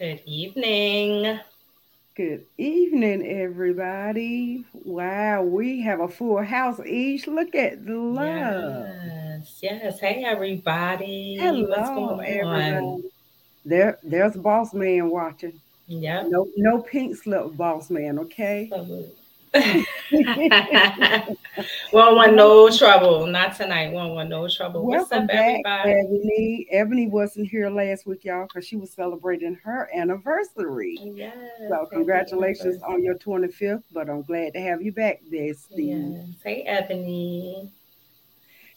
Good evening. Good evening, everybody. Wow, we have a full house each. Look at the love. Yes, yes. Hey, everybody. Hello, What's going everybody. on? There, there's boss man watching. Yep. No, no pink slip, boss man. Okay. Won't want no trouble. Not tonight. One one no trouble. What's Welcome up, back, everybody? Ebony. Ebony wasn't here last week, y'all, because she was celebrating her anniversary. Yes. So congratulations on your 25th, but I'm glad to have you back, Bestie. Yes. Hey, Ebony.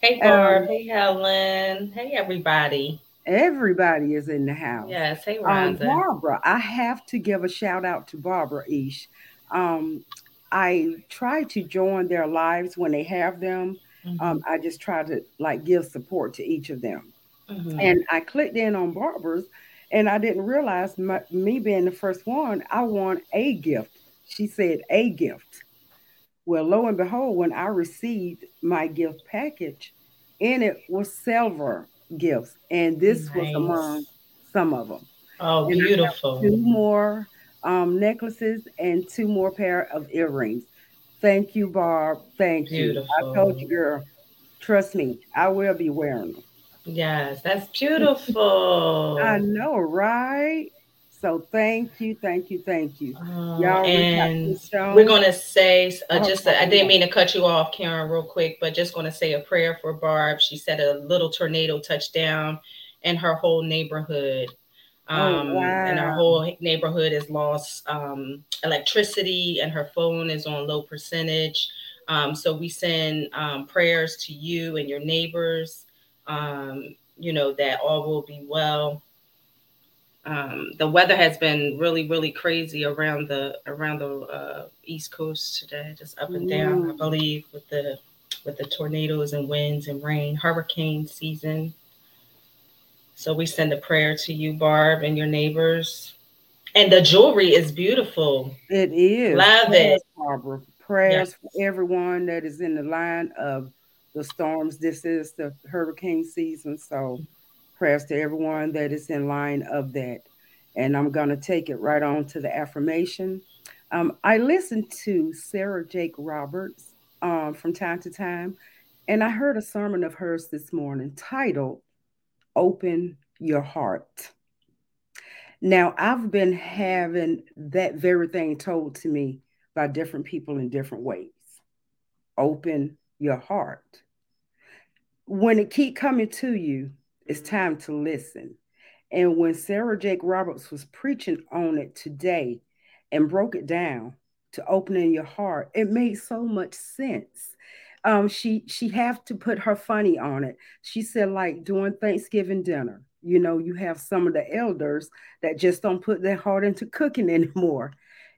Hey, Barb. Um, hey, Helen. Hey, everybody. Everybody is in the house. Yes. Hey, Um, Barbara, I have to give a shout out to Barbara Ish. Um, I try to join their lives when they have them. Mhm. Um, I just try to like give support to each of them. Mhm. And I clicked in on Barbara's, and I didn't realize my, me being the first one, I want a gift. She said a gift. Well, lo and behold, when I received my gift package, in it was silver gifts, and this was among some of them oh, and beautiful. two more um, necklaces and two more pair of earrings. Thank you, Barb. Thank you. I told you, girl. Trust me, I will be wearing them. Yes, that's beautiful. I know, right? So thank you, thank you, thank you. Oh, Y'all reach out to and we're going to say, uh, Oh, just, I okay. didn't mean to cut you off, Karen, real quick, but just going to say a prayer for Barb. She said a little tornado touched down in her whole neighborhood. Oh, Um, And our whole neighborhood has lost um, electricity and her phone is on low percentage. Um, so we send um, prayers to you and your neighbors, um, you know, that all will be well um, the weather has been really, really crazy around the around the uh, East Coast today, just up and down. I believe with the with the tornadoes and winds and rain, hurricane season. So we send a prayer to you, Barb, and your neighbors. And the jewelry is beautiful. It is. Love Prayers, it. Barbara. Prayers Yes. for everyone that is in the line of the storms. This is the hurricane season. So prayers to everyone that is in line of that. And I'm going to take it right on to the affirmation. Um, I listen to Sarah Jakes Roberts um, from time to time, and I heard a sermon of hers this morning titled Open Your Heart. Now, I've been having that very thing told to me by different people in different ways. Open your heart. When it keep coming to you, it's time to listen. And when Sarah Jakes Roberts was preaching on it today and broke it down to opening your heart, it made so much sense. Um, she she have to put her funny on it. She said, like during Thanksgiving dinner, you know, you have some of the elders that just don't put their heart into cooking anymore.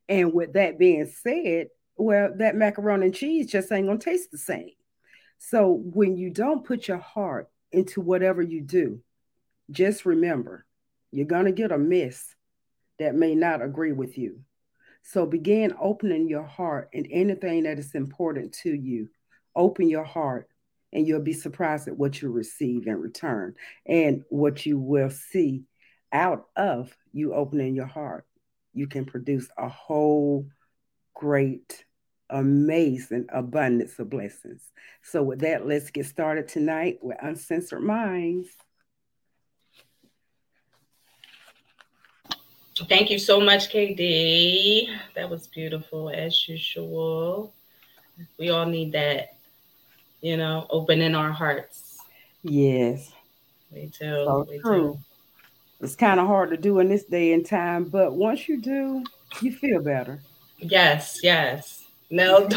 And with that being said, well, that macaroni and cheese just ain't gonna taste the same. So when you don't put your heart into whatever you do, just remember you're to get a miss that may not agree with you. So begin opening your heart in anything that is important to you. Open your heart, and you'll be surprised at what you receive in return and what you will see out of you opening your heart. You can produce a whole great, amazing abundance of blessings. So, with that, let's get started tonight with Uncensored Minds. Thank you so much, KD. That was beautiful as usual. We all need that, you know, opening our hearts. Yes, We do. so we true. It's kind of hard to do in this day and time, but once you do, you feel better. Yes, yes. No,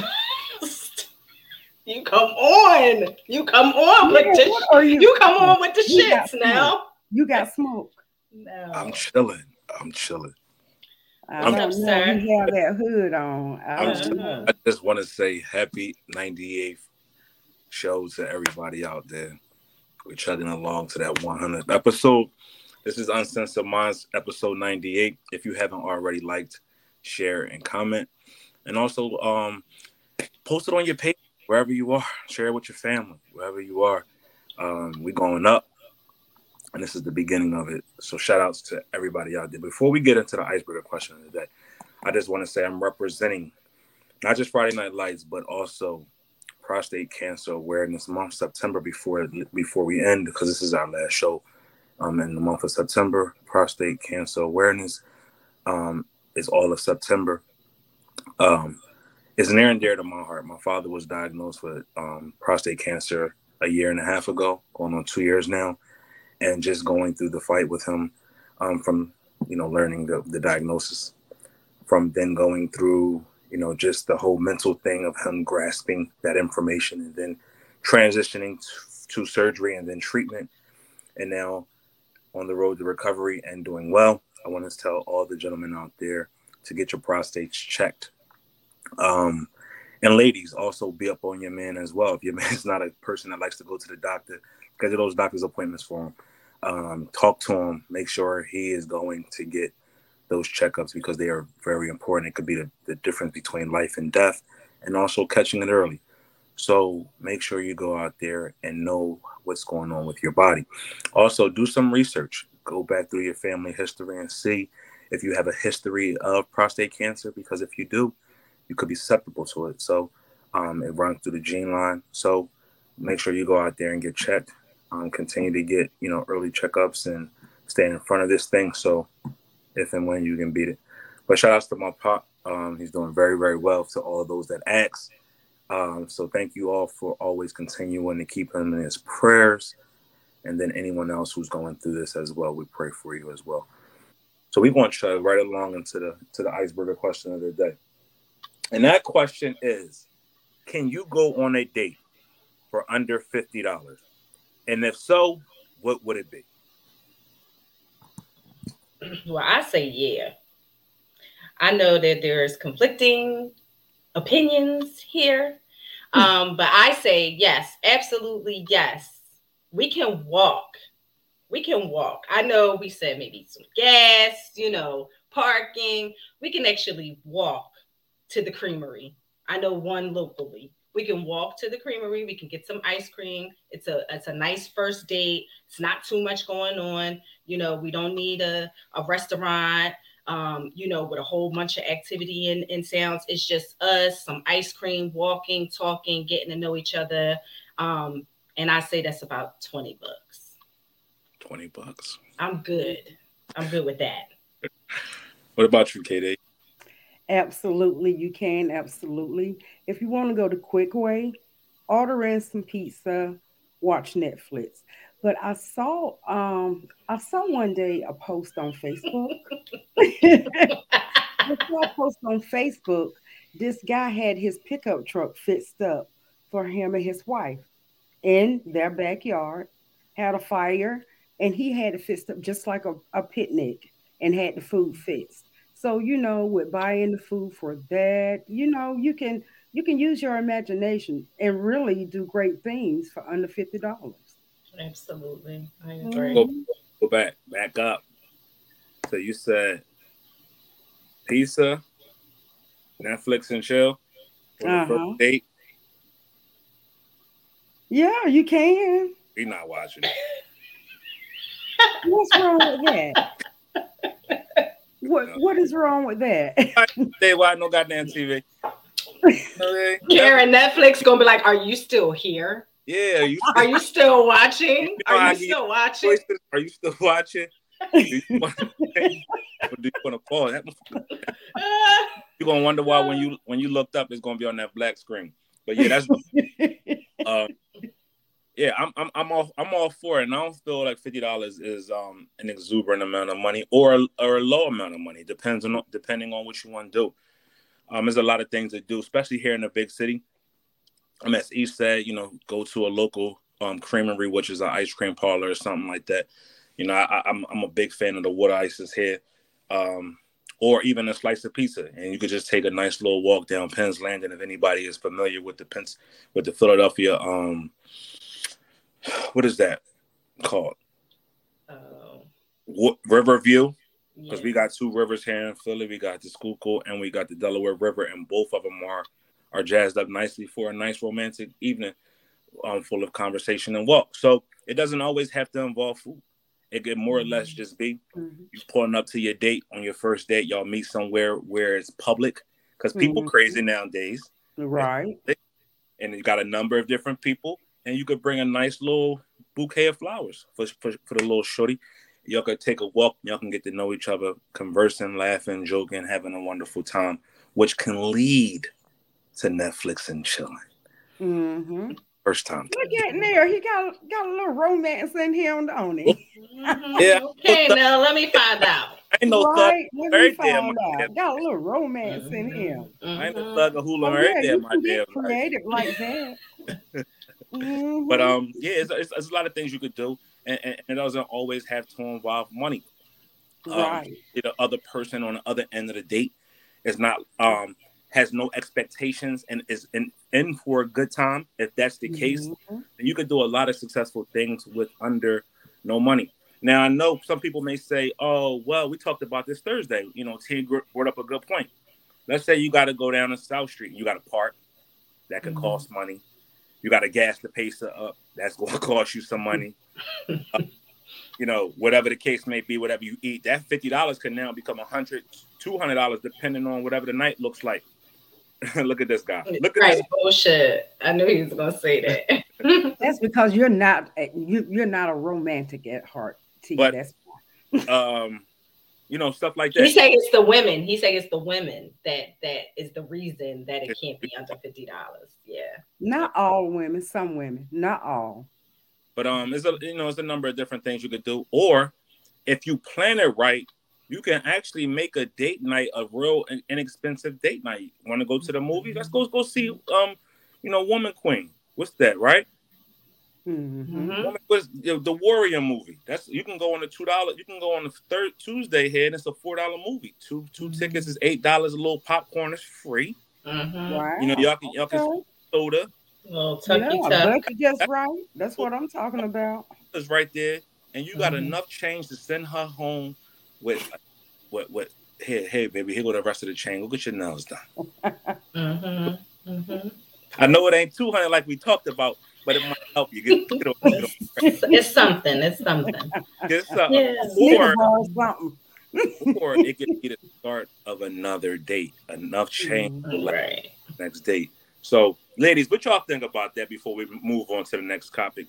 you come on. You come on with the what are you? you come on with the You shits now. You got smoke. No. I'm chilling. I'm chilling. I'm don't up, know. sir? You have that hood on. I I'm don't just. I just want to say happy 98th show to everybody out there. We're chugging along to that 100th episode. This is Uncensored Minds, episode 98. If you haven't already liked, share, and comment, and also um, post it on your page wherever you are. Share it with your family wherever you are. Um, we're going up, and this is the beginning of it. So shout outs to everybody out there. Before we get into the icebreaker question of the day, I just want to say I'm representing not just Friday Night Lights, but also Prostate Cancer Awareness Month, September before before we end, because this is our last show um, in the month of September. Prostate Cancer Awareness um, is all of September. Um, it's near and dear to my heart. My father was diagnosed with um, prostate cancer a year and a half ago, going on two years now, and just going through the fight with him um, from you know learning the, the diagnosis, from then going through you know just the whole mental thing of him grasping that information and then transitioning to, surgery and then treatment, and now on the road to recovery and doing well. I want to tell all the gentlemen out there to get your prostates checked. Um, and ladies, also be up on your man as well. If your man's not a person that likes to go to the doctor, schedule those doctor's appointments for him. Um, talk to him. Make sure he is going to get those checkups because they are very important. It could be the, the difference between life and death, and also catching it early. So make sure you go out there and know what's going on with your body. Also, do some research. Go back through your family history and see if you have a history of prostate cancer, because if you do, you could be susceptible to it. So um, it runs through the gene line. So make sure you go out there and get checked. Um, continue to get you know early checkups and stay in front of this thing. So if and when you can beat it. But shout outs to my pop. Um, he's doing very very well to all those that ask. Um, so thank you all for always continuing to keep him in his prayers. And then anyone else who's going through this as well, we pray for you as well. So we want to right along into the to the icebreaker question of the day. And that question is Can you go on a date for under $50? And if so, what would it be? Well, I say yeah. I know that there's conflicting opinions here, um, but I say yes, absolutely yes. We can walk. We can walk. I know we said maybe some gas, you know, parking. We can actually walk to the creamery. I know one locally. We can walk to the creamery. We can get some ice cream. It's a it's a nice first date. It's not too much going on. You know, we don't need a, a restaurant. Um, you know, with a whole bunch of activity and, and sounds. It's just us, some ice cream, walking, talking, getting to know each other. Um, and I say that's about 20 bucks. 20 bucks. I'm good. I'm good with that. what about you, KD? Absolutely, you can. Absolutely. If you want to go the quick way, order in some pizza, watch Netflix. But I saw um I saw one day a post on Facebook. I saw a post on Facebook. This guy had his pickup truck fixed up for him and his wife in their backyard, had a fire, and he had it fixed up just like a, a picnic and had the food fixed. So, you know, with buying the food for that, you know, you can you can use your imagination and really do great things for under fifty dollars. Absolutely. I agree. Go, go back, back up. So you said pizza, Netflix and chill on uh-huh. the first uh-huh. date. Yeah, you can. We not watching. What's wrong with that? What What is wrong with that? They watch no goddamn TV. Karen, Netflix gonna be like, "Are you still here? Yeah, are you, are you still watching? You know, are you still watching? Are you still watching? do you want to call that? You're gonna wonder why when you when you looked up, it's gonna be on that black screen. But yeah, that's um, yeah, I'm I'm I'm all I'm all for it. And I don't feel like fifty dollars is um an exuberant amount of money or or a low amount of money. Depends on depending on what you want to do. Um, there's a lot of things to do, especially here in a big city. Um, as East said, you know, go to a local um creamery, which is an ice cream parlor or something like that. You know, I, I'm I'm a big fan of the water ices here. Um, or even a slice of pizza, and you could just take a nice little walk down Penn's Landing. If anybody is familiar with the Pens, with the Philadelphia um, what is that called? Oh. What, Riverview. Because yeah. we got two rivers here in Philly. We got the Schuylkill and we got the Delaware River, and both of them are are jazzed up nicely for a nice romantic evening, um, full of conversation and walk. So it doesn't always have to involve food. It could more or less Mm-hmm. just be Mhm. you pulling up to your date on your first date. Y'all meet somewhere where it's public because people Mhm. crazy nowadays, Right. and you got a number of different people, and you could bring a nice little bouquet of flowers for for, for the little shorty. Y'all could take a walk. Y'all can get to know each other, conversing, laughing, joking, having a wonderful time, which can lead to Netflix and chilling. Mm-hmm. First time. Look at Nell. He got got a little romance in him, don't he? Mhm. Yeah. Okay, now let me find out. I ain't no thug. right? Let Very me damn find right. out. Got a little romance in him. I ain't a Mhm. thug of hula Oh, right yeah, there, you my can damn get creative like that. Mhm. But um, yeah, it's, it's, it's a lot of things you could do, and, and it doesn't always have to involve money. Um, right. the other person on the other end of the date is not um has no expectations and is in, in for a good time. If that's the case, Mhm. then you could do a lot of successful things with under no money. Now I know some people may say, "Oh, well, we talked about this Thursday." You know, T gr- brought up a good point. Let's say you got to go down to South Street. You got to park. That could Mhm. cost money. You got to gas the pacer up. That's going to cost you some money. Uh, you know, whatever the case may be, whatever you eat, that fifty dollars can now become a hundred, two hundred dollars, depending on whatever the night looks like. Look at this guy. Look at right, this. bullshit. I knew he was gonna say that. That's because you're not you, you're not a romantic at heart. T. But- That's Um, you know, stuff like that. he say it's the women. He say it's the women that that is the reason that it can't be under fifty dollars. Yeah. not all women. Some women, not all. But um, it's a you know, it's a number of different things you could do. Or if you plan it right, you can actually make a date night a real inexpensive date night. Want to go to the movie? Let's go go see um, you know, Woman Queen. What's that, right? Mhm. Mhm. Woman was you know, the Warrior movie. That's you can go on the two dollar. You can go on the third Tuesday here, and it's a four dollar movie. Two two Mhm. tickets is eight dollars. A little popcorn is free. Mhm. Wow. You know, y'all can y'all can Okay. soda Little tucky yeah, tuck. budget just right. That's what I'm talking about. is right there, and you got Mhm. enough change to send her home with what what. Hey, hey, baby, here go the rest of the chain. Go get your nails done. Mm-hmm. Mm-hmm. I know it ain't two hundred like we talked about, but it might help you get get, a- get, a- It's, it's something. It's something. get something. Yeah. Or something. or it could be the start of another date. Enough change Mhm. Right. next date. So, ladies, what y'all think about that before we move on to the next topic?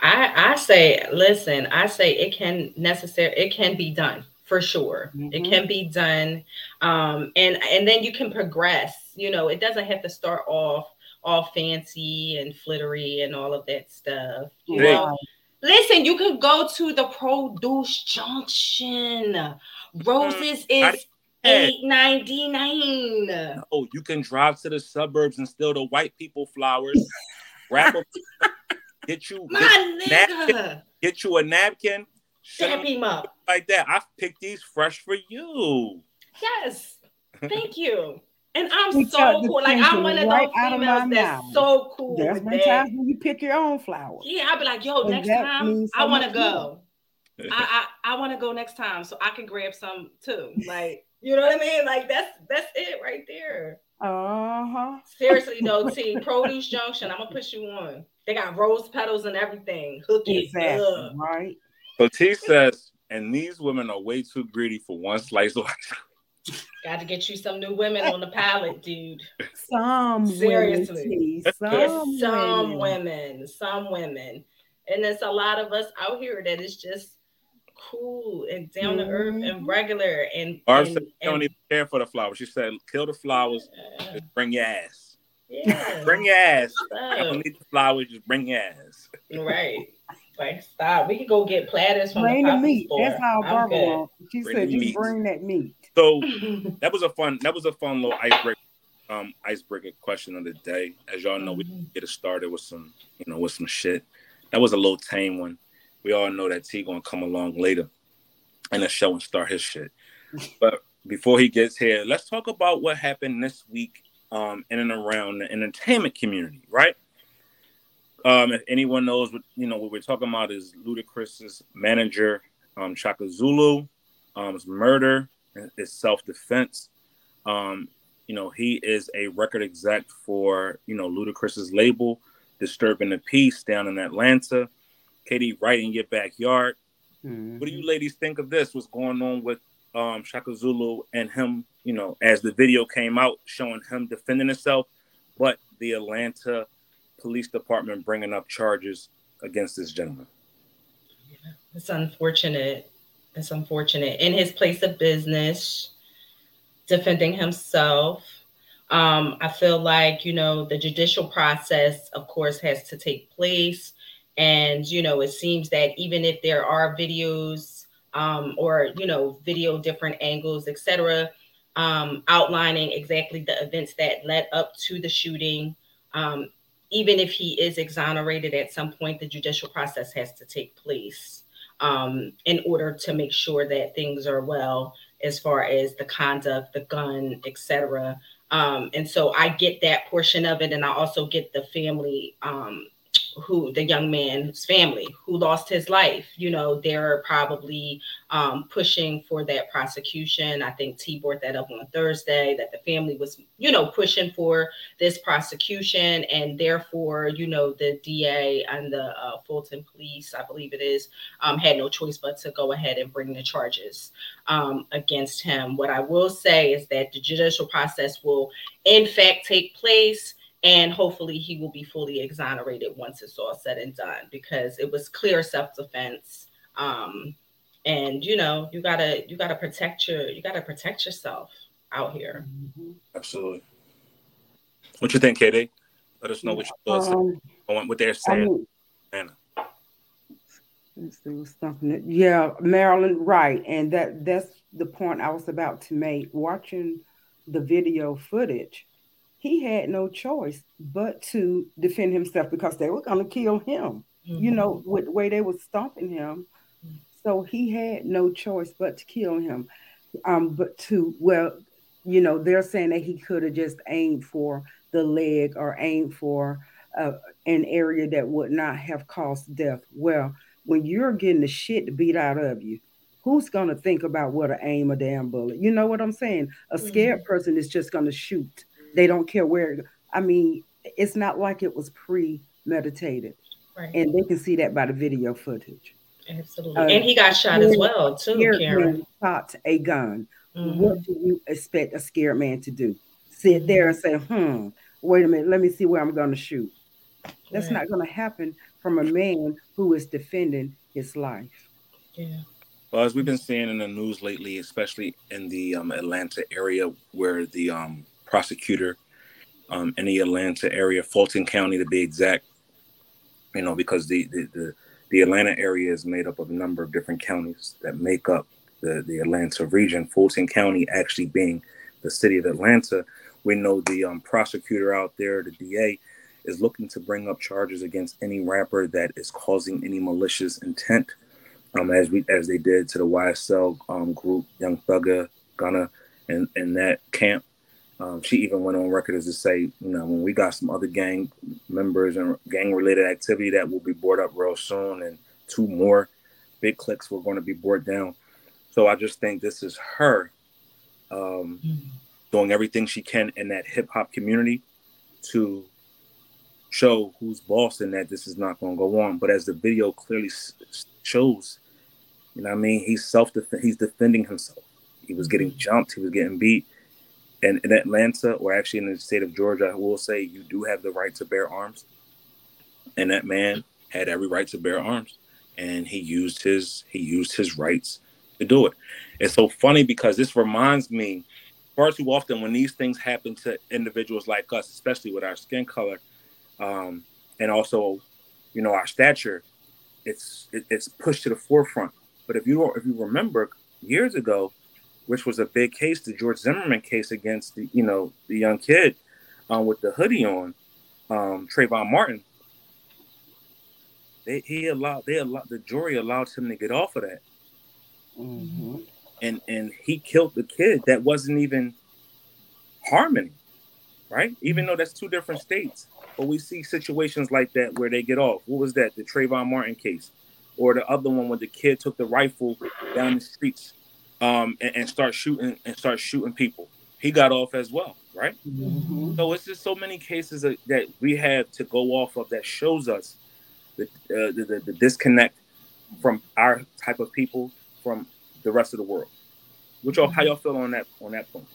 I I say, listen, I say it can necessary it can be done for sure. It Mhm. can be done. Um and and then you can progress. You know, it doesn't have to start off all fancy and flittery and all of that stuff. You Hey. know, listen, you can go to the produce junction. Roses mm, I- is eight ninety nine. Oh, you can drive to the suburbs and steal the white people flowers, wrap them, get you get, My napkin. nigga, get you a napkin, set dap 'em him up. like that. I picked these fresh for you. Yes, thank you. And I'm You so cool. Like I'm one of right those out of females my that's mouth. so cool There's with been that. times when you pick your own flowers. Yeah, I'll be like, yo, And next time so I want to go. I I, I want to go next time so I can grab some too. Like, you know what I mean? Like that's that's it right there. Uh huh. Seriously though, T Produce Junction, I'm gonna push you on. They got rose petals and everything. Hook it Exactly. up. Right. So T says, and these women are way too greedy for one slice of ice cream. Got to get you some new women on the palette, dude. Some Seriously. women. Some, some women. women, some women, and there's a lot of us out here that is just cool and down to earth and Mhm. regular and, Barb and, said she don't even care for the flowers. She said, kill the flowers, uh, just bring your ass. yeah, Bring your ass. I don't need the flowers, just bring your ass. right. Like stop. We can go get platters from Bring the the meat. store. That's how I'm Barbara good. She Bring said, the "You meat. bring that meat." So that was a fun that was a fun little icebreaker um icebreaker question of the day. As y'all know, we get it started with some you know with some shit. That was a little tame one. We all know that T gonna come along later in the show and start his shit. But before he gets here, let's talk about what happened this week um in and around the entertainment community, right? Um, if anyone knows what you know what we're talking about is Ludacris's manager, um, Chaka Zulu, um, his murder, his self-defense. Um, you know, he is a record exec for you know Ludacris's label, Disturbing the Peace, down in Atlanta. KD, right in your backyard. Mhm. What do you ladies think of this? What's going on with um, Chaka Zulu and him? You know, as the video came out showing him defending himself, but the Atlanta Police Department bringing up charges against this gentleman. It's unfortunate. It's unfortunate. In his place of business, defending himself. Um, I feel like, you know, the judicial process, of course, has to take place. And, you know, it seems that even if there are videos um, or, you know, video different angles, etc., um, outlining exactly the events that led up to the shooting, um, even if he is exonerated at some point, the judicial process has to take place um, in order to make sure that things are well as far as the conduct, the gun, etc. Um, and so I get that portion of it, and I also get the family um, who the young man's family who lost his life. You know, they're probably um, pushing for that prosecution. I think T brought that up on Thursday that the family was, you know, pushing for this prosecution, and therefore, you know, the DA and the uh, Fulton police, I believe it is, um, had no choice but to go ahead and bring the charges um, against him. What I will say is that the judicial process will, in fact, take place and hopefully he will be fully exonerated once it's all said and done because it was clear self-defense um and you know you gotta you gotta protect your you gotta protect yourself out here Mhm. Absolutely. What you think, KD? Let us know what your thoughts Um, on what they're I saying. mean, Anna. let's see what's something. that- Yeah, marilyn right, and that that's the point I was about to make. Watching the video footage, he had no choice but to defend himself because they were going to kill him. You know, with the way they were stomping him, so he had no choice but to kill him. Um, but to well, you know, they're saying that he could have just aimed for the leg or aimed for uh, an area that would not have caused death. Well, when you're getting the shit beat out of you, who's gonna think about what to aim a damn bullet? You know what I'm saying? A scared person is just gonna shoot. They don't care where. I mean, it's not like it was premeditated, right and they can see that by the video footage. absolutely uh, and he got shot as well too Scared karen man shot a gun. Mhm. What do you expect a scared man to do? Sit there and say, "Hmm, wait a minute, let me see where I'm going to shoot." That's Right. not going to happen from a man who is defending his life. yeah Well, as we've been seeing in the news lately, especially in the um, Atlanta area, where the um, prosecutor um, in the Atlanta area, Fulton County to be exact, you know, because the, the the the Atlanta area is made up of a number of different counties that make up the the Atlanta region. Fulton County actually being the city of Atlanta. We know the um, prosecutor out there, the DA, is looking to bring up charges against any rapper that is causing any malicious intent um, as we as they did to the YSL um, group, Young Thugger, Gunna, and and that camp. Um, she even went on record as to say, you know, when we got some other gang members and gang related activity that will be brought up real soon, and two more big clicks were going to be brought down. So I just think this is her um, Mhm. doing everything she can in that hip hop community to show who's boss and that this is not going to go on. But as the video clearly shows, you know what I mean? He's self he's defending himself. He was getting jumped, he was getting beat. And in Atlanta, or actually in the state of Georgia, I will say you do have the right to bear arms. And that man had every right to bear arms. And he used his he used his rights to do it. It's so funny because this reminds me far too often when these things happen to individuals like us, especially with our skin color, um, and also, you know, our stature, it's it, it's pushed to the forefront. But if you if you remember years ago, which was a big case, the George Zimmerman case against the you know the young kid um, with the hoodie on, um, Trayvon Martin. They he allowed they allowed the jury allowed him to get off of that, Mhm. and and he killed the kid that wasn't even harmony, right? Even though that's two different states, but we see situations like that where they get off. What was that? The Trayvon Martin case, or the other one where the kid took the rifle down the streets um, and, and start shooting and start shooting people. He got off as well, right? Mhm. So it's just so many cases that, that we have to go off of that shows us the, uh, the, the, the disconnect from our type of people from the rest of the world. Which y'all, how y'all feel on that on that point?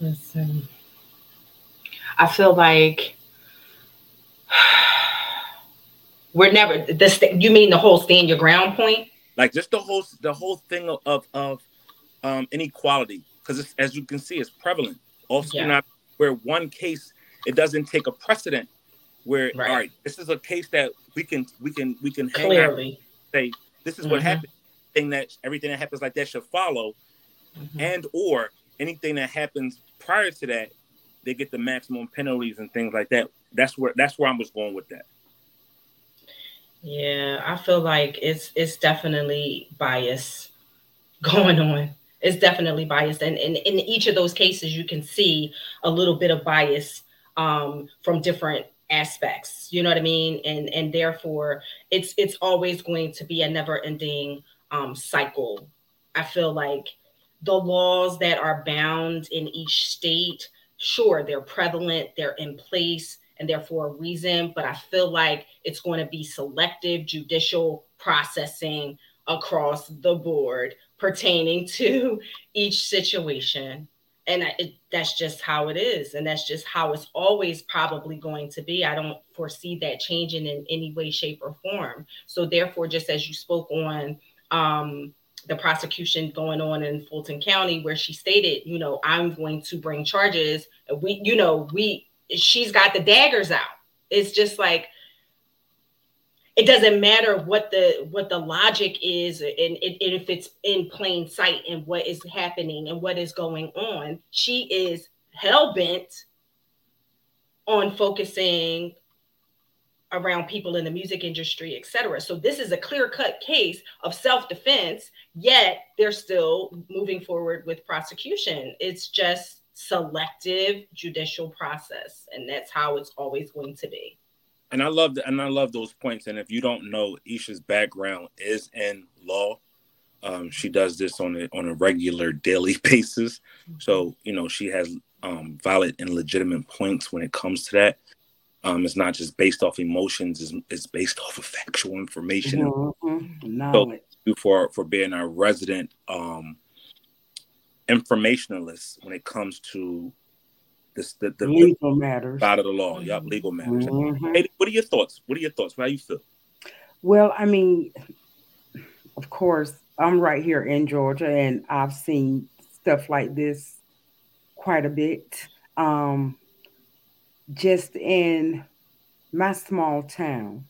Listen, I feel like we're never this. You mean the whole stand your ground point? Like just the whole the whole thing of of, um, inequality, because as you can see, it's prevalent. Also, yeah. not where one case it doesn't take a precedent. Where right. all right, this is a case that we can we can we can clearly say this is mm-hmm. what happened. Thing that everything that happens like that should follow, mm-hmm. and or anything that happens prior to that, they get the maximum penalties and things like that. That's where that's where I was going with that. Yeah, I feel like it's it's definitely bias going on. It's definitely biased, and, and in each of those cases, you can see a little bit of bias um, from different aspects. You know what I mean? And and therefore, it's it's always going to be a never ending um, cycle. I feel like the laws that are bound in each state, sure, they're prevalent, they're in place, and therefore a reason, but I feel like it's going to be selective judicial processing across the board pertaining to each situation. And it, that's just how it is. And that's just how it's always probably going to be. I don't foresee that changing in any way, shape, or form. So, therefore, just as you spoke on um, the prosecution going on in Fulton County, where she stated, you know, I'm going to bring charges. We, you know, we, she's got the daggers out. It's just like, it doesn't matter what the what the logic is and, and, if it's in plain sight and what is happening and what is going on she is hell-bent on focusing around people in the music industry, etc. So this is a clear-cut case of self-defense, yet they're still moving forward with prosecution. It's just selective judicial process, and that's how it's always going to be. And I love that, and I love those points. And if you don't know, Aisha's background is in law. Um, she does this on a on a regular daily basis. So you know she has um, valid and legitimate points when it comes to that. Um, it's not just based off emotions; it's, it's based off of factual information. Mm-hmm. So, for for being a resident um, informationalist when it comes to this the, the legal matters out of the law. Yep, legal matters. Mm-hmm. Hey, what are your thoughts? What are your thoughts? How you feel? Well, I mean, of course, I'm right here in Georgia, and I've seen stuff like this quite a bit. Um, just in my small town,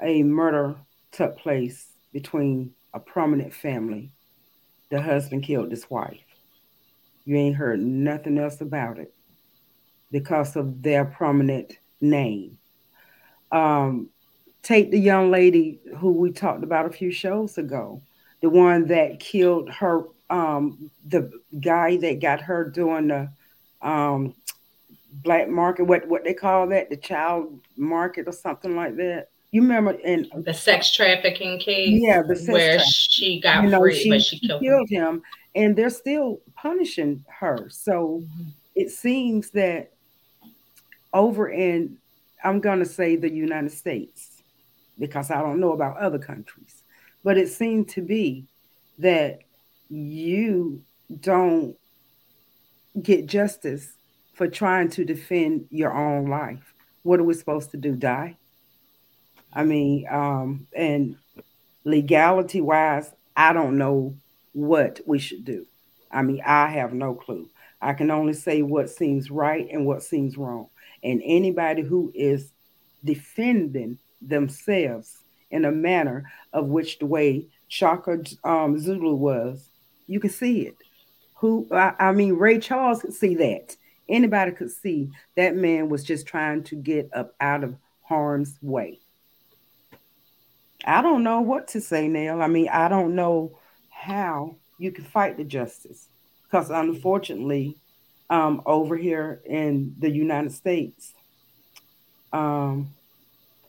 a murder took place between a prominent family. The husband killed his wife. You ain't heard nothing else about it because of their prominent name. Um, take the young lady who we talked about a few shows ago, the one that killed her, um, the guy that got her doing the um, black market, what what they call that, the child market or something like that. You remember in the sex trafficking case, yeah, the where she got you know, free, she, but she killed, killed him. him. and they're still punishing her. So mm-hmm. it seems that over in, I'm gonna say the United States, because I don't know about other countries, but it seemed to be that you don't get justice for trying to defend your own life. What are we supposed to do? Die? I mean, um, and legality wise, I don't know what we should do. I mean, I have no clue. I can only say what seems right and what seems wrong. And anybody who is defending themselves in a manner of which the way Chaka um, Zulu was, you can see it. Who I, I mean, Ray Charles could see that anybody could see that man was just trying to get up out of harm's way. I don't know what to say, Nell. I mean, I don't know how you can fight the justice because unfortunately, um, over here in the United States, um,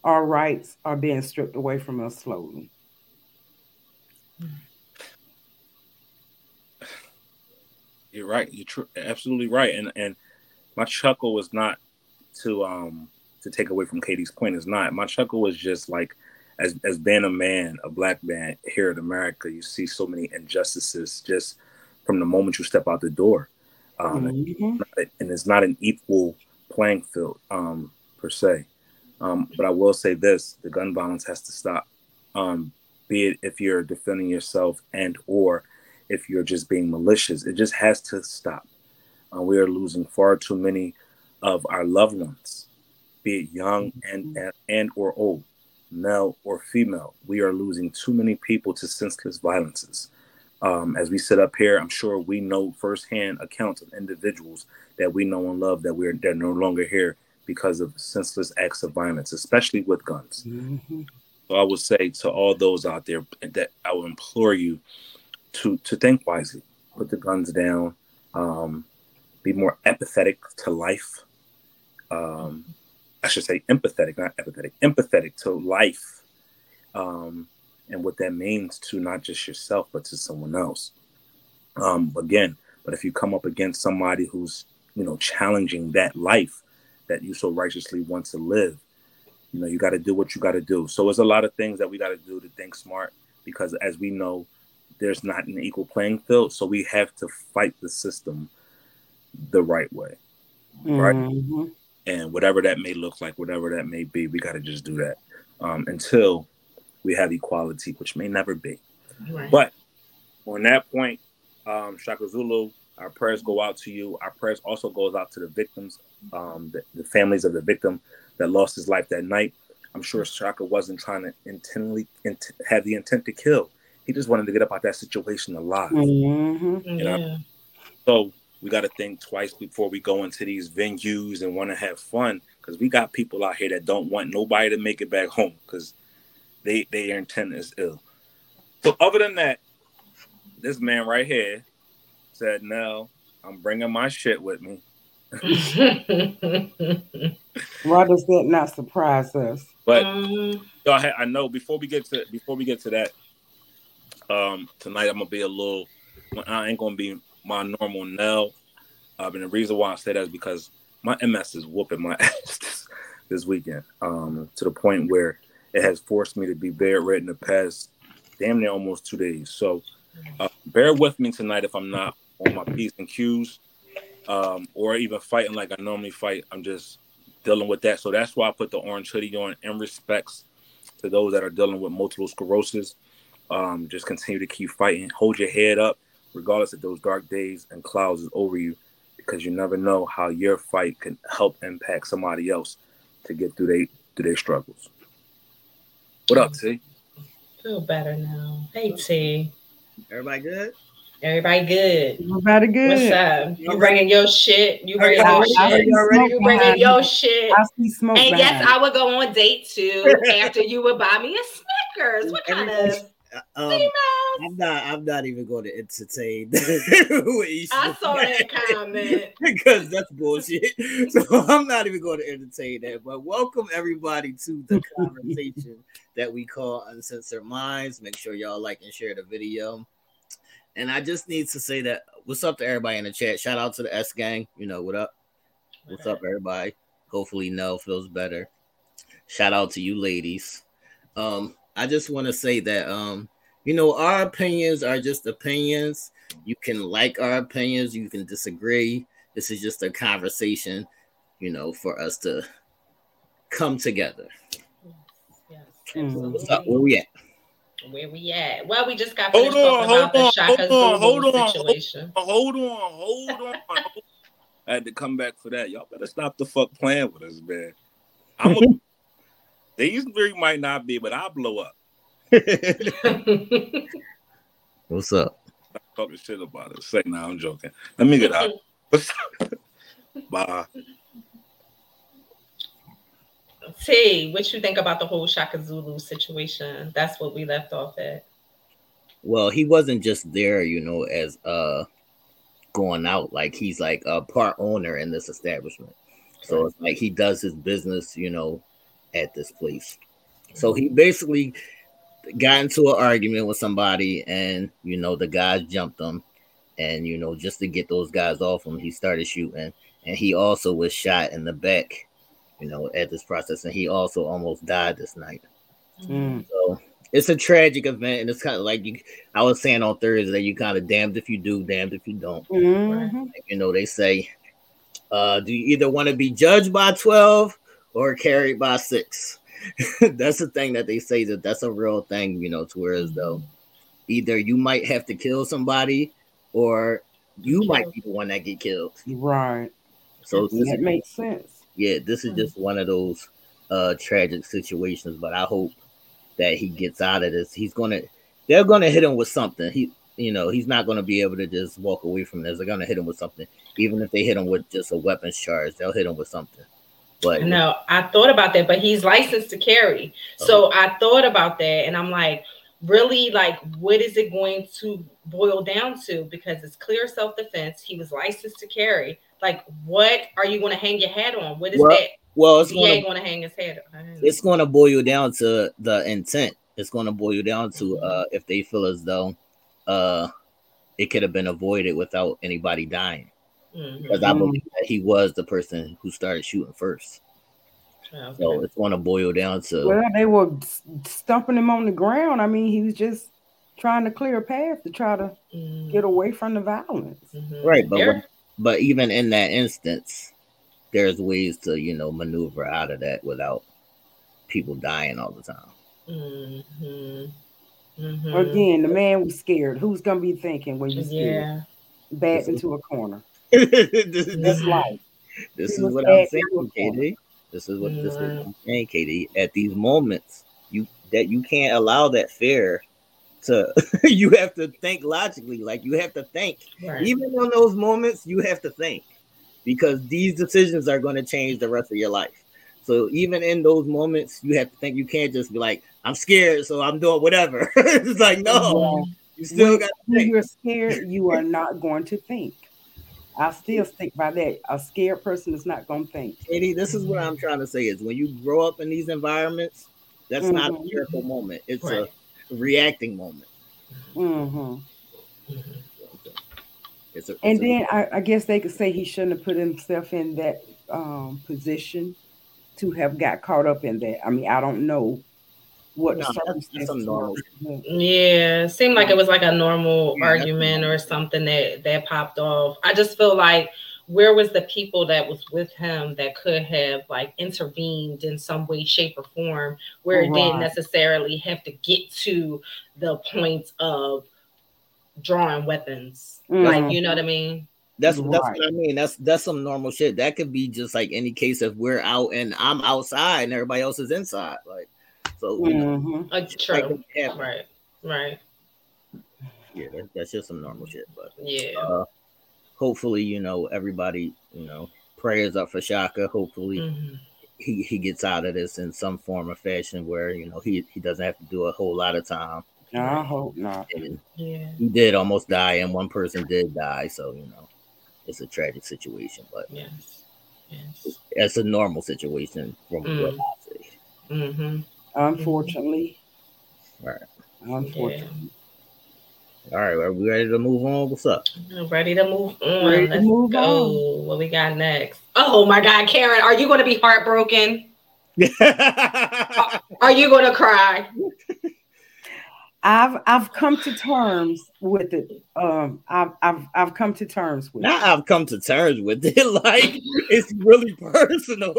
our rights are being stripped away from us slowly. You're right. You're tr- absolutely right. And and my chuckle was not to um to take away from KD's point is not. My chuckle was just like, as as being a man, a black man here in America, you see so many injustices just from the moment you step out the door, um, mm-hmm. and it's not an equal playing field um, per se. Um, but I will say this: the gun violence has to stop. Um, be it if you're defending yourself and or if you're just being malicious, it just has to stop. Uh, we are losing far too many of our loved ones, be it young mm-hmm. and and or old, male or female. We are losing too many people to senseless violences. Um, as we sit up here, I'm sure we know firsthand accounts of individuals that we know and love that we're they're no longer here because of senseless acts of violence, especially with guns. Mm-hmm. So I would say to all those out there that I would implore you to to think wisely, put the guns down, um, be more empathetic to life. Um, I should say empathetic, not empathetic, empathetic to life. Um, and what that means to not just yourself but to someone else um again but if you come up against somebody who's you know challenging that life that you so righteously want to live you know you got to do what you got to do so there's a lot of things that we got to do to think smart because as we know there's not an equal playing field so we have to fight the system the right way right mm-hmm. And whatever that may look like whatever that may be we got to just do that um, until we have equality, which may never be. Right. But on that point, um, Chaka Zulu, our prayers go out to you. Our prayers also goes out to the victims, um, the, the, families of the victim that lost his life that night. I'm sure Chaka wasn't trying to intentionally int- have the intent to kill. He just wanted to get up out of that situation alive. Mm-hmm. You know? Yeah. So we got to think twice before we go into these venues and want to have fun because we got people out here that don't want nobody to make it back home because they their intent is ill. So other than that, this man right here said, "No, I'm bringing my shit with me." Why does that not surprise us? But um, I, I know before we get to before we get to that, um, tonight I'm gonna be a little. I ain't gonna be my normal Nell. Uh, and the reason why I say that is because my MS is whooping my ass this, this weekend. Um, to the point where it has forced me to be bedridden the past damn near almost two days. So uh, bear with me tonight if I'm not on my P's and Q's um, or even fighting like I normally fight. I'm just dealing with that. So that's why I put the orange hoodie on in respects to those that are dealing with multiple sclerosis. Um, just continue to keep fighting. Hold your head up, regardless of those dark days and clouds is over you, because you never know how your fight can help impact somebody else to get through their through their struggles. What up, T? Feel better now. Hey, T. Everybody good? Everybody good. Everybody good. What's up? You bringing your shit? You bringing your shit? You bringing your shit? I see smoke. And yes, I would go on date too after you would buy me a Snickers. What kind of? Um, I'm not. I'm not even going to entertain. I saw that comment because that's bullshit. So I'm not even going to entertain that. But welcome everybody to the conversation that we call Uncensored Minds. Make sure y'all like and share the video. And I just need to say that what's up to everybody in the chat. Shout out to the S gang. You know what up? What's up, everybody? Hopefully, Nell feels better. Shout out to you, ladies. Um, I just want to say that um, you know, our opinions are just opinions. You can like our opinions, you can disagree. This is just a conversation, you know, for us to come together. Yes, yes where we at? Where we at? Well, we just got hold on, hold on, hold on, hold on, situation. hold on, hold on. I had to come back for that. Y'all better stop the fuck playing with us, man. I'm a, these three might not be, but I'll blow up. What's up? Talking shit about it. Say now, I'm joking. Let me get out. What's up? Bye. T, what you think about the whole Chaka Zulu situation? That's what we left off at. Well, he wasn't just there, you know, as uh going out. Like he's like a part owner in this establishment. So it's like he does his business, you know, at this place. So he basically got into an argument with somebody, and you know, the guys jumped him, and you know, just to get those guys off him, he started shooting, and he also was shot in the back you know, at this process, and he also almost died this night. Mm. So it's a tragic event, and it's kind of like you. I was saying on Thursday, you kind of damned if you do, damned if you don't. Mhm. You know, they say, uh, do you either want to be judged by twelve or carried by six? that's the thing that they say that that's a real thing. You know, to where as though either you might have to kill somebody or you might be the one that get killed. Right. So this That is, makes sense. yeah, this is just one of those uh tragic situations. But I hope that he gets out of this. He's gonna they're gonna hit him with something. He you know, he's not gonna be able to just walk away from this. They're gonna hit him with something. Even if they hit him with just a weapons charge, they'll hit him with something. But No, I thought about that, but he's licensed to carry. So I thought about that and I'm like, really, like, what is it going to boil down to? Because it's clear self defense. He was licensed to carry. Like, what are you going to hang your hat on? What is Well, that? well, it's He gonna ain't going to hang his head on. it's going to boil down to the intent. It's going to boil down to uh, if they feel as though uh, it could have been avoided without anybody dying. Mhm. Because I Mhm. believe that he was the person who started shooting first. Okay. So it's going to boil down to Well, they were s- stumping him on the ground. I mean, he was just trying to clear a path to try to Mhm. get away from the violence. Mhm. right, but There- but even in that instance, there's ways to you know maneuver out of that without people dying all the time. Mhm. Mhm. Again, the man was scared. Who's gonna be thinking when you're scared? Yeah. Backed into a corner. This, this, life. this is what I'm saying, into a corner. KD. This is what this is what I'm mm. saying, KD. At these moments, you that you can't allow that fear to. you have to think logically. Like you have to think. Right. Even in those moments, you have to think because these decisions are going to change the rest of your life. So even in those moments, you have to think. You can't just be like, "I'm scared, so I'm doing whatever." it's like no, you still got to think. you're scared, you are not going to think. I still stick by that. A scared person is not going to think. Eddie, this is what I'm trying to say: is when you grow up in these environments, that's not a fearful moment. It's Right. a reacting moment. hmm It's a, And it's a- then I, I guess they could say he shouldn't have put himself in that um, position to have got caught up in that. I mean, I don't know what No, the that's- that's circumstances normal. Yeah, seemed like it was like a normal Yeah, argument normal. or something that that popped off. I just feel like where was the people that was with him that could have like intervened in some way, shape, or form where it didn't necessarily have to get to the point of drawing weapons. Like, Mhm. you know what I mean? That's that's Right. what I mean. That's that's some normal shit. That could be just like any case if we're out and I'm outside and everybody else is inside. Like so, you know, Mhm. Uh, true. it happen. Right. Right. yeah, that, that's just some normal shit. But Yeah. uh, hopefully, you know, everybody, you know, prayers up for Chaka. Hopefully, Mhm. he he gets out of this in some form or fashion where you know he he doesn't have to do a whole lot of time. I hope not. And Yeah. he did almost die, and one person did die. So you know, it's a tragic situation, but Yes. Yes. it's a normal situation from Mm. what I see. Mm-hmm. Mm-hmm. Unfortunately. Right. Unfortunately. All right, are we ready to move on? What's up? Ready to move on. Ready Let's move go. What we got next? Oh my God, Karen, are you going to be heartbroken? Are you going to cry? I've I've come to terms with it. Um, I've I've I've come to terms with it. now I've come to terms with it. Like it's really personal.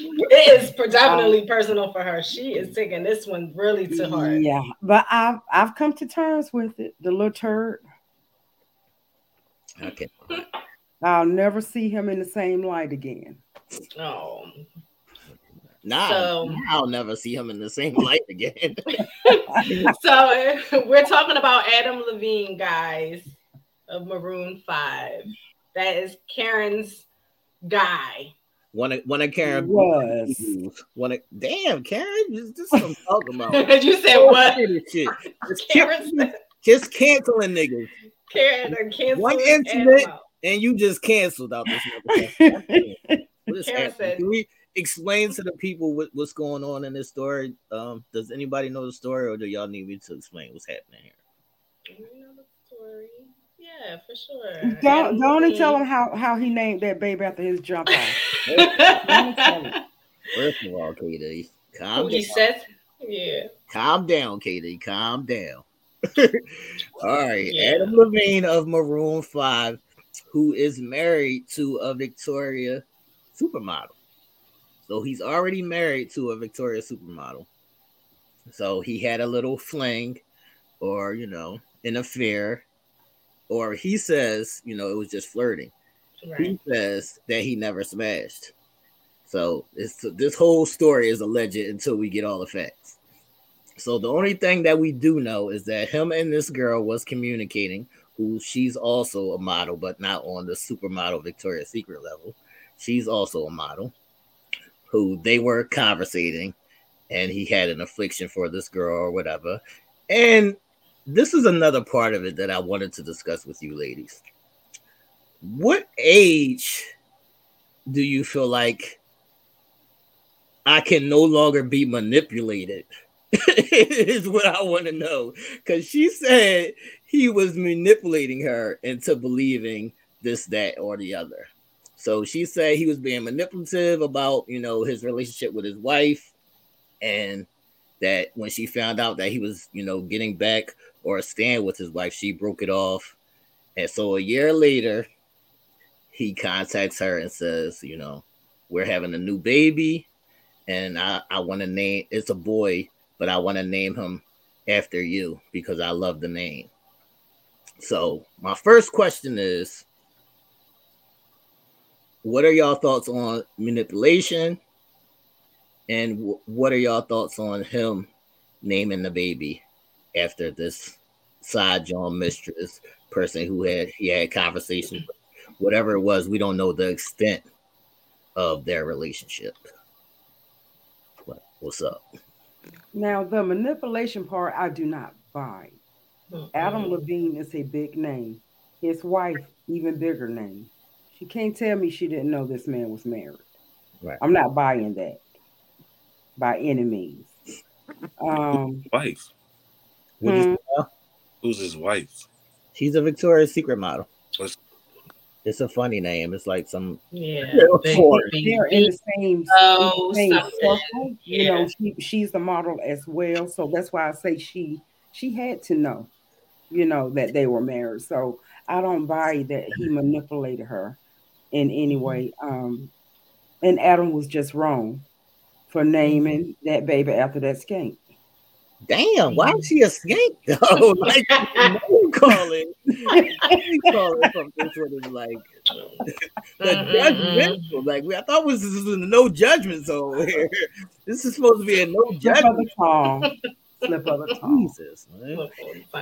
It is predominantly personal for her. She is taking this one really to heart. Yeah, but I've I've come to terms with it. The little turd. okay. I'll never see him in the same light again. Oh, Now, So- now I'll never see him in the same light again. so we're talking about Adam Levine, guys, of Maroon Five. That is Karen's guy. One of one of Karen Was. one of damn Karen. This, this is what I'm talking about. you said what? Shit. Just, Karen, can- just canceling niggas, Karen, uh, done canceled One incident. and you just canceled out this. motherfucker. What is Karen said- Can we explain to the people what, what's going on in this story? Um, does anybody know the story, or do y'all need me to explain what's happening here? You know the story. Yeah, for sure. Don't don't and tell him how how he named that baby after his jump off. Don't tell him. First of all, KD, calm Who he down. says, yeah. Calm down, KD. Calm down. all right, Yeah. Adam Levine of Maroon Five, who is married to a Victoria supermodel. So he's already married to a Victoria supermodel. So he had a little fling, or you know, an affair, or he says, you know, it was just flirting. Right. He says that he never smashed. So it's this whole story is alleged until we get all the facts. So the only thing that we do know is that him and this girl was communicating, who she's also a model, but not on the supermodel Victoria's Secret level. She's also a model who they were conversating, and he had an affliction for this girl or whatever. And this is another part of it that I wanted to discuss with you ladies. What age do you feel like I can no longer be manipulated? is what I want to know. Because she said he was manipulating her into believing this, that, or the other. So she said he was being manipulative about, you know, his relationship with his wife, and that when she found out that he was, you know, getting back or staying with his wife, she broke it off. And so a year later, he contacts her and says, you know, we're having a new baby, and I, I want to name it's a boy, but I want to name him after you because I love the name. So my first question is what are y'all thoughts on manipulation? And wh- what are y'all thoughts on him naming the baby after this side John mistress person who had he had conversations with? Whatever it was, we don't know the extent of their relationship. What, what's up? Now, the manipulation part, I do not buy. Adam Levine is a big name. His wife, even bigger name. She can't tell me she didn't know this man was married. Right. I'm not buying that by any means. Um, Wife. Hmm. Who's his wife? She's a Victoria's Secret model. What's- It's a funny name. It's like some Yeah. Yeah, Big- for- big- they're in the same, Oh, same something. circle. You know, she, she's the model as well. So that's why I say she she had to know, you know, that they were married. So I don't buy that he manipulated her in any Mm-hmm. way. Um, and Adam was just wrong for naming that baby after that skank. damn. Why is she a skank though? like name calling, name calling from this one like the judgmental. Like I thought was this was a no judgment zone here. This is supposed to be a no judgment. the tongue. Slip of the tongue. Jesus.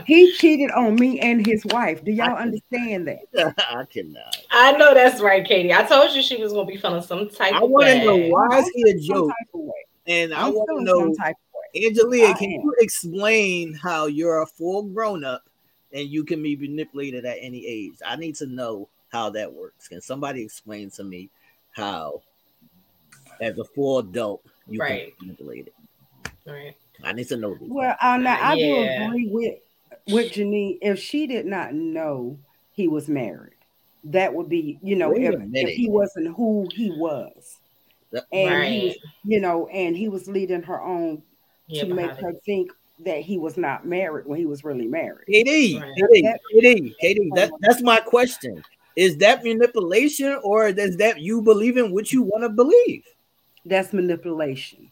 He cheated on me and his wife. Do y'all understand that? I cannot. I know that's right, KD. I told you she was gonna be feeling some type I of want to know why is he a joke, type of way. and I I'm want to know some type of way. Angelia, can you explain how you're a full grown up and you can be manipulated at any age? I need to know how that works. Can somebody explain to me how, as a full adult, you Right. can be manipulated? Right. I need to know this. Well, I, uh, now, I Yeah. do agree with with Janine. If she did not know he was married, that would be, you know, if, if he wasn't who he was, That- and he was, you know, and he was leading her on Yeah, to make her it. think that he was not married when he was really married. KD, Right. KD, That- KD, KD, that, that's my question. Is that manipulation or is that you believing what you want to believe? That's manipulation.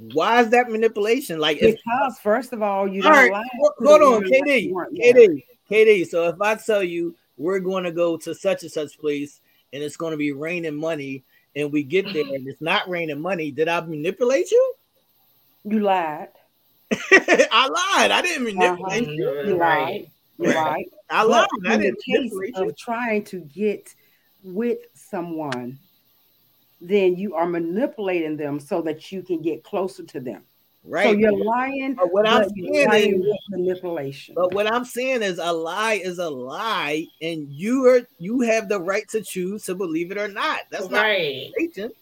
Why is that manipulation? Like, if Because first of all, you All don't right, lie. hold, to the hold on, KD, you weren't married. KD, KD. So if I tell you we're going to go to such and such place and it's going to be raining money, and we get there and it's not raining money, did I manipulate you? You lied. I lied. I didn't manipulate Uh-huh. you. You lied. You lied. I lied. But I in the didn't case manipulate you. of trying to get with someone, then you are manipulating them so that you can get closer to them. Right. So you're lying, But what I'm but saying lying is- manipulation. But what I'm saying is a lie is a lie, and you are you have the right to choose to believe it or not. That's not right. manipulation.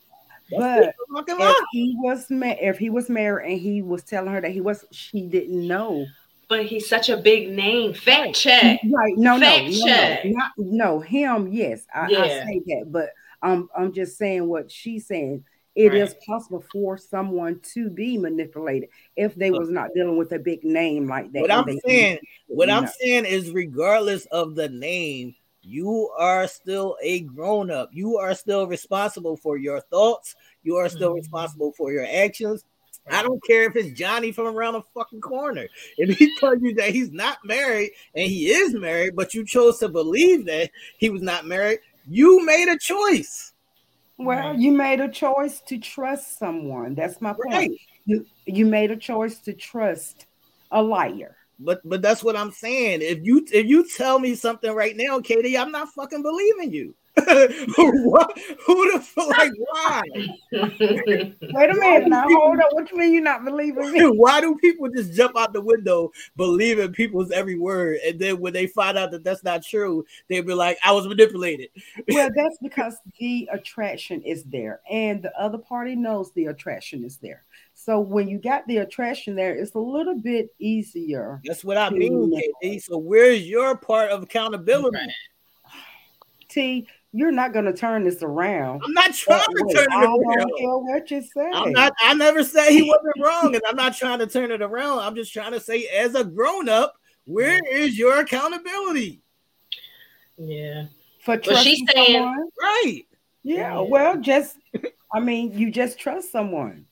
That's But just a fucking if lie. he was ma- if he was married and he was telling her that he was, she didn't know. But he's such a big name. Fact check. Right? No, no, Fact no, check. no, not no him. Yes, I, I Yeah. say that, but I'm I'm just saying what she's saying. It right. is possible for someone to be manipulated if they was not dealing with a big name like that. What I'm saying, what I'm saying is, regardless of the name, you are still a grown up. You are still responsible for your thoughts. You are still mm-hmm. responsible for your actions. I don't care if it's Johnny from around the fucking corner. If he tells you that he's not married and he is married, but you chose to believe that he was not married, you made a choice. Well, you made a choice to trust someone. That's my point. Right. You you made a choice to trust a liar. But but that's what I'm saying. If you if you tell me something right now, KD, I'm not fucking believing you. What, who the fuck? Like why? Wait a minute now. Hold up. What you mean you're not believing me? Why do people just jump out the window believing people's every word, and then when they find out that that's not true, they be like, "I was manipulated." well, that's because the attraction is there, and the other party knows the attraction is there. So when you got the attraction there, it's a little bit easier. That's what I mean, KD. So where's your part of accountability? T, you're not going to turn this around. I'm not trying to turn it I around. don't care what you say. I'm not. I never say he wasn't wrong, and I'm not trying to turn it around. I'm just trying to say, as a grown up, where mm. is your accountability? Yeah. For trusting she's saying, someone, right? Yeah. Well, just I mean, you just trust someone,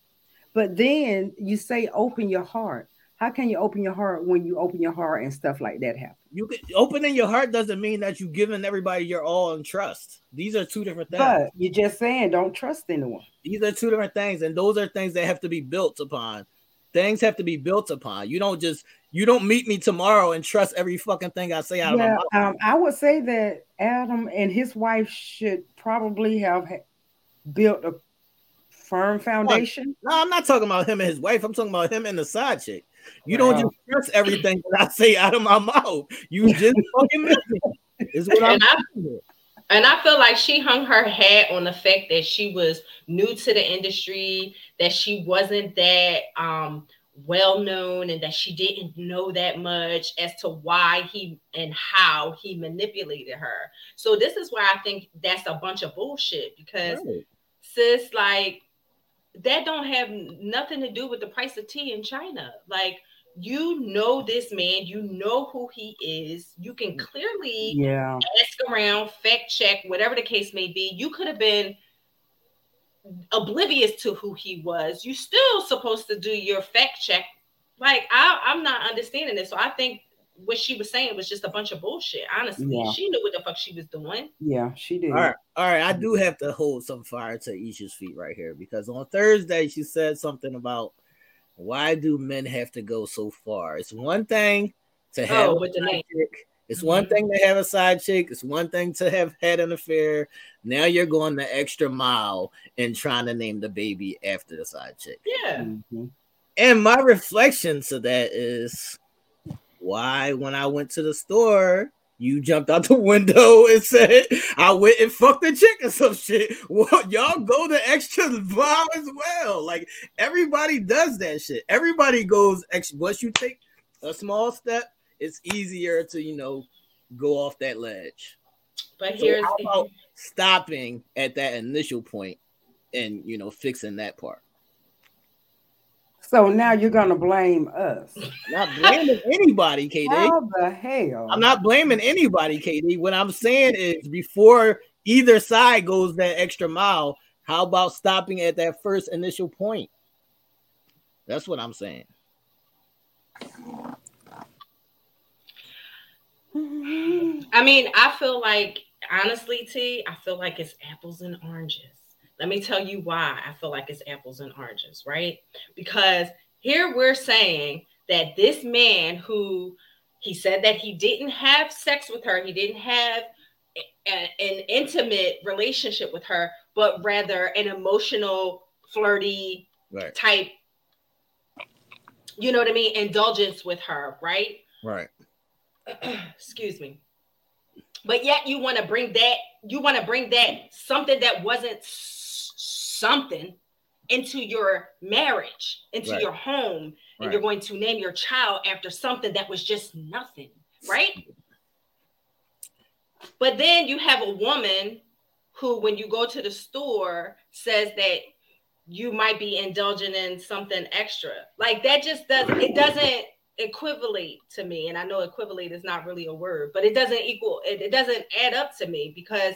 but then you say, open your heart. How can you open your heart when you open your heart and stuff like that happen? You can opening your heart doesn't mean that you're giving everybody your all and trust. These are two different things. But you're just saying don't trust anyone. These are two different things, and those are things that have to be built upon. Things have to be built upon. You don't just you don't meet me tomorrow and trust every fucking thing I say out yeah, of my mouth. Um, I would say that Adam and his wife should probably have built a firm foundation. No, I'm not talking about him and his wife. I'm talking about him and the side chick. You don't just trust everything that I say out of my mouth. You just fucking it. Is what I'm and I feel like she hung her hat on the fact that she was new to the industry, that she wasn't that um, well known, and that she didn't know that much as to why he and how he manipulated her. So this is why I think that's a bunch of bullshit because right. sis, like that don't have nothing to do with the price of tea in China. Like you know this man, you know who he is. You can mm. clearly yeah. ask around, fact check, whatever the case may be. You could have been oblivious to who he was. You still supposed to do your fact check. Like I, I'm not understanding this. So I think what she was saying was just a bunch of bullshit. Honestly, yeah. she knew what the fuck she was doing. Yeah, she did. All right, all right. I do have to hold some fire to Aisha's feet right here because on Thursday she said something about why do men have to go so far? It's one thing to oh, have oh, with the name. Chick. It's mm-hmm. one thing to have a side chick. It's one thing to have had an affair. Now you're going the extra mile and trying to name the baby after the side chick. Yeah. Mm-hmm. And my reflection to that is why, when I went to the store, you jumped out the window and said, I went and fucked the chick or some shit. Well, y'all go the extra mile as well. Like everybody does that shit. Everybody goes extra. Once you take a small step, it's easier to, you know, go off that ledge. But here's so about stopping at that initial point and you know fixing that part. So now you're gonna blame us. Not blaming anybody, KD. How the hell? I'm not blaming anybody, KD. What I'm saying is before either side goes that extra mile, how about stopping at that first initial point? That's what I'm saying. I mean, I feel like honestly, T, I feel like it's apples and oranges. Let me tell you why I feel like it's apples and oranges, right? Because here we're saying that this man who he said that he didn't have sex with her, he didn't have a, an intimate relationship with her, but rather an emotional, flirty right. type, you know what I mean, indulgence with her, right? Right. Excuse me. But yet you want to bring that, you want to bring that something that wasn't something into your marriage, into right. your home, and right. you're going to name your child after something that was just nothing, right? But then you have a woman who, when you go to the store, says that you might be indulging in something extra. Like that just doesn't it doesn't equivalent to me. And I know equivalent is not really a word, but it doesn't equal it, it doesn't add up to me because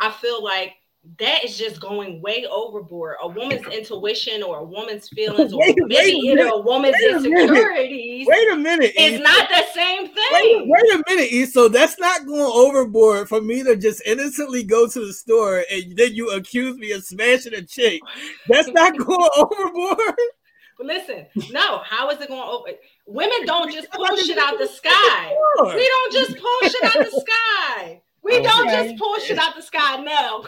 I feel like that is just going way overboard. A woman's intuition or a woman's feelings, or Wait- maybe wait a even minute. a woman's Wait a minute. insecurities Wait a minute. is E. not the same thing. wait a minute, E. So that's not going overboard for me to just innocently go to the store and then you accuse me of smashing a chick. That's not going overboard. Listen, no, how is it going over? Women don't just pull shit out the sky. We don't just pull shit out the sky. We don't just pull shit out the sky. No,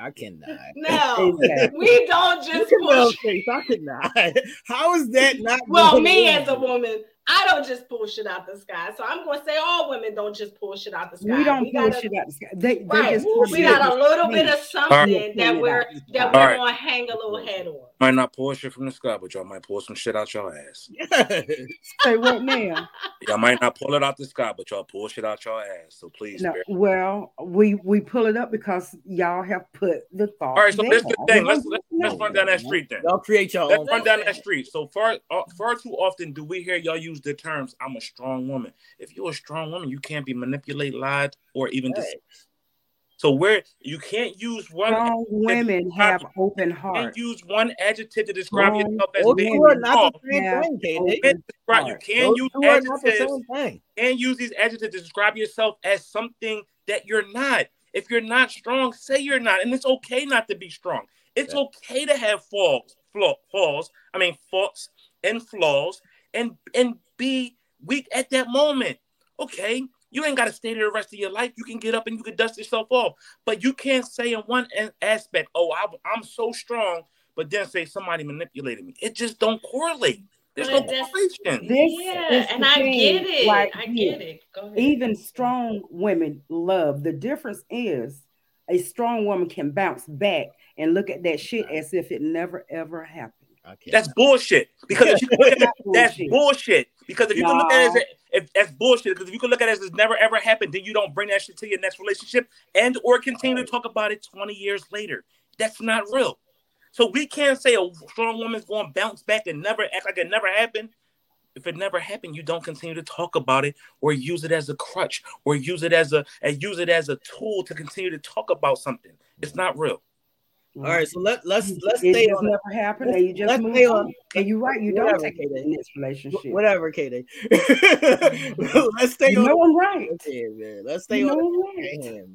I cannot. no, Exactly. we don't just pull. Well, shit- Chase, I cannot. How is that not? Well, going me as a woman, I don't just pull shit out the sky. So I'm going to say all women don't just pull shit out the sky. We don't pull gotta- shit out the sky. They, they Right, we got a little bit of something Alright. that we're that we're right. going to hang a little head on. Might not pour shit from the sky, but y'all might pull some shit out your ass. Yes. say what now? Y'all might not pull it out the sky, but y'all pull shit out your ass. So please. No, well, we we pull it up because y'all have put the thought. All right, so there. this is the thing. Let's let's, know. let's run down that street then. Y'all create your Let's own. run down that street. So far, uh, far too often do we hear y'all use the terms "I'm a strong woman." If you're a strong woman, you can't be manipulated, lied, or even Hey. deceived. So where you can't use one Strong women have open can't use one adjective to describe Strong yourself as Those being two are not strong. the same Yeah. thing, KD. Open Can't describe- you can Those use two are not adjectives. same. Can use these adjectives to describe yourself as something that you're not. If you're not strong, say you're not, and it's okay not to be strong. It's Yeah. okay to have flaws, flaw, flaws. I mean, faults and flaws, and and be weak at that moment. Okay, you ain't got to stay there the rest of your life. You can get up and you can dust yourself off, but you can't say in one aspect, "Oh, I, I'm so strong," but then say somebody manipulated me. It just don't correlate. There's no But that's- correlation. This yeah, is and I get it. right I here. get it. Go ahead. Even strong women love. The difference is a strong woman can bounce back and look at that shit as if it never ever happened. I can't. That's bullshit. Because if you look at it, that's Bullshit. Because if you can look at it as if that's bullshit, because if you can look at it as it's never ever happened, then you don't bring that shit to your next relationship and or continue to talk about it 20 years later. That's not real. So we can't say a strong woman's going to bounce back and never act like it never happened. If it never happened, you don't continue to talk about it or use it as a crutch or use it as a and use it as a tool to continue to talk about something. It's not real. All right, so let let's let's it stay just on it. never happened, let's- and you just let's move stay on. on- And you're right, you whatever, don't take it in this relationship. Whatever, KD. let's stay You on know I'm right. hand, man. Let's stay You on know the I'm right. hand,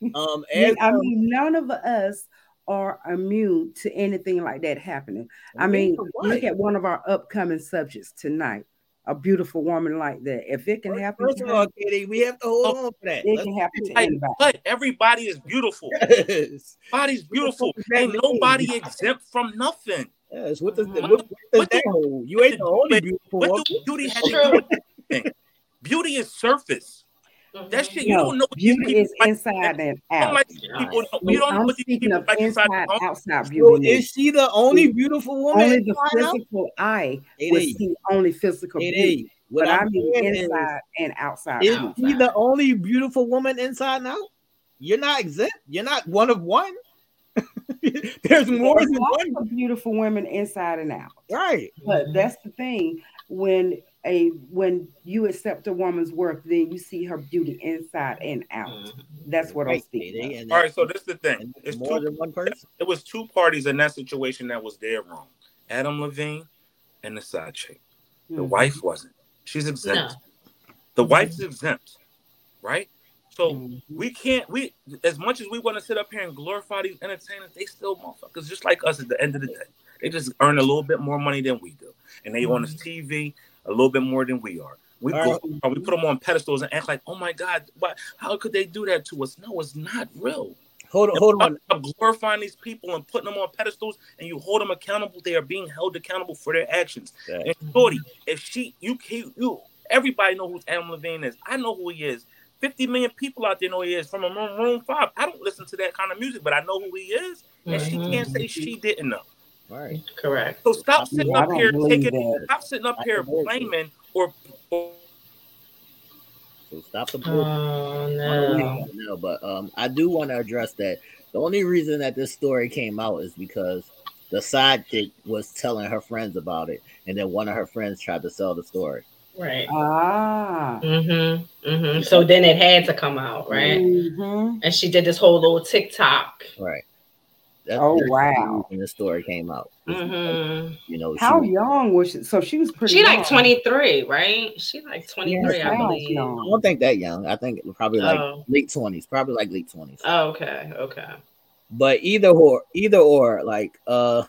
man. Um, as I mean, none of us are immune to anything like that happening. I mean, look at one of our upcoming subjects tonight. A beautiful woman like that. If it can happen, First of all, KD, we have to hold oh, on for that. it Let's- can happen to anybody. but everybody is beautiful. Yes. Body's beautiful. Ain't nobody exempt from nothing. Yes, what does, What what, what does that hold? You ain't the only beautiful What do beauty have to do with anything? Beauty is surface. That mm-hmm. shit you No, don't know. beauty is inside and You don't out. like people. You don't know I'm what these speaking people of like inside inside, the home. outside So beauty. is she the only beautiful woman? only the inside out? physical eye It would is. see only physical It beauty, is. What but I mean saying is, inside and outside. is beauty. she the only beautiful woman inside and out? You're not exempt. You're not one of one. There's more There's than one. beautiful women inside and out. Right. But that's the thing when a when you accept a woman's worth, then you see her beauty inside and out. That's what I'm Right, speaking. KD, of. and All so this is the thing. It's more two, than one person. it was two parties in that situation that was dead wrong. Adam Levine and the side chick. The Mhm. wife wasn't. She's exempt. No. The wife's exempt, right? So Mhm. we can't. We as much as we want to sit up here and glorify these entertainers, they still motherfuckers just like us. At the end of the day, they just earn a little bit more money than we do, and they on this TV a little bit more than we are. We All right. go, we put them on pedestals and act like, oh my god, why, how could they do that to us? No, it's not real. Hold on, hold on. Stop glorifying these people and putting them on pedestals, and you hold them accountable. They are being held accountable for their actions. Yeah. And Shorty, if she, you, he, you, everybody know who Adam Levine is. I know who he is. Fifty million people out there know who he is from Maroon, room five. I don't listen to that kind of music, but I know who he is, and she Mhm. can't say she didn't know. All right. Correct. So stop sitting Yeah, I up here taking, that. stop sitting up I here don't believe it. blaming or, or So stop the bullshit. Oh No, no. no, but um, I do want to address that. The only reason that this story came out is because the sidekick was telling her friends about it, and then one of her friends tried to sell the story. Right. Ah. Mm-hmm. Mm-hmm. So then it had to come out, right? Mm-hmm. And she did this whole little TikTok. Right. That's Oh, wow. When the story came out, Mm-hmm. you know, How she, young was she? So she was pretty. She like 23, right? She like 23, I believe. young. I don't think that young. I think probably like Oh. late twenties, probably like late twenties. Oh, okay, okay. but either or, either or, like, uh,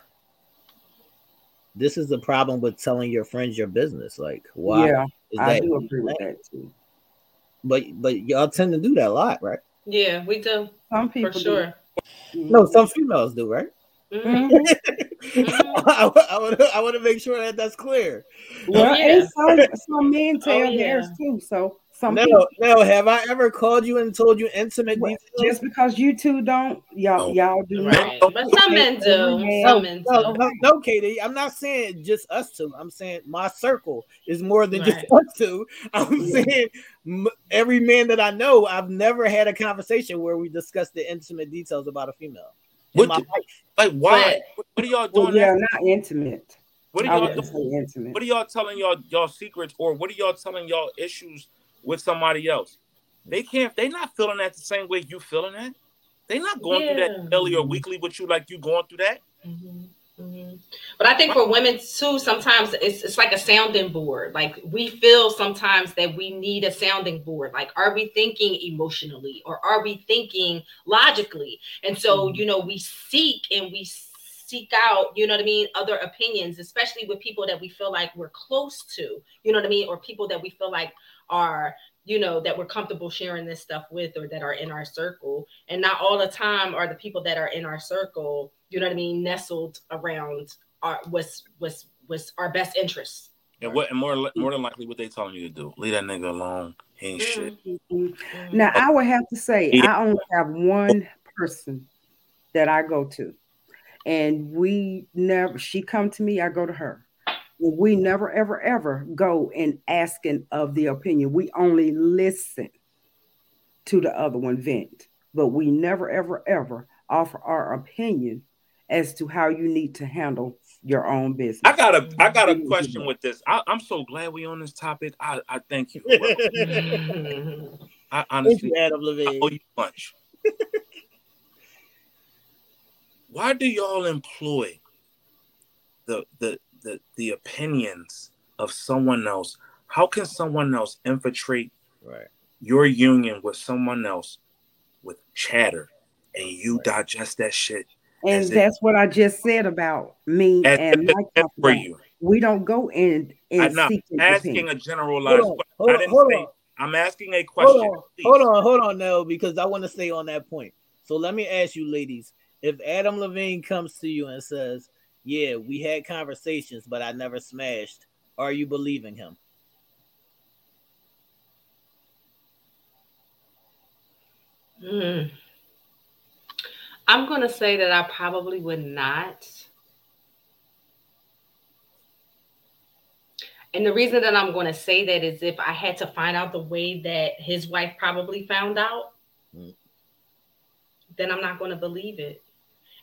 this is the problem with telling your friends your business. Like, why Yeah, is I do agree with that too. But but y'all tend to do that a lot, right? Yeah, we do Some for people do. Sure. No, some females do, right? Mhm. Mhm. Mhm. I, I want to I want to make sure that that's clear. Well, yeah. and some some men tell Oh, yeah. theirs too. So some No, people, no. Have I ever called you and told you intimate Well, details? just because you two don't, y'all Oh. y'all do Right. not. But some men do. Yeah. Some men No, do. no, no, KD. I'm not saying just us two. I'm saying my circle is more than just us two. I'm Yeah. saying m- every man that I know, I've never had a conversation where we discussed the intimate details about a female. What my the- life. Like, why? What, what are y'all Well, doing? yeah, that? not intimate. What are I y'all wouldn't doing? intimate. What are y'all telling y'all y'all secrets, or what are y'all telling y'all issues with somebody else? They can't. They're not feeling that the same way you feeling that. They're not going through that daily or weekly with you like you going through that. Mhm, mhm. But I think for women too, sometimes it's it's like a sounding board. Like we feel sometimes that we need a sounding board. Like, are we thinking emotionally or are we thinking logically? And so, you know, we seek and we seek out, you know what I mean, other opinions, especially with people that we feel like we're close to, you know what I mean, or people that we feel like are you know that we're comfortable sharing this stuff with or that are in our circle and not all the time are the people that are in our circle you know what i mean nestled around our what's what's what's our best interests And what? And more more than likely, what they telling you to do? Leave that nigga alone. He ain't shit. Mhm. Mhm. Now I would have to say I only have one person that I go to, and we never. She come to me, I go to her. We never, ever, ever go in asking of the opinion. We only listen to the other one vent, but we never, ever, ever offer our opinion as to how you need to handle your own business. I got a I got a Mhm. question with this. I, I'm so glad we on this topic. I, I thank you. I honestly you, Adam I owe you lunch. Why do y'all employ the, the the the opinions of someone else? How can someone else infiltrate Right. your union with someone else with chatter and you Right. digest that shit and as if- that's what I just said about me as and if my it's for you? We don't go in I'm and not seek asking opinion. a Hold generalized on, hold I on, didn't hold say on. I'm asking a Hold question. on, please. hold on, hold on, no, because I want to stay on that point. So let me ask you, ladies, if Adam Levine comes to you and says, "Yeah, we had conversations, but I never smashed," are you believing him? Mm. i'm gonna say that i probably would not and the reason that i'm going to say that is if i had to find out the way that his wife probably found out Mm. then i'm not going to believe it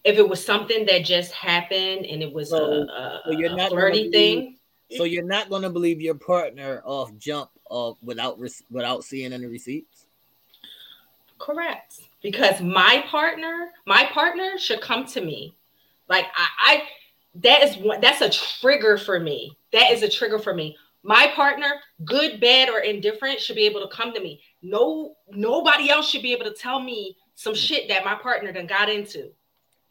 if it was something that just happened and it was So- a, a, so you're a not flirty believe- thing So you're not going to believe your partner off jump of without without seeing any receipts. Correct. Because my partner, my partner should come to me. Like I, I that is one that's a trigger for me. That is a trigger for me. My partner, good, bad, or indifferent, should be able to come to me. No, nobody else should be able to tell me some hmm. shit that my partner done got into.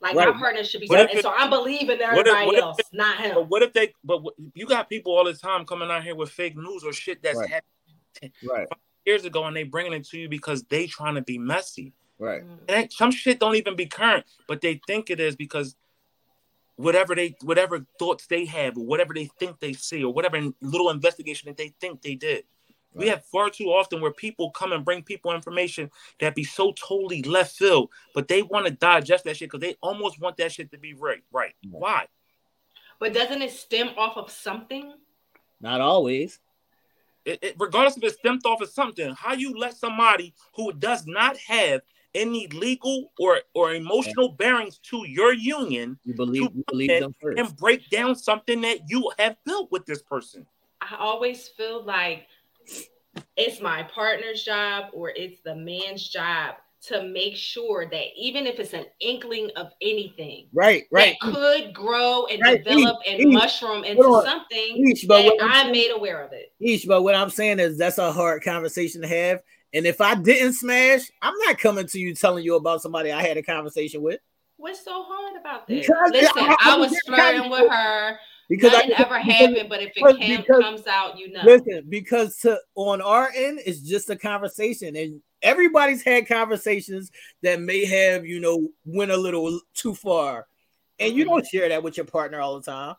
Like Right. my partner should be What if and it- so I'm believing what if- everybody what if else, not him. But what if they? But what, you got people all the time coming out here with fake news or shit that's Right. happened Right, years ago, and they bringing it to you because they trying to be messy. right. Mm. And some shit don't even be current, but they think it is because whatever they, whatever thoughts they have, or whatever they think they see, or whatever little investigation that they think they did. We have far too often where people come and bring people information that be so totally left field, but they want to digest that shit because they almost want that shit to be right. Right? Right. Why? But doesn't it stem off of something? Not always. it, it- regardless if it stemmed off of something, how you let somebody who does not have any legal or or emotional bearings to your union You believe you believe them first. and break down something that you have built with this person. I always feel like it's my partner's job or it's the man's job to make sure that even if it's an inkling of anything Right, right. that could grow and Right, develop each- and each- mushroom into hold something Each, but that I'm saying- made aware of it. Each, but what I'm saying is that's a hard conversation to have. And if I didn't smash, I'm not coming to you telling you about somebody I had a conversation with What's so hard about this? Because Listen, I- I I was was flirting with her. Because Nothing I ever happened, but if it because- can, because- comes out, you know. Listen, because to on our end, it's just a conversation, and everybody's had conversations that may have, you know, went a little too far, and you Mhm. don't share that with your partner all the time.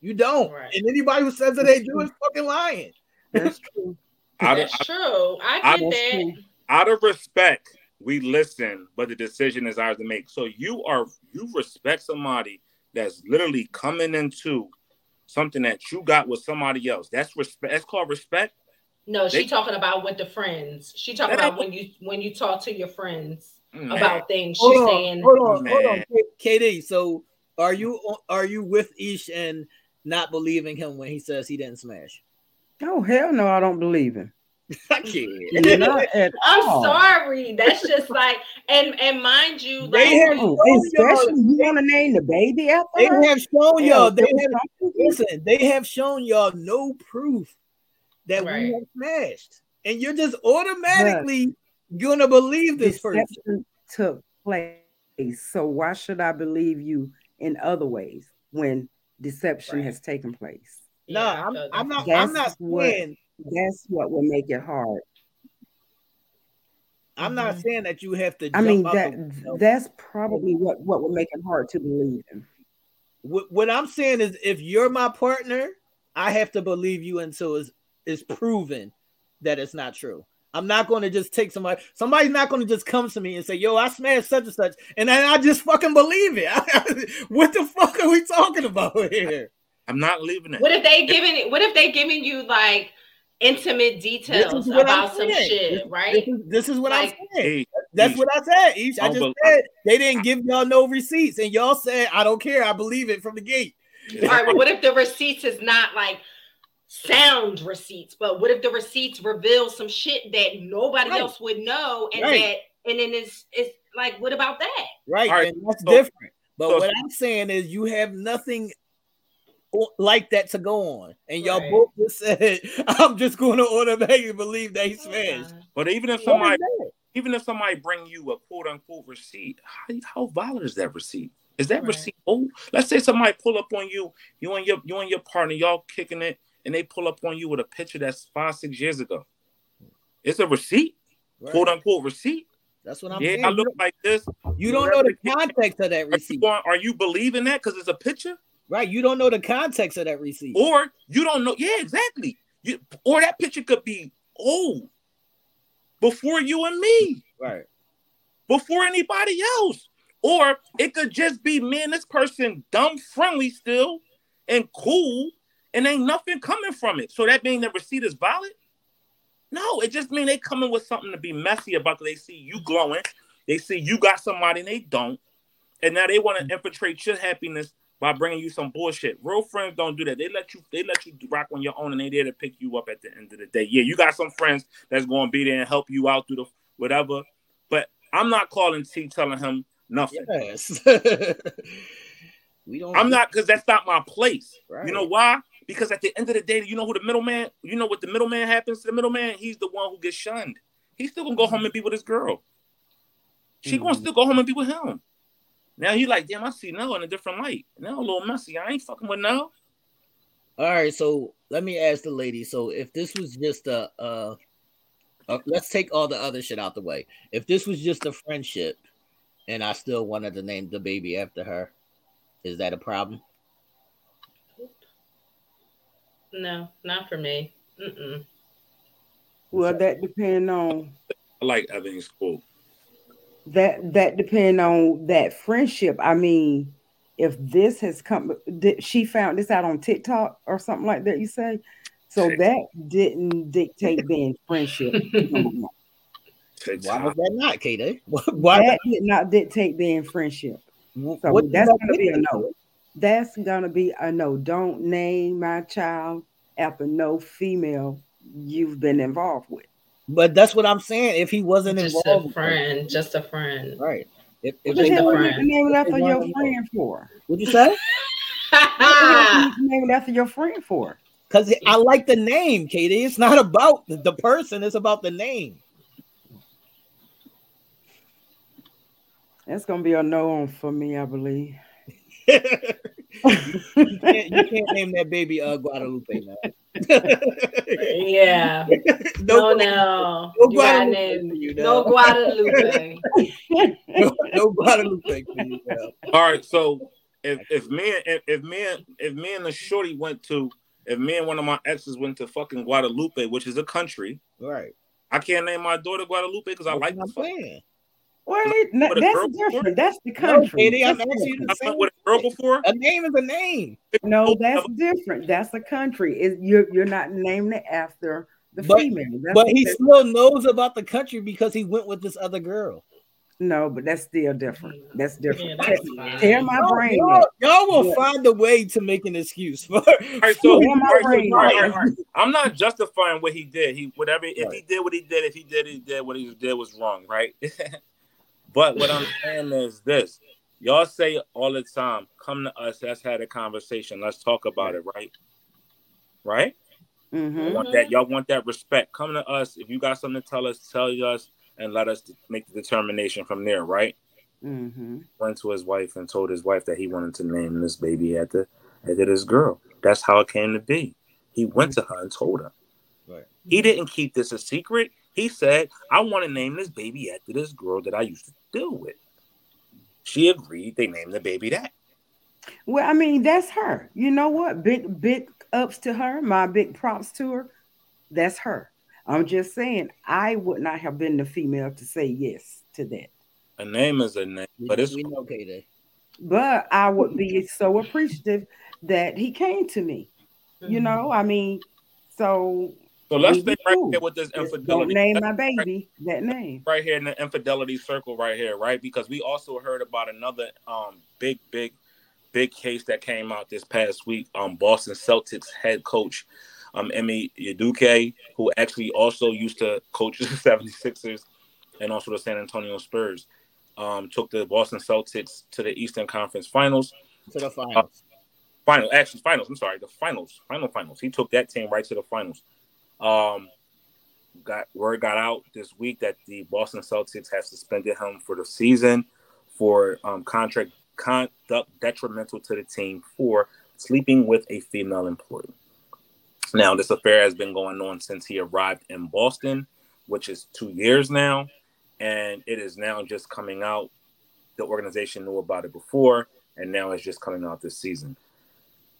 You don't, Right. and anybody who says that they do is fucking lying. That's true. Out of, That's true. I I- get That's that. true. out of respect, we listen, but the decision is ours to make. So you are you respect somebody that's literally coming into something that you got with somebody else. That's respect. That's called respect. No, she talking about with the friends. She talking about when you when you talk to your friends Man, about things. Hold She's on, saying hold on, hold on, KD. So, are you are you with Ish and not believing him when he says he didn't smash? Oh hell no, I don't believe him. I can't. Not at I'm all. sorry. That's just like and and mind you, like They have- Oh, Oh, especially you want to name the baby after They her? have shown Hell, y'all. They there have listen. They have shown y'all no proof that Right. we have smashed, and you're just automatically gonna believe this person. deception took place. So why should I believe you in other ways when deception Right. has taken place? No, Yeah, I'm, so I'm not. I'm not what- saying. That's what will make it hard. I'm not Mhm. saying that you have to. I mean out that the window. that's probably what what would make it hard to believe him. What, what I'm saying is, if you're my partner, I have to believe you until it's, it's proven that it's not true. I'm not going to just take somebody. Somebody's not going to just come to me and say, "Yo, I smashed such and such," and then I just fucking believe it. what the fuck are we talking about here? I'm not leaving it. what if they giving it what if they giving you like intimate details about some saying. shit, This- right? This is, this is what Like- I'm saying. That's Ish, what I said. Each I oh, just bel- said uh, they didn't give y'all no receipts, and y'all said, "I don't care. I believe it from the gate." All right, but what if the receipts is not like sound receipts, but what if the receipts reveal some shit that nobody Right. else would know, and Right. that and then it's it's like, what about that? Right, All right, and that's so- different. But so- what I'm saying is, you have nothing o- like that to go on, and y'all Right. both just said, "I'm just going to automatically believe that he smashed." But even if somebody, even if somebody bring you a quote unquote receipt, how, how valid is that receipt? Is that Right. receipt old? Let's say somebody pull up on you, you and your you and your partner, y'all kicking it, and they pull up on you with a picture that's five six years ago. It's a receipt, Right. quote unquote receipt. That's what I'm yeah, saying. I look like this. you don't know the context of that Are you, receipt, going, are you believing that because it's a picture, right? You don't know the context of that receipt. or you don't know? Yeah, exactly. You, or that picture could be old before you and me. Right. before anybody else. Or it could just be me and this person dumb friendly still and cool, and ain't nothing coming from it. So that mean the receipt is valid? No, it just mean they coming with something to be messy about. 'cause They see you glowing, they see you got somebody and they don't, and now they want to mm. infiltrate your happiness by bringing you some bullshit. Real friends don't do that. They let you they let you rock on your own, and they there to pick you up at the end of the day. Yeah, you got some friends that's going to be there and help you out through the whatever. But I'm not calling T telling him nothing. Yes. we don't. I'm not because that's not my place. Right. You know why? Because at the end of the day, you know who the middleman. You know what the middleman happens to the middleman. He's the one who gets shunned. He's still gonna go home and be with his girl. She gonna Mhm. still go home and be with him. Now he like, damn, I see Nell in a different light. Now a little messy. I ain't fucking with Nell. All right, so let me ask the lady. So if this was just a, uh, uh, let's take all the other shit out the way. If this was just a friendship, and I still wanted to name the baby after her, is that a problem? No, not for me. Mm-mm. Well, that depend on I like Evan's quote. That that depend on that friendship. I mean, if this has come, did she found this out on TikTok or something like that? You say, so that didn't dictate being friendship. Why was that not, KD? Why that did not dictate being friendship. So what that's does that gonna be a no. That's gonna be a no. Don't name my child after no female you've been involved with. But that's what I'm saying. If he wasn't Just involved, a with her. friend, just a friend. right? If, if What they Just a hell you friend. name it after your wanna friend for? what'd you say? What you name it after your friend for? Because I like the name, Katie. It's not about the- the person; it's about the name. That's gonna be a no on for me, I believe. you, can't, you can't name that baby uh, Guadalupe now. yeah. No, no, no. no Guadalupe name- you No now. Guadalupe. no, no Guadalupe for you now. All right, so if if me and if, if me and if me and the shorty went to if me and one of my exes went to fucking Guadalupe, which is a country, Right. I can't name my daughter Guadalupe because I like what the I'm fuck. Saying. Wait, no, that's girl before? different. That's the No, country. Katie, I'm That's asking you different. the I same. with a girl before. A name is a name. No, that's different. That's a country. Is you're you're not naming it after the But- female. That's But he still knows about the country because he went with this other girl. no, but that's still different. That's Yeah, different. that's Tear my Y'all, brain. y'all, y'all will Yeah. find a way to make an excuse for. All right, so, all Tear my right, so brain all right, all right. I'm not justifying what he did. He whatever if he did what he did, if he did he did what he did was wrong, right? but what I'm saying is this: y'all say all the time, "Come to us. Let's have a conversation. Let's talk about it." Right? Right? Mm-hmm. Want that? Y'all want that respect? Come to us. If you got something to tell us, tell us, and let us make the determination from there. Right? Mm-hmm. Went to his wife and told his wife that he wanted to name this baby after after this girl. That's how it came to be. He went to her and told her. Right. He didn't keep this a secret. He said, I want to name this baby after this girl that I used to deal with. She agreed. They named the baby that. Well, I mean, that's her. You know what? Big big ups to her. My big props to her. That's her. I'm just saying, I would not have been the female to say yes to that. A name is a name, but it's we know Katie. But I would be so appreciative that he came to me. Mm-hmm. You know, I mean, so so let's stay right here with this just don't name my baby that name. right here in the infidelity circle right here, right? Because we also heard about another um big, big, big case that came out this past week. Um Boston Celtics head coach um Ime Udoka, who actually also used to coach the 76ers and also the San Antonio Spurs, um, took the Boston Celtics to the Eastern Conference Finals. To the finals. Final, actually, finals. I'm sorry, the finals, final finals. He took that team right to the finals. Um, got word got out this week that the Boston Celtics have suspended him for the season for um, contract conduct detrimental to the team for sleeping with a female employee. Now, this affair has been going on since he arrived in Boston, which is two years now, and it is now just coming out. The organization knew about it before, and now it's just coming out this season.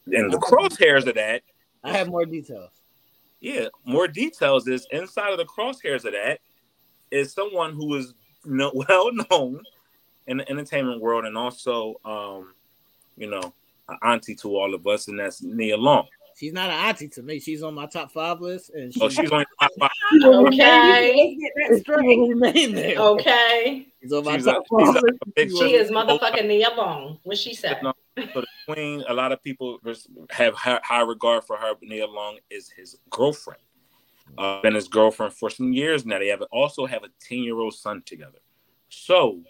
And the crosshairs of that I have more details. Yeah, more details is inside of the crosshairs of that is someone who is no, well known in the entertainment world and also, um, you know, an auntie to all of us, and that's Nia Long. She's not an auntie to me. She's on my top five list, and she, Oh, she's on top five. Okay. Let's get that she straight. remain there. Okay. She's on my She's top she's five list. She is motherfucking Nia Long. What she said? So the queen, a lot of people have high, high regard for her. But Nia Long is his girlfriend. Uh, been his girlfriend for some years now. They have also have a ten year old son together. So,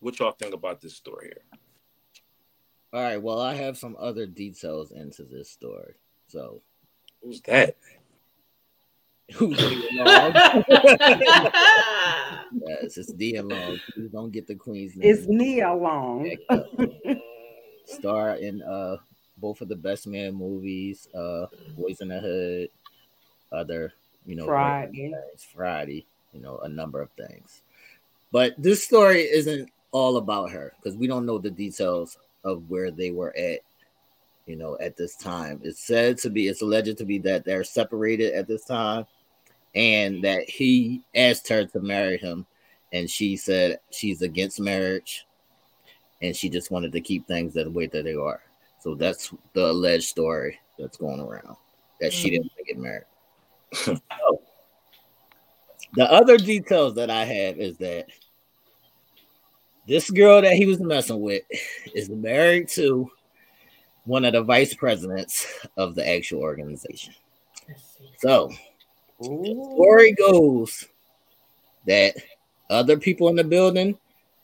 what y'all think about this story here? All right. Well, I have some other details into this story. So, Who's that? who's Nia Long? yes, it's Nia Long. Please don't get the queen's name. It's Nia Long. Star in uh both of the Best Man movies, uh, Boys in the Hood, other, you know, Friday. things, Friday, you know, a number of things. But this story isn't all about her because we don't know the details of where they were at, you know, at this time. It's said to be, it's alleged to be that they're separated at this time and that he asked her to marry him and she said she's against marriage and she just wanted to keep things the way that they are. So that's the alleged story that's going around that she didn't want to get married. So, the other details that I have is that this girl that he was messing with is married to one of the vice presidents of the actual organization. So, story goes that other people in the building,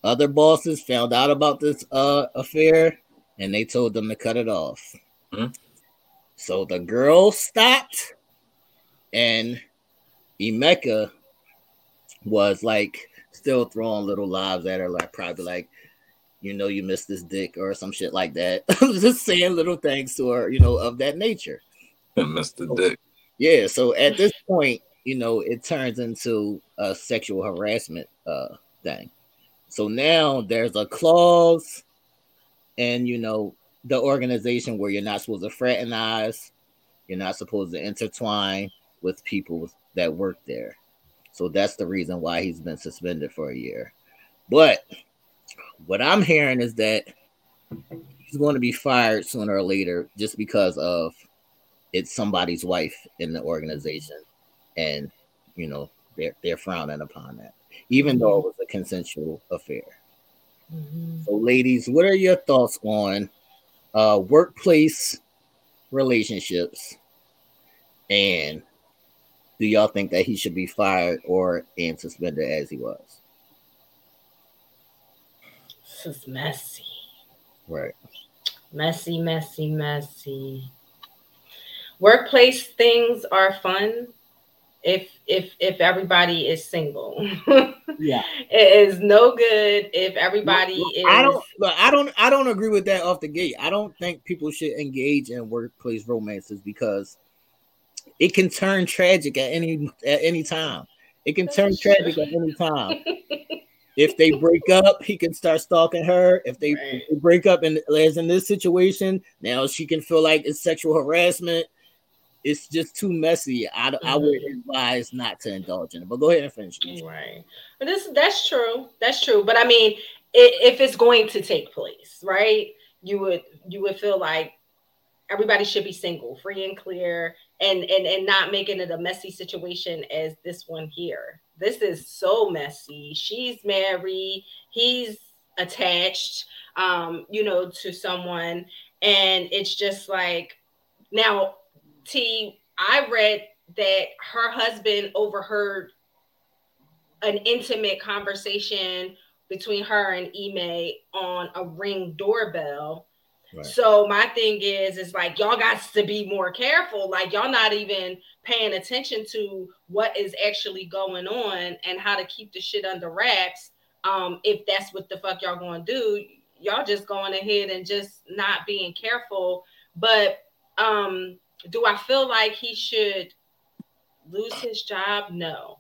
other bosses found out about this uh, affair and they told them to cut it off. Mm-hmm. So the girl stopped, and Emeka was like still throwing little lives at her, like probably like, you know, you missed this dick or some shit like that. Just saying little things to her, you know, of that nature. missed the dick. Yeah. So at this point, you know, it turns into a sexual harassment uh thing. So now there's a clause, and you know, the organization where you're not supposed to fraternize, you're not supposed to intertwine with people that work there. So that's the reason why he's been suspended for a year. But what I'm hearing is that he's going to be fired sooner or later just because of it's somebody's wife in the organization. And you know, they're they're frowning upon that, even though it was a consensual affair. Mm-hmm. So, ladies, what are your thoughts on uh, workplace relationships and do y'all think that he should be fired or and suspended as he was? This is messy. Right. Messy, messy, messy. Workplace things are fun if if if everybody is single. yeah. It is no good if everybody well, is I don't but I don't I don't agree with that off the gate. I don't think people should engage in workplace romances because it can turn tragic at any at any time. It can turn tragic at any time. if they break up, he can start stalking her. If they, right. if they break up and as in this situation, now she can feel like it's sexual harassment. It's just too messy. I, mm-hmm. I would advise not to indulge in it. But go ahead and finish. Right. But this that's true. That's true. But I mean, if it's going to take place, right? You would you would feel like everybody should be single, free and clear and and and not making it a messy situation as this one here. This is so messy. She's married, he's attached um, you know, to someone and it's just like now T I read that her husband overheard an intimate conversation between her and Ime on a ring doorbell so my thing is, is like y'all got to be more careful. Like y'all not even paying attention to what is actually going on and how to keep the shit under wraps. Um, if that's what the fuck y'all gonna do, y'all just going ahead and just not being careful. But um, do I feel like he should lose his job? No.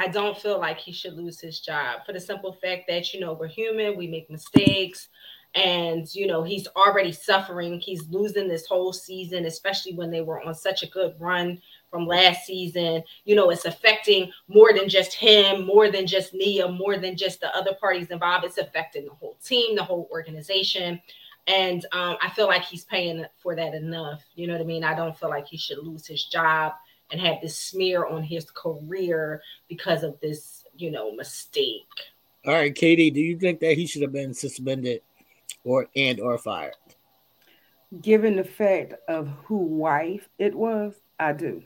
I don't feel like he should lose his job for the simple fact that you know we're human, we make mistakes and you know he's already suffering he's losing this whole season especially when they were on such a good run from last season you know it's affecting more than just him more than just nia more than just the other parties involved it's affecting the whole team the whole organization and um, i feel like he's paying for that enough you know what i mean i don't feel like he should lose his job and have this smear on his career because of this you know mistake all right katie do you think that he should have been suspended or and or fired? Given the fact of who wife it was, I do.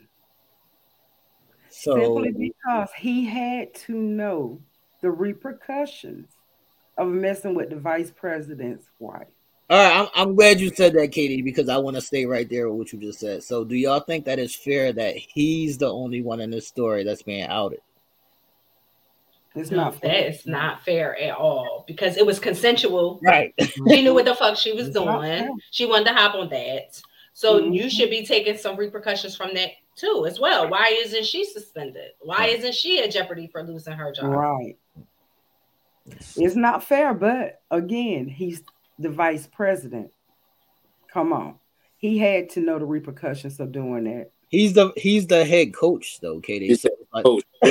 So simply because he had to know the repercussions of messing with the vice president's wife. All right, I'm, I'm glad you said that, Katie, because I want to stay right there with what you just said. So, do y'all think that it's fair that he's the only one in this story that's being outed? It's not fair. That's not fair at all because it was consensual. Right. she knew what the fuck she was it's doing. She wanted to hop on that. So mm-hmm. you should be taking some repercussions from that too, as well. Why isn't she suspended? Why isn't she at jeopardy for losing her job? Right. It's not fair, but again, he's the vice president. Come on. He had to know the repercussions of doing that. He's the he's the head coach though, Katie. So, like,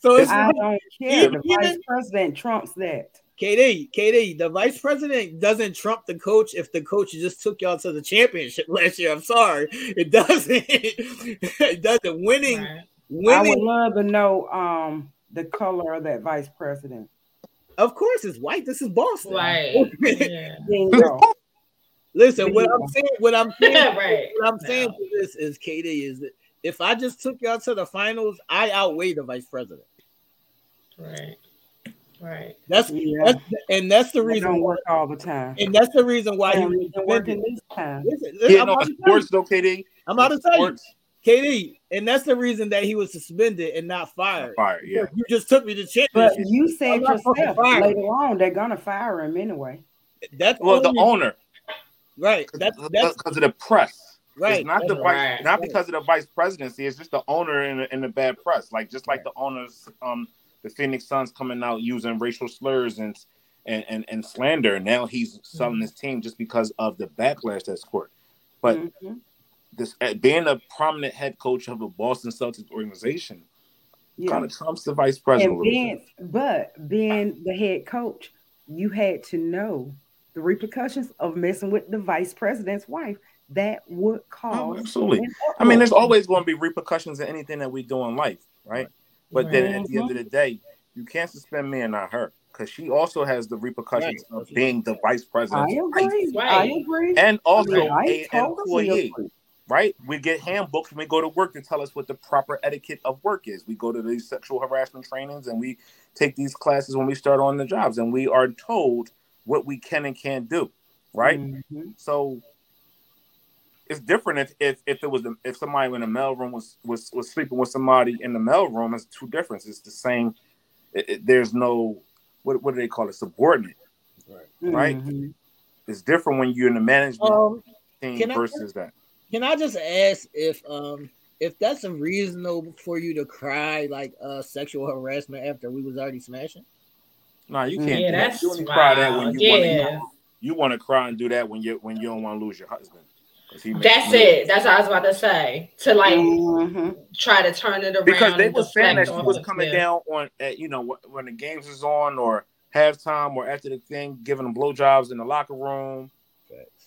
so it's I don't care. The even, vice president trumps that. KD, KD, the vice president doesn't trump the coach if the coach just took y'all to the championship last year. I'm sorry, it doesn't. it doesn't. Winning, right. I would love to know um the color of that vice president. Of course, it's white. This is Boston. Right. Yeah. Listen, what I'm saying, what I'm saying, right. what I'm saying No. to this is, KD, is that if I just took y'all to the finals, I outweigh the vice president. Right. Right. That's, Yeah. that's and that's the It reason don't why, work all the time. and that's the reason why he And was working this time. Listen, listen, Yeah, I'm, no, about to tell you, sports though, KD. I'm about to tell you, Sports, KD, and that's the reason that he was suspended and not fired. fire, yeah. You just took me to check. But you said I'm not fucking yourself later on they're gonna fire him anyway. That's Well, the owner, right. That's that's because of the press. right. It's not the That's vice, right. not because of the vice presidency. It's just the owner in the, in the bad press. Like just like the owners, um, the Phoenix Suns coming out using racial slurs and and and, and slander. Now he's selling his team just because of the backlash that's court. But Mhm. This uh, being a prominent head coach of the Boston Celtics organization yeah. kind of trumps the vice president. And a little bit. being, but being the head coach, you had to know the repercussions of messing with the vice president's wife. That would Oh, cause absolutely. I mean, there's always going to be repercussions in anything that we do in life, right? But then at the end of the day, you can't suspend me and not her because she also has the repercussions Right. of being the vice president. I president's wife agree. I agree. and also I mean, an employee, agree. Right? We get handbooks when we go to work to tell us what the proper etiquette of work is. We go to these sexual harassment trainings and we take these classes when we start on the jobs and we are told what we can and can't do, right? Mhm. So it's different if, if if it was if somebody in the mail room was was was sleeping with somebody in the mail room. It's two different. It's the same. It, it- there's no what what do they call it? Subordinate. Right. Mhm. It's different when you're in the management Um, team can I- versus that. Can I just ask if um if that's a reasonable for you to cry like uh sexual harassment after we was already smashing? No, you can't. Yeah, do that. that's you only cry that when you Yeah. want to. You want to cry and do that when you when you don't want to lose your husband. That's millions. it. That's what I was about to say. To like Mhm. try to turn it around. because they were saying that deflect she was coming you. down on, at, you know, when the games is on or halftime or after the thing, giving them blowjobs in the locker room.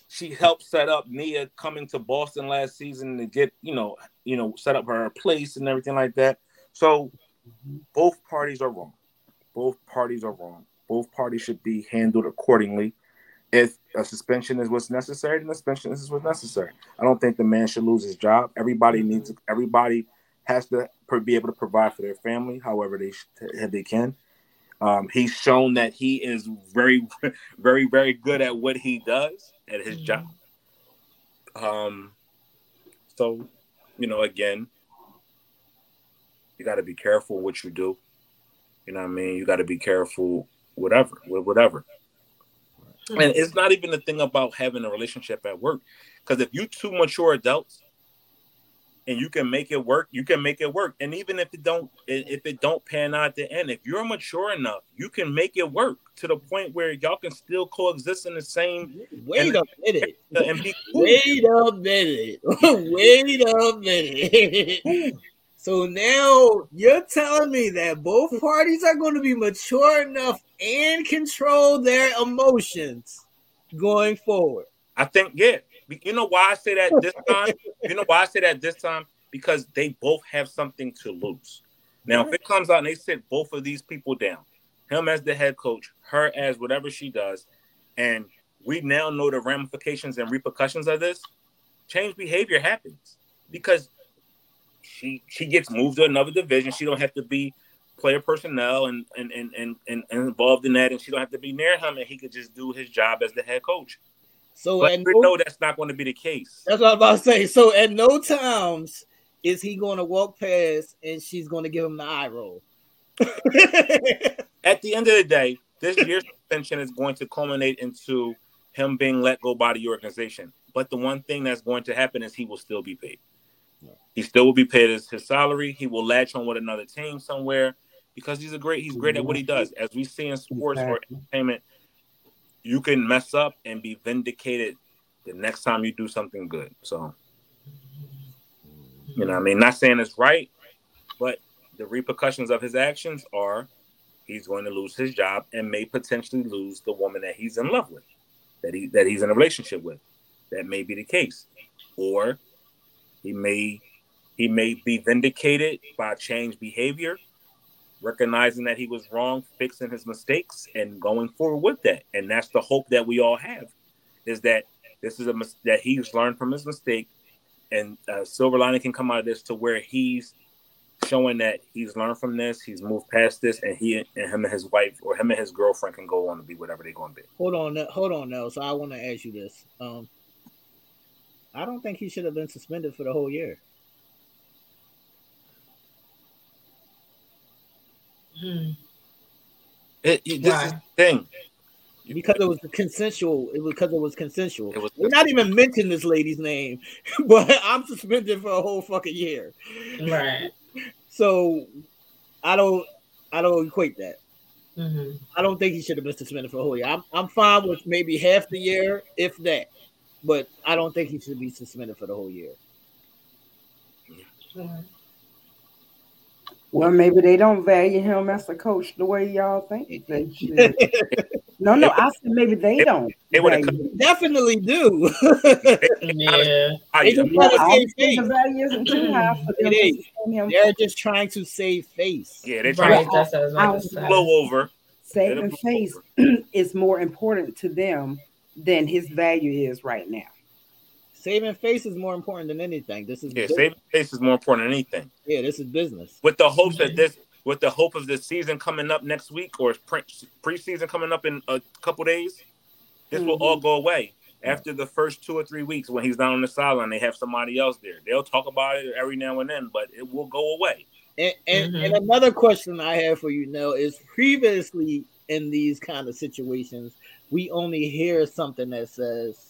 She helped set up Nia coming to Boston last season to get, you know, you know, set up her place and everything like that. So both parties are wrong. Both parties are wrong. Both parties should be handled accordingly. If a suspension is what's necessary, then a suspension is what's necessary. I don't think the man should lose his job. Everybody needs. Everybody has to be able to provide for their family, however they sh- they can. Um, he's shown that he is very, very, very good at what he does at his job. Um, so, you know, again, you got to be careful what you do. You know what I mean? You got to be careful, whatever, with whatever. And it's not even the thing about having a relationship at work, because if you two mature adults and you can make it work, you can make it work. And even if it don't, if it don't pan out at the end, if you're mature enough, you can make it work to the point where y'all can still coexist in the same Wait a minute. and be cool. Wait a minute. Wait a minute. so now you're telling me that both parties are going to be mature enough and control their emotions going forward. I think, yeah. You know why I say that this time? you know why I say that this time? Because they both have something to lose. Now, if it comes out and they sit both of these people down, him as the head coach, her as whatever she does, and we now know the ramifications and repercussions of this, change behavior happens because she she gets moved to another division. She don't have to be player personnel and and and and, and, involved in that, and she don't have to be near him, and he could just do his job as the head coach. So But we no, know that's not going to be the case. that's what I'm about to say. So at no times is he going to walk past and she's going to give him the eye roll. At the end of the day, this year's suspension is going to culminate into him being let go by the organization. But the one thing that's going to happen is he will still be paid. He still will be paid his, his salary. He will latch on with another team somewhere because he's a great he's great at what he does. As we see in sports or entertainment, you can mess up and be vindicated the next time you do something good. So you know, what I mean, not saying it's right, but the repercussions of his actions are he's going to lose his job and may potentially lose the woman that he's in love with, that he that he's in a relationship with. That may be the case, or he may he may be vindicated by changed behavior, recognizing that he was wrong, fixing his mistakes, and going forward with that. And that's the hope that we all have, is that this is a that he's learned from his mistake, and uh, silver lining can come out of this to where he's showing that he's learned from this, he's moved past this, and he and him and his wife or him and his girlfriend can go on to be whatever they're going to be. Hold on, hold on now. So I want to ask you this. Um, I don't think he should have been suspended for the whole year. Hmm. It, it- this is the thing. because it was consensual. It was because it was consensual. It was- We're not even mentioning this lady's name, but I'm suspended for a whole fucking year. Right. So I don't, I don't equate that. hmm I don't think he should have been suspended for a whole year. I'm, I'm fine with maybe half the year, if that, but I don't think he should be suspended for the whole year. Well, maybe they don't value him as a coach the way y'all think they should. No, no, I said maybe they don't. They would have value him. Definitely do. Yeah. They just Yeah, trying to I save would say the face. value isn't too high for them It to is. suspend him. They're just trying to save face. Yeah, they're trying Right. to That's what I was about to say. blow over. Saving face is more important to them than his value is right now. Saving face is more important than anything. This is Yeah, business. saving face is more important than anything. yeah, this is business. With the hope that this, with the hope of the season coming up next week or pre- preseason coming up in a couple days, this will Mhm. all go away after the first two or three weeks when he's down on the sideline. They have somebody else there. They'll talk about it every now and then, but it will go away. And and, Mhm. and another question I have for you now is previously in these kind of situations, we only hear something that says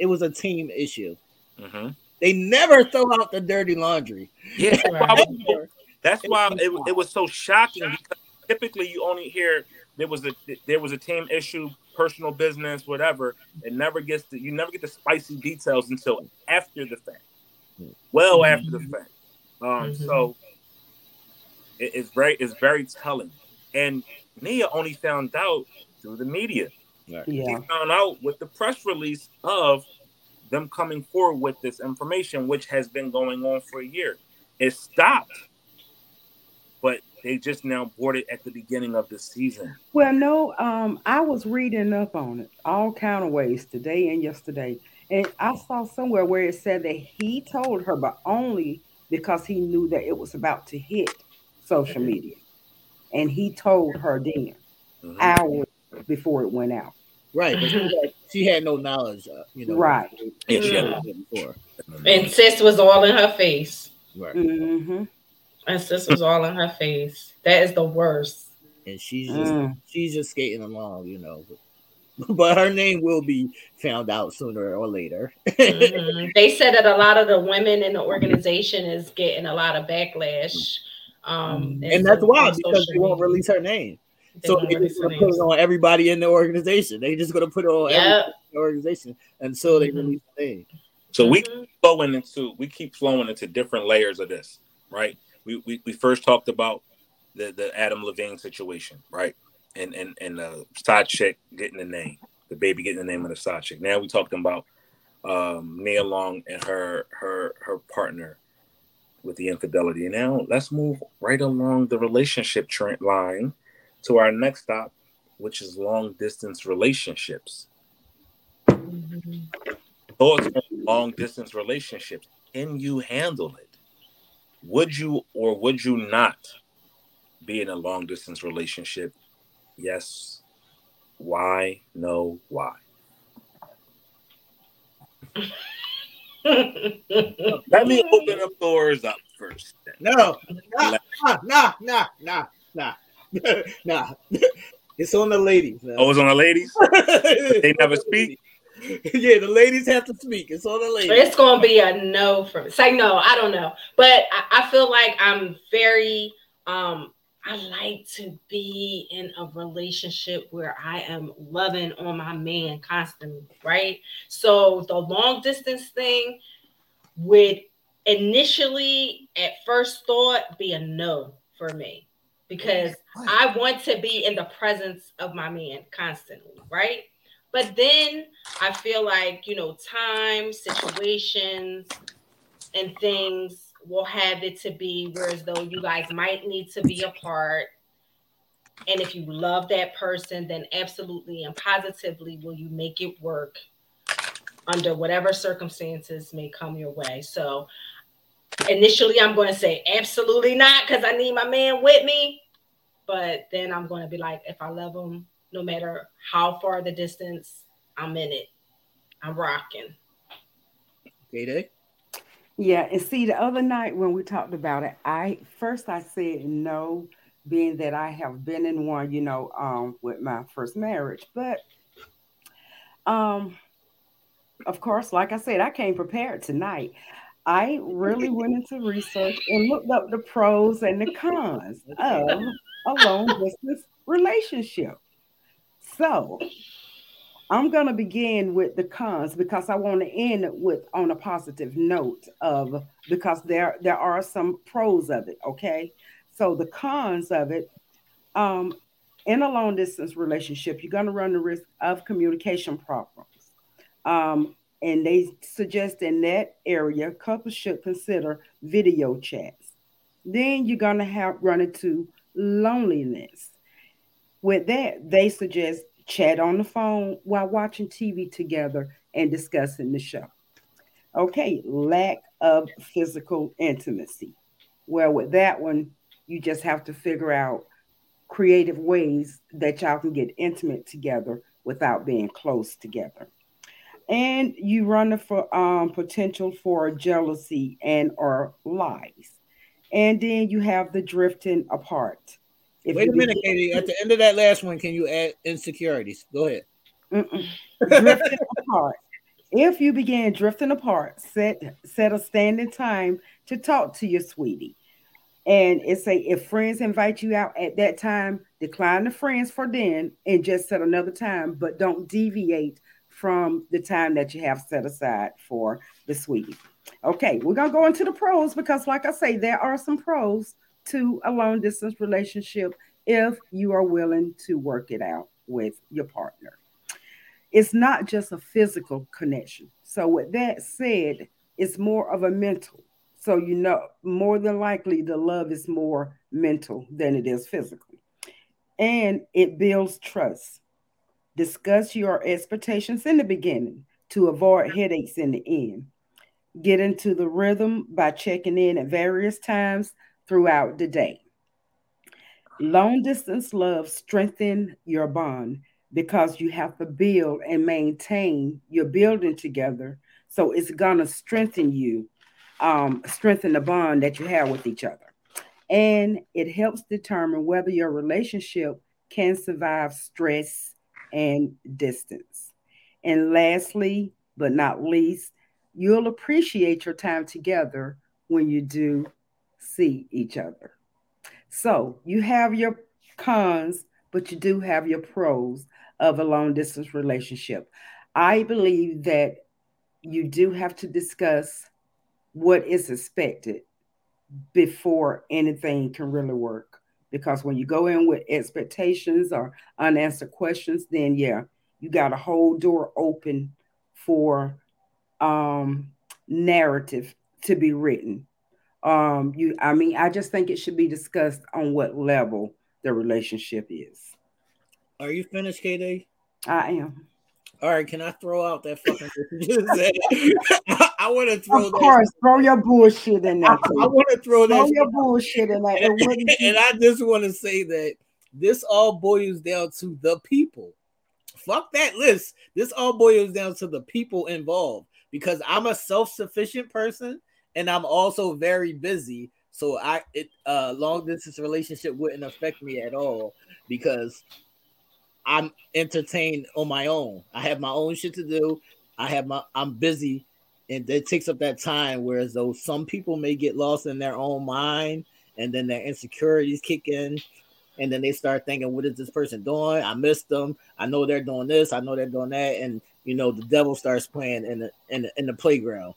it was a team issue. hmm They never throw out the dirty laundry. Yeah, that's why, was- that's why it, it was so shocking because typically you only hear there was a there was a team issue, personal business, whatever. It never gets to, you never get the spicy details until after the fact, well after the fact. Um, Mhm. so it- it's very it's very telling, and Nia only found out through the media. Yeah. She found out with the press release of them coming forward with this information, which has been going on for a year. It stopped, but they just now bought it at the beginning of the season. Well, no, um, I was reading up on it all kind of ways today and yesterday, and I saw somewhere where it said that he told her, but only because he knew that it was about to hit social media, and he told her then Mhm. hours before it went out. Right, but she had, she had no knowledge, uh, you know. Right. Yeah, she had- before. And sis was all in her face. Right, Mm-hmm. And sis was all in her face. That is the worst. and she's just Mm. she's just skating along, you know. But her name will be found out sooner or later. Mhm. They said that a lot of the women in the organization is getting a lot of backlash. Um, and that's why because they won't release her name. They so they're just gonna put it on everybody in the organization. They just gonna put it on every Yep. organization until they Mhm. release the name. So we Mhm. flowing into we keep flowing into different layers of this, right? We we, we first talked about the the Adam Levine situation, right? And and and the side chick getting the name, the baby getting the name of the side chick. Now we talking about um Nia Long and her her her partner with the infidelity. Now let's move right along the relationship trend line to our next stop, which is long distance relationships. Mhm. thoughts on long distance relationships. Can you handle it? Would you or would you not be in a long distance relationship? Yes. Why? No. Why? Let me open up doors up first. No, nah, nah, nah, nah, nah, nah. It's on the ladies. Man. Oh, it's on the ladies. They never speak. yeah, the ladies have to speak. It's on the ladies. it's gonna be a no for me. It's like no, I don't know, but I, I feel like I'm very um. I like to be in a relationship where I am loving on my man constantly, right? So the long distance thing would initially, at first thought, be a no for me because I want to be in the presence of my man constantly, right? But then I feel like, you know, time, situations, and things will have it to be whereas though you guys might need to be apart. And if you love that person, then absolutely and positively will you make it work under whatever circumstances may come your way. So initially I'm going to say absolutely not because I need my man with me. But then I'm going to be like, if I love them, no matter how far the distance, I'm in it. I'm rocking. Okay, Yeah, and see, the other night when we talked about it, I first I said no, being that I have been in one, you know, um, with my first marriage, but um, of course, like I said, I came prepared tonight. I really went into research and looked up the pros and the cons of a long distance relationship. So I'm going to begin with the cons because I want to end with on a positive note of because there there are some pros of it. Okay, so the cons of it, um, in a long distance relationship, you're going to run the risk of communication problems. Um, and they suggest in that area, couples should consider video chats. Then you're to have run into loneliness. With that, they suggest chat on the phone while watching TV together and discussing the show. Okay, lack of physical intimacy. Well, with that one, you just have to figure out creative ways that y'all can get intimate together without being close together. And you run the for um, potential for jealousy and or lies. And then you have the drifting apart. If Wait a minute, Katie. At the end of that last one, can you add insecurities? Go ahead. drifting apart. If you begin drifting apart, set set a standing time to talk to your sweetie. And it say if friends invite you out at that time, decline the friends for then and just set another time, but don't deviate from the time that you have set aside for the sweetie. Okay, we're gonna go into the pros because, like I say, there are some pros to a long distance relationship if you are willing to work it out with your partner. It's not just a physical connection. So, with that said, it's more of a mental. So, you know, more than likely, the love is more mental than it is physical. And it builds trust. Discuss your expectations in the beginning to avoid headaches in the end. Get into the rhythm by checking in at various times throughout the day. Long distance love strengthen your bond because you have to build and maintain your building together. So it's gonna strengthen you, um, strengthen the bond that you have with each other. And it helps determine whether your relationship can survive stress and distance. And lastly, but not least, you'll appreciate your time together when you do see each other. So you have your cons, but you do have your pros of a long distance relationship. I believe that you do have to discuss what is expected before anything can really work. Because when you go in with expectations or unanswered questions, then yeah, you got a whole door open for um, narrative to be written. Um you i mean i just think it should be discussed on what level the relationship is. Are you finished kd i am. All right can i throw out that fucking I, want to throw of course that. throw your bullshit in there i, I want to throw, throw that your bullshit in there and, and, and i just want to say that this all boils down to the people fuck that list this all boils down to the people involved because i'm a self-sufficient person and I'm also very busy. So I it uh long distance relationship wouldn't affect me at all because I'm entertained on my own. I have my own shit to do. I have my I'm busy and it takes up that time. Whereas though some people may get lost in their own mind and then their insecurities kick in and then they start thinking, what is this person doing? I missed them. I know they're doing this. I know they're doing that. And you know, the devil starts playing in the in the, in the playground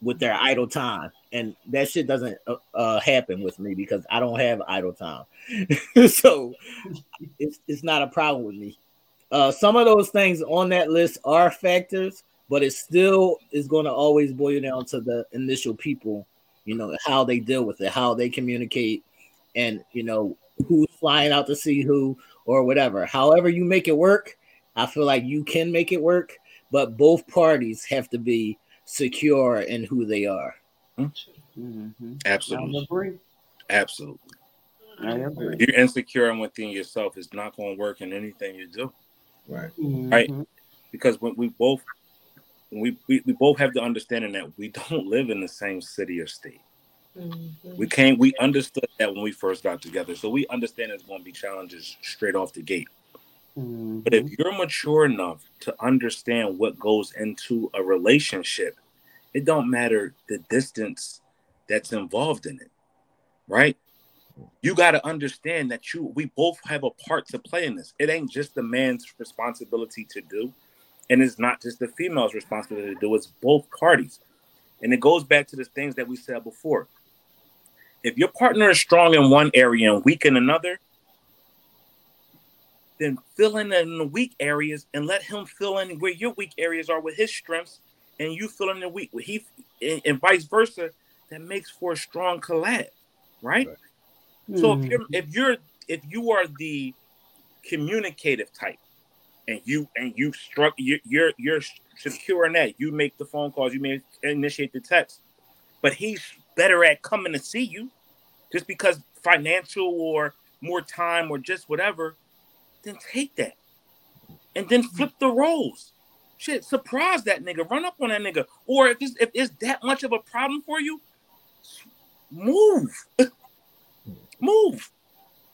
with their idle time and that shit doesn't uh, uh, happen with me because i don't have idle time so it's, it's not a problem with me uh, some of those things on that list are factors but it still is going to always boil down to the initial people you know, how they deal with it, how they communicate, and you know, who's flying out to see who or whatever. However, you make it work, I feel like you can make it work, but both parties have to be secure in who they are. Mm-hmm. Absolutely. Absolutely. I agree. If you're insecure within yourself, it's not going to work in anything you do. Right. Right. Mhm. Because when we both, when we, we we both have the understanding that we don't live in the same city or state. Mhm. We came, we understood that when we first got together. So we understand there's going to be challenges straight off the gate. Mhm. But if you're mature enough to understand what goes into a relationship, it don't matter the distance that's involved in it, right? You got to understand that you we both have a part to play in this. It ain't just the man's responsibility to do, and it's not just the female's responsibility to do. It's both parties, and it goes back to the things that we said before. If your partner is strong in one area and weak in another, then fill in in the weak areas and let him fill in where your weak areas are with his strengths, and you fill in the weak with he, and, and vice versa. That makes for a strong collab, right? So if you're mm-hmm. if you're if you are the communicative type, and you and you struck you're you're, you're secure in that, you make the phone calls, you may initiate the text, but he's better at coming to see you, just because financial or more time or just whatever, then take that, and then mm-hmm. flip the roles. Shit, surprise that nigga, run up on that nigga, or if it's if it's that much of a problem for you, move. move.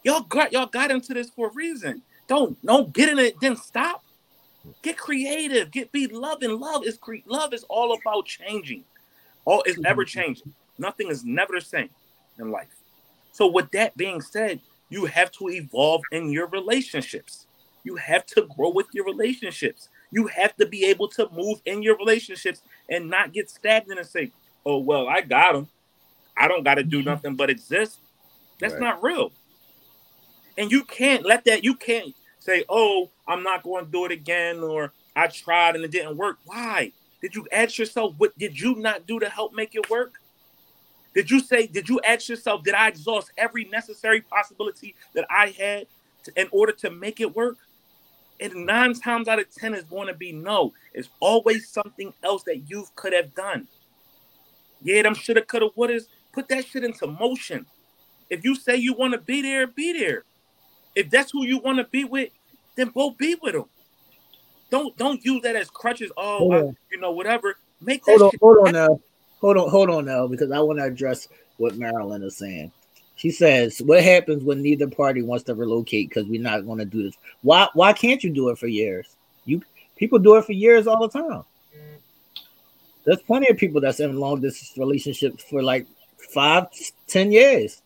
Y'all got y'all got into this for a reason. Don't don't get in it, then stop. Get creative. Get be loving. love is cre- love is all about changing. All is ever mm-hmm. changing. Nothing is never the same in life. So with that being said, you have to evolve in your relationships. You have to grow with your relationships. You have to be able to move in your relationships and not get stagnant and say, "Oh well, I got him. I don't got to do mm-hmm. nothing but exist." That's Right. not real. And you can't let that, you can't say, oh, I'm not going to do it again, or I tried and it didn't work. Why? Did you ask yourself, what did you not do to help make it work? Did you say, did you ask yourself, did I exhaust every necessary possibility that I had to, in order to make it work? And nine times out of 10 is going to be no. It's always something else that you could have done. Yeah, them shoulda, coulda, wouldas. Put that shit into motion. If you say you want to be there, be there. If that's who you want to be with, then go be with them. Don't don't use that as crutches. Oh, I- you know, whatever. Make that Hold on, shit. hold on now. Hold on, hold on now, because I want to address what Marilyn is saying. She says, "What happens when neither party wants to relocate because we're not going to do this? Why? Why can't you do it for years? You people do it for years all the time. There's plenty of people that's in long distance relationships for like five, ten years.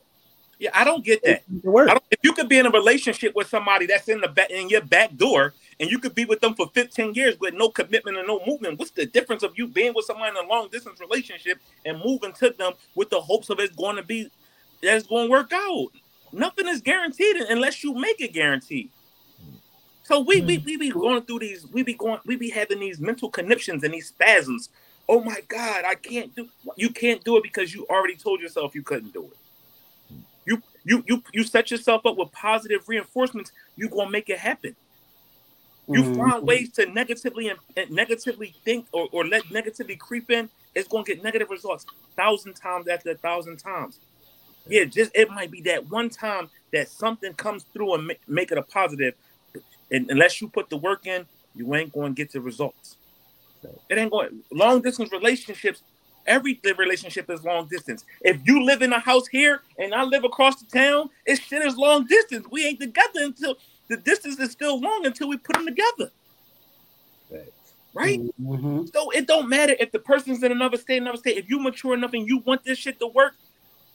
Yeah, I don't get that. Don't, if you could be in a relationship with somebody that's in the back in your back door, and you could be with them for 15 years with no commitment and no movement, what's the difference of you being with someone in a long distance relationship and moving to them with the hopes of it's going to be that's going to work out? Nothing is guaranteed unless you make it guaranteed. So we we we be going through these, we be going, we be having these mental conniptions and these spasms. Oh my God, I can't do. You can't do it because you already told yourself you couldn't do it. You you you set yourself up with positive reinforcements. you're gonna make it happen. You Mhm. find ways to negatively and negatively think or, or let negativity creep in. It's gonna get negative results thousand times after a thousand times. Yeah, just it might be that one time that something comes through and make, make it a positive. And unless you put the work in, you ain't going to get the results. It ain't going. Long distance relationships. Every relationship is long distance. If you live in a house here and I live across the town, it's shit is long distance. We ain't together until the distance is still long until we put them together. Right? Mhm. So it don't matter if the person's in another state, another state. If you mature enough and you want this shit to work,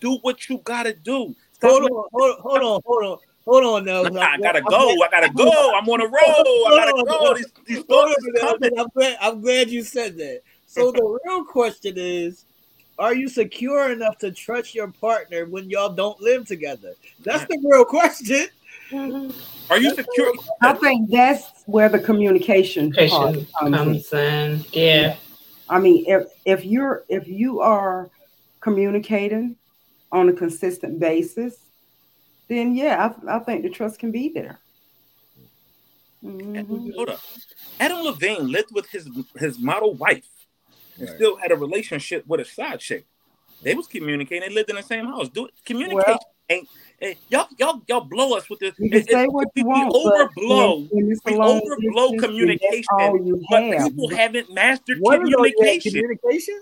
do what you gotta do. Stop Hold on, hold on, hold on, hold on, hold on now. I gotta go. I gotta go. I'm on a roll. I gotta go. These, these thoughts on is now, coming. I'm glad, I'm glad you said that. So the real question is, are you secure enough to trust your partner when y'all don't live together? That's the real question. Are you secure? I think that's where the communication part Patient comes in. in. Yeah. I mean, if if you're if you are communicating on a consistent basis, then yeah, I, I think the trust can be there. Mhm. Hold up. Adam Levine lived with his his model wife and Right. still had a relationship with a side chick. They was communicating. They lived in the same house. Do it. Communication Well- ain't. eh, y'all, y'all, y'all blow us with this. You can It- say it- what we, you want, but overblow. when- when it's a we overblow distance, then that's communication, but have. people haven't mastered What is all that communication. communication?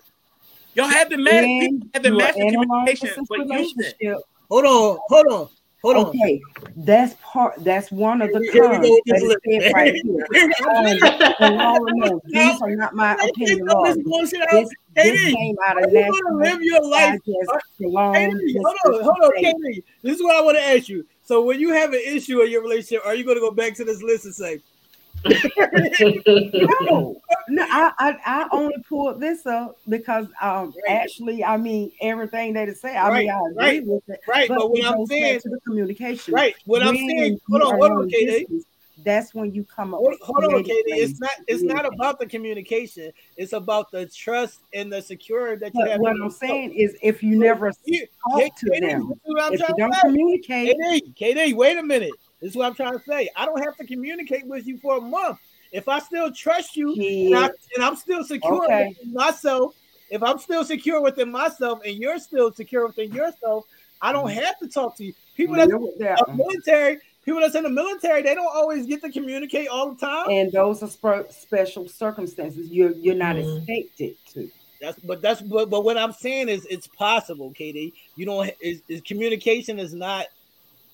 Y'all haven't mastered. People haven't mastered communication, but use it. Hold on, hold on, hold on. okay, that's part. That's one of the Here cons go with that this is list. said right here. Um, and, and Laura, these are not my Let's opinion, get Laura. this. This, this came out of National live your life? Digest Are- Salon KD, hold on, hold on, KD. This is what I want to ask you. So when you have an issue in your relationship, are you going to go back to this list and say, No, no, I, I I only pulled this up because um Right. actually I mean everything that it say. I mean I agree right, with it. right? But, But what I'm saying, to the communication. right? What I'm saying, hold on, hold on, KD. That's when you come up. Hold, hold on, KD. It's not. It's not about the communication. It's about the trust and the security that you But have. what I'm saying is, if you never You- talk KD, to them, this is what I'm if you don't communicate, KD, KD, wait a minute. This is what I'm trying to say. I don't have to communicate with you for a month. If I still trust you and, I, I'm still secure Okay. within myself, if I'm still secure within myself and you're still secure within yourself, I don't have to talk to you. People that's deal that in the military, people that's in the military, they don't always get to communicate all the time. and those are spe- special circumstances. You're you're not Mhm. expected to. That's but that's but, but what I'm saying is it's possible, KD. You don't is, is communication is not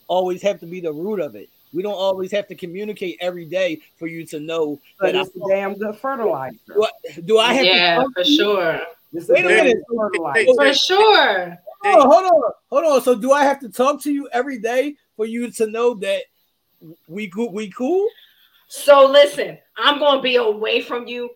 always have to be the root of it. We don't always have to communicate every day for you to know But that it's a damn good fertilizer. What do I have yeah, to talk for sure. It's Wait a minute. fertilizer. For sure. Hold on, hold on, hold on. So do I have to talk to you every day for you to know that we cool? We cool? So listen, I'm gonna be away from you,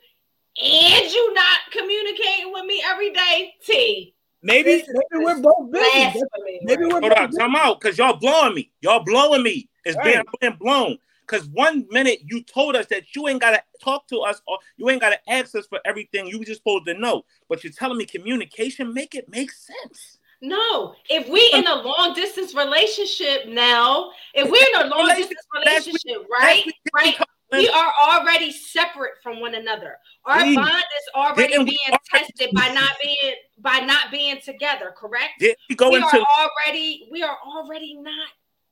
and you not communicating with me every day. T. Maybe maybe we're both busy. Maybe we're Hold both on, busy. time out, because y'all blowing me. Y'all blowing me. It's Right. being, being blown. Because one minute you told us that you ain't gotta talk to us or you ain't gotta ask us for everything you were just supposed to know. But you're telling me communication make it make sense. No, if we in a long distance relationship now, if we're in a long distance relationship, right, right, we are already separate from one another. Our Mm. bond is already Didn't being tested by not being by not being together. Correct? We go we into are already we are already not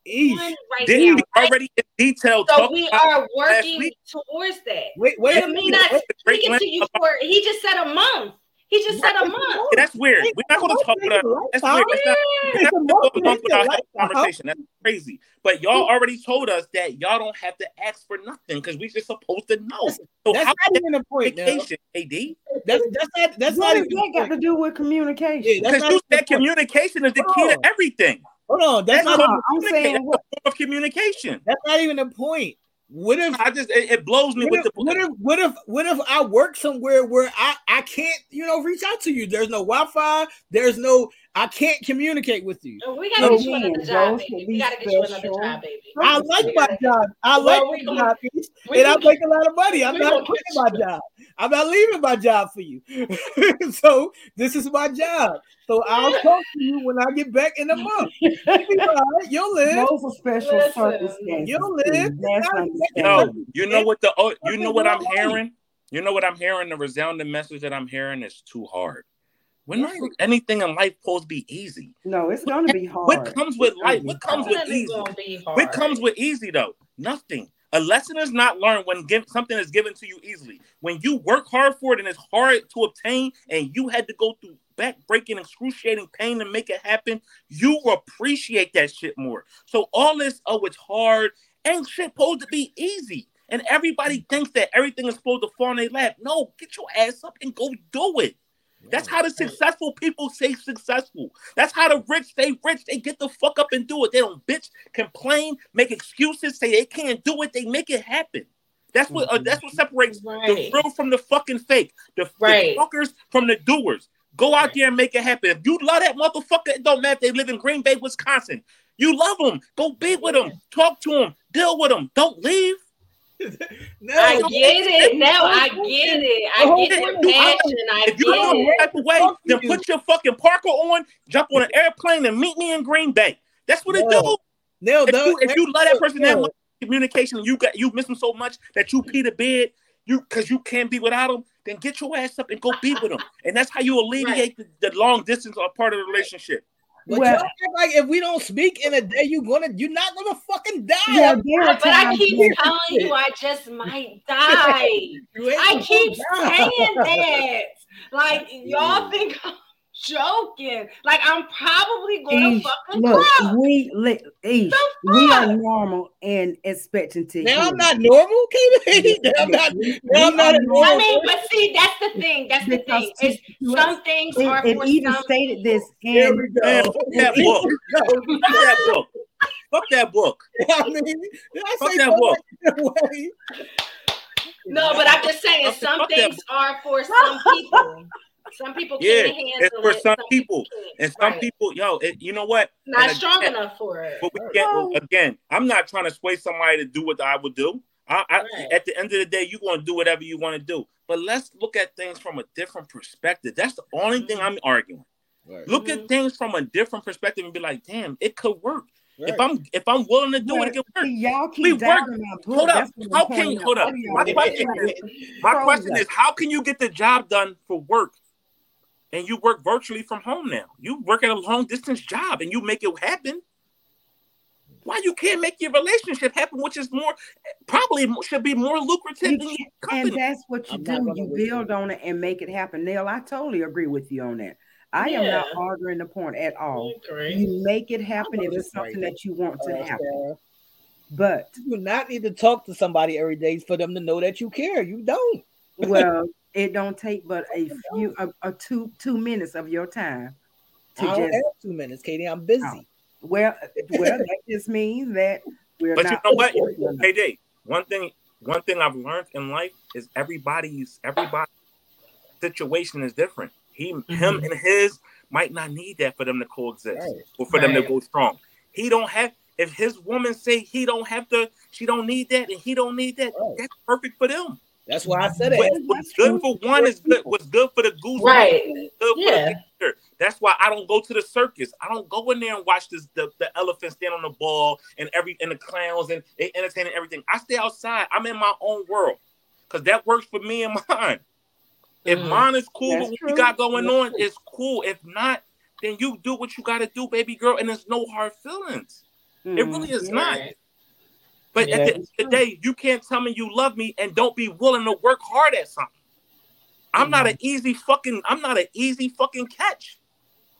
Eesh. one right didn't now. right? already in detail So we are working towards that. Wait, wait a I mean, minute. not Wait, Great speaking to you for he just said a month. He just said a month. Yeah, that's weird. We're not gonna talk about that's weird. That's not we're not gonna go a month without having a conversation. That's crazy. But y'all already told us that y'all don't have to ask for nothing because we just supposed to know. So That's how not even the point. Now. communication, AD? That's that's not that's what not even that got to do with communication? Yeah, that's Because not you said point. communication is the key to everything. Hold on, that's That's not I'm saying what Of communication. that's not even the point. What if I just it, it blows me what with if, the what if what if what if I work somewhere where I I can't you know reach out to you? There's no Wi-Fi. There's no I can't communicate with you. Oh, We gotta get you another job, baby. We gotta get you another job, baby. I like my job. I Well, like we my job, piece, we and I gonna- make a lot of money. I'm not quitting my job. I'm not leaving my job for you. so this is my job. So I'll talk to you when I get back in a month. You'll be all right. You'll live. those are special Listen, circumstances. you'll live. too. That's Not- you know, understandable. you know what the oh, you know what I'm hearing? You know what I'm hearing? The resounding message that I'm hearing is too hard. When not anything in life supposed to be easy. No, it's gonna be hard. What comes with It's life? What comes with easy? gonna be hard. What comes with easy though? Nothing. A lesson is not learned when give, something is given to you easily. When you work hard for it and it's hard to obtain, and you had to go through back-breaking, excruciating pain to make it happen, you appreciate that shit more. So all this, oh, it's hard, ain't shit supposed to be easy. And everybody thinks that everything is supposed to fall in their lap. No, get your ass up and go do it. That's how the successful people stay successful. That's how the rich stay rich. They get the fuck up and do it. They don't bitch, complain, make excuses, say they can't do it. They make it happen. That's what uh, that's what separates the real from the fucking fake. The, Right. the fuckers from the doers. Go out there and make it happen. If you love that motherfucker, it don't matter if they live in Green Bay, Wisconsin. You love them. Go be with them. Talk to them. Deal with them. Don't leave. No, I get it. Now I get it. I get it. If the you- passion. I If you feel get the it. type of way, then put your fucking Parker on, jump on an airplane, and meet me in Green Bay. That's what it No. do. no, If no, you, if you love that person that much communication, you got you miss them so much that you pee the bed, you because you can't be without them, then get your ass up and go be with them. And that's how you alleviate the, the long distance or part of the relationship. But Well- y'all like if we don't speak in a day, you're gonna you're not gonna fucking die. Yeah, there But I keep when- telling you, I just might die. I keep die. saying that. Like y'all think I'm joking. Like I'm probably gonna Eesh, fucking Look, cry. we li- Eesh, The we are normal and expecting to Now heal. I'm not normal, KB. Now I'm not. Now I'm not normal I mean, but see, that's the thing. That's the because thing. to- It's to us, some things it, are it for even some stated this Here and we Man, go. fuck that book. Fuck that book. Fuck that book. I mean, I Fuck that book. No, but I'm just saying some things are for some people. Some people Yeah, can't handle it's for it. some people. can't. And some Right. people, yo, it, you know what? not and strong again- enough for it. But we get well, again. I'm not trying to sway somebody to do what I would do. I, I, Right. At the end of the day, you're going to do whatever you want to do. But let's look at things from a different perspective. That's the only thing I'm arguing. Look Mhm. at things from a different perspective and be like, damn, it could work. Right. If I'm if I'm willing to do it, it can work. Y'all We keep work- doubting my book. Hold up. How can you hold up? My question is, my question is, how can you get the job done for work? And you work virtually from home now. You work at a long distance job and you make it happen. Why you can't make your relationship happen, which is more probably should be more lucrative You than your company. And that's what you I'm do. You with you. build on it and make it happen. Nell, I totally agree with you on that. I am not arguing the point at all. You make it happen if it's something that you want to happen. But You do not need to talk to somebody every day for them to know that you care. You don't. well, it don't take but a few a, a two two minutes of your time I to don't just have two minutes, KD. I'm busy. Oh. well well that just means that we're But you know what? working. Hey, Dave, one thing one thing I've learned in life is everybody's everybody situation is different. He him mm-hmm. and his might not need that for them to coexist Right. or for them to go strong. He don't have if his woman say he don't have to, she don't need that, and he don't need that. Right. That's perfect for them. That's why I said it. what's good for one is good. What's good for the goose, Right. is good for Yeah. the. That's why I don't go to the circus. I don't go in there and watch this the, the elephant stand on the ball and every and the clowns and they entertaining everything. I stay outside. I'm in my own world because that works for me and mine. If Mhm. mine is cool That's what true. you got going That's on, it's cool. If not, then you do what you got to do, baby girl, and there's no hard feelings. It Mhm. really is Yeah. not. But Yeah. at the end of the day, you can't tell me you love me and don't be willing to work hard at something. I'm not an mm-hmm. easy fucking. I'm not an easy fucking catch.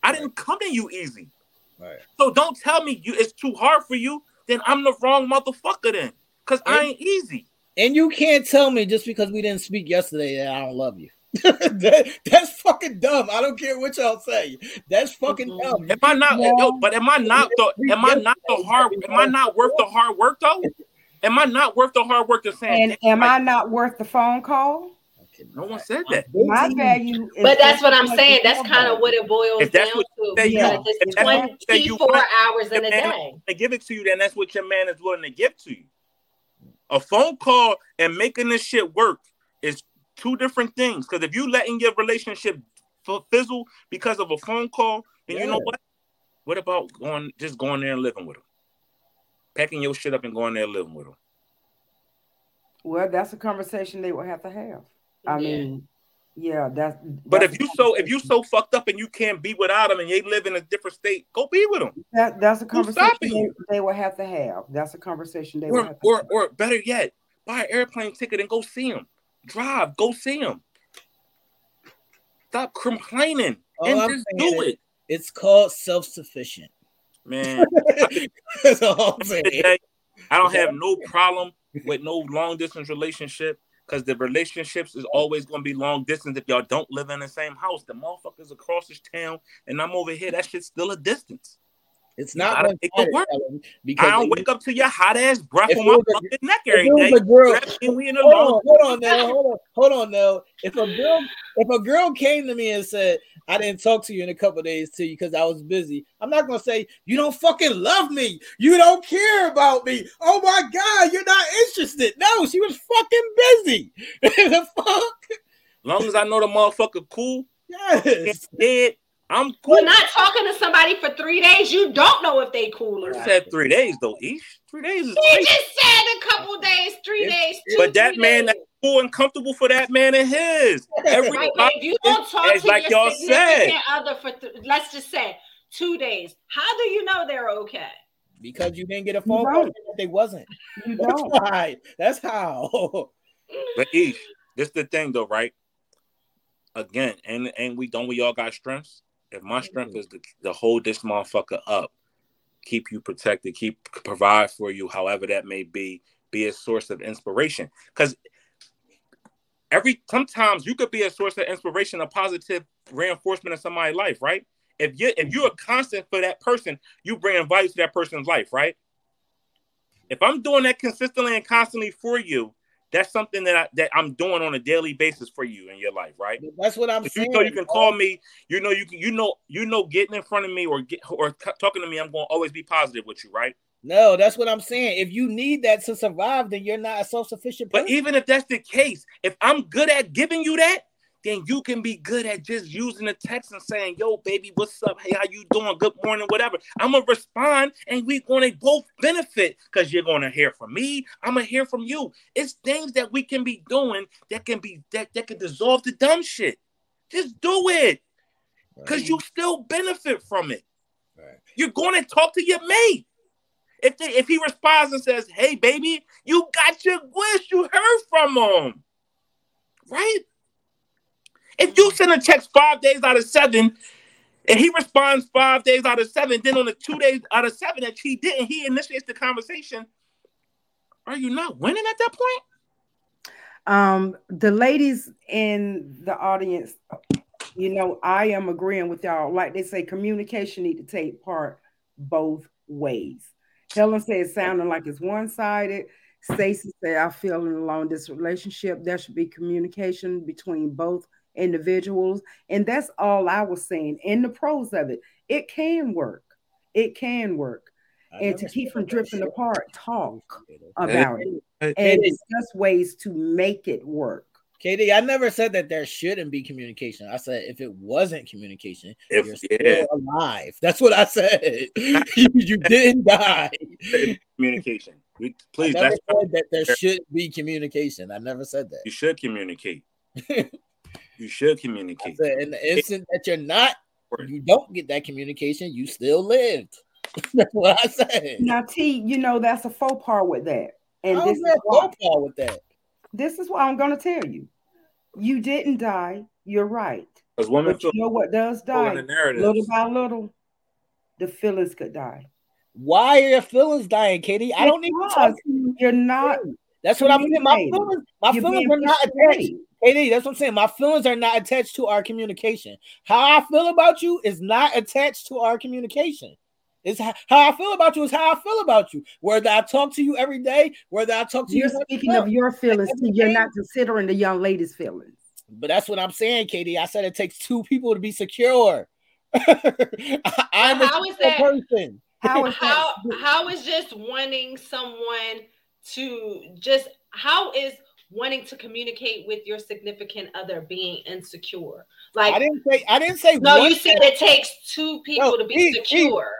I didn't come to you easy. Right. So don't tell me you it's too hard for you. Then I'm the wrong motherfucker. Then, cause I ain't easy. And you can't tell me just because we didn't speak yesterday that I don't love you. That- that's fucking dumb. I don't care what y'all say. That's fucking Mhm. dumb. Am I not? Yeah. Yo, but am I not the? Am I not the hard? Am I not worth the hard work though? Am I not worth the hard work to saying? And am I not worth the phone call? No one said that. My value But that's what I'm saying. That's kind of what it boils If that's down what to. say you- Because if it's that's what you say you 24 want, hours in a day. to give it to you, then that's what your man is willing to give to you. A phone call and making this shit work is two different things. Because if you letting your relationship fizzle because of a phone call, then you know what? What about going just going there and living with him, packing your shit up and going there and living with him? Well, that's a conversation they will have to have. I Yeah. mean, yeah, that's. But that's if you so if you so fucked up and you can't be without him and they live in a different state, go be with him. that, that's a conversation they, they will have to have. That's a conversation they will have to or have. or better yet, buy an airplane ticket and go see him. Drive, go see him. Stop complaining All and just do it, It's called man. That's all I'm saying. Today, I don't have no problem with no long distance relationship because the relationships is always going to be long distance if y'all don't live in the same house. The motherfuckers across this town and I'm over here. That shit's still a distance. It's not one work. because I don't wake up to your hot ass breath on my a- fucking neck every day. girl, Grab me and we in the hold long. on, hold on now, hold on, hold on now. If a girl, if a girl came to me and said, "I didn't talk to you in a couple days to you because I was busy," I'm not gonna say you don't fucking love me, you don't care about me. Oh my god, you're not interested. No, she was fucking busy. the fuck? long as I know the motherfucker cool, Yes. dead, I'm cool. We're not talking to somebody for three days. You don't know if they cool or not. said three days though. Each three days is He just said a couple days, three It's- days, two, But that man, days. that cool and comfortable for that man and his. Every Right, if you don't talk it's to like your y'all said. other for, th- let's just say two days, how do you know they're okay? Because you didn't get a phone call don't. that they wasn't. You That's don't. why. That's how. But Ish, this the thing though, right? Again, and and we don't we all got strengths. If my strength is to, to hold this motherfucker up, keep you protected, keep provide for you, however that may be, be a source of inspiration. Because every sometimes you could be a source of inspiration, a positive reinforcement in somebody's life, right? If you if you're a constant for that person, you bring value to that person's life, right? If I'm doing that consistently and constantly for you, that's something that I, that I'm doing on a daily basis for you in your life, right? That's what I'm You know you can call me. You know you can. You know you know getting in front of me or get or talking to me. I'm going to always be positive with you, right? No, that's what I'm saying. If you need that to survive, then you're not a self-sufficient person. But even if that's the case, if I'm good at giving you that, then you can be good at just using the text and saying, "Yo, baby, what's up? Hey, how you doing? Good morning, whatever." I'm gonna respond, and we're gonna both benefit because you're gonna hear from me. I'm gonna hear from you. It's things that we can be doing that can be that that can dissolve the dumb shit. Just do it, because you still benefit from it. Right. You're going to talk to your mate. If they, if he responds and says, "Hey, baby, you got your wish. You heard from him, right?" If you send a text five days out of seven, and he responds five days out of seven, then on the two days out of seven that he didn't, he initiates the conversation. Are you not winning at that point? Um, the ladies in the audience, you know, I am agreeing with y'all. Like they say, communication need to take part both ways. Helen said sounding like it's one-sided. Stacy said, I feel along this relationship, there should be communication between both individuals. And that's all I was saying. In the pros of it, it can work. It can work. I And to keep from drifting shit. apart, talk about it and KD, discuss ways to make it work. KD, I never said that there shouldn't be communication. I said if it wasn't communication, If- you're yeah. alive. That's what I said. you, you didn't die. Communication. We, please, I never that's said that there should be communication. I never said that. you should communicate. you should communicate. said in the instant that you're not, you don't get that communication, you still lived. That's what I said. Now, T, you know that's a faux pas with that, and I this was is at why. Paul with that. This is what I'm going to tell you. You didn't die. You're right. Because women But feel you know what does die? the. Little by little, the feelings could die. Why are your feelings dying, KD? I don't need to talk you. You're not. That's what I'm saying. My feelings, my You're feelings being are not attached. Frustrated. KD, that's what I'm saying. My feelings are not attached to our communication. How I feel about you is not attached to our communication. It's how, how I feel about you is how I feel about you. Whether I talk to you every day, whether I talk to You're you, every speaking of your feelings. T. You're not considering the young lady's feelings. But that's what I'm saying, KD. I said it takes two people to be secure. I'm a How is that- person. How is how that? how is just wanting someone to just how is wanting to communicate with your significant other being insecure? Like I didn't say I didn't say no, you said it takes two people No, to be Eve. secure.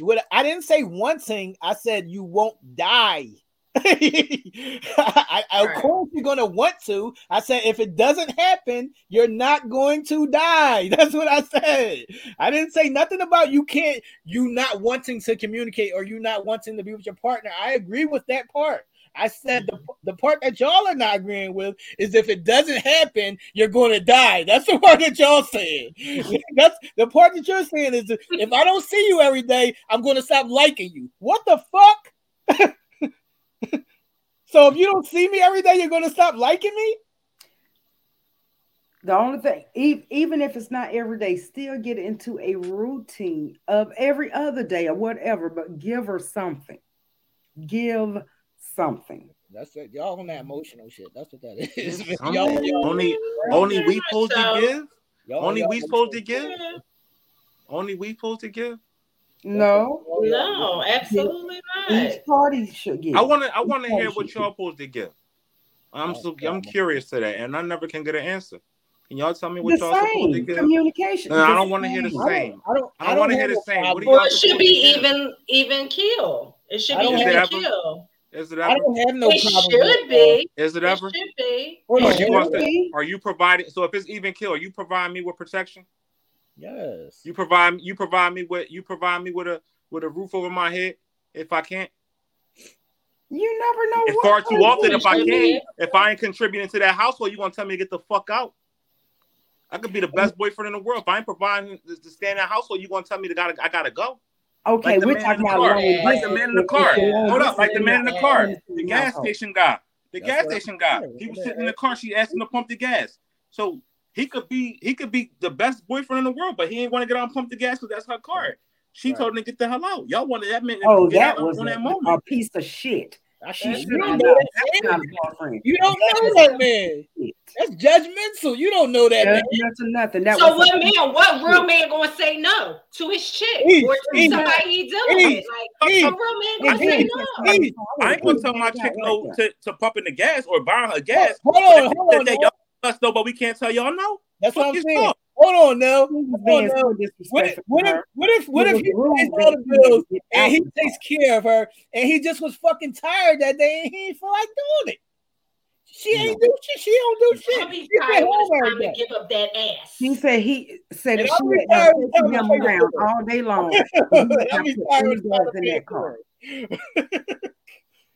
What I didn't say one thing. I said you won't die. I, I- of course you're gonna want to. I said if it doesn't happen, you're not going to die. That's what I said. I didn't say nothing about you can't you not wanting to communicate or you not wanting to be with your partner. I agree with that part. I said the, the part that y'all are not agreeing with is if it doesn't happen, you're going to die. That's the part that y'all saying. That's the part that you're saying is if I don't see you every day, I'm going to stop liking you. What the fuck? so if you don't see me every day, you're going to stop liking me? The only thing, even if it's not every day, still get into a routine of every other day or whatever, but give her something. Give something. That's it. Y'all on that mm-hmm. emotional shit. That's what that is. Y'all, y'all, Only only we Very supposed to give? y'all, Only y'all we supposed to emotional. give? Only we supposed to give? No, Y'all- y'all- No, absolutely not. each party should give. I wanna I wanna hear what y'all supposed to give. I'm so I'm curious to that, and I never can get an answer. Can y'all tell me what the y'all supposed to same give? communication. No, I don't wanna hear the same. I don't, same. I don't, I don't wanna hear the same. What do y'all Well, it should supposed be to give? even even kill. It should be even have- kill. Is it ever? I ever? don't have no It problem. should with, uh, be. Is it It ever? should be. Hold Are on, you, hold gonna on. are you providing? So if it's even kill, are you provide me with protection? Yes. You provide you provide me with you provide me with a with a roof over my head if I can't. You never know. It's what far too often if I can't. be. If I ain't contributing to that household, you gonna tell me to get the fuck out? I could be the best boyfriend in the world. If I ain't providing to to stay in that household, you gonna tell me to gotta I gotta go. Okay, Like we're talking about car. Like the man in the car. Yeah. Hold up, like the man in the car, the gas station guy, the That's gas station guy. He was sitting in the car. She asked him to pump the gas. So he could be he could be the best boyfriend in the world, but he ain't want to get out and pump the gas because that's her car. She Right. told him to get the hell out. Y'all wanted that man Oh, that was on that a, moment. a piece of shit. I She can't- should you don't know that man. not a boyfriend. You don't know that man. That's judgmental. You don't know that man. That's nothing, nothing. That So what a- man, what real man gonna say no to his chick He- or to he- somebody he dealing he- with? Like he- what real man gonna he- say he- no? he- I ain't gonna tell my chick no to, to pumping the gas or buying her gas. Hold But on, hold on. y'all us know, but we can't tell y'all no. That's what Fuck I'm is saying. Up? Hold on now. Hold on now. What if, what if, what if, what if he pays all the he had to bills and he takes care of her and he just was fucking tired that day and he ain't feel like doing it? She ain't do shit. She don't do shit. She tired when it's time to give up that ass. He said he said And that she had retired been with time taking him around all day long. and he I'm would not retired put any with time gas to in that car.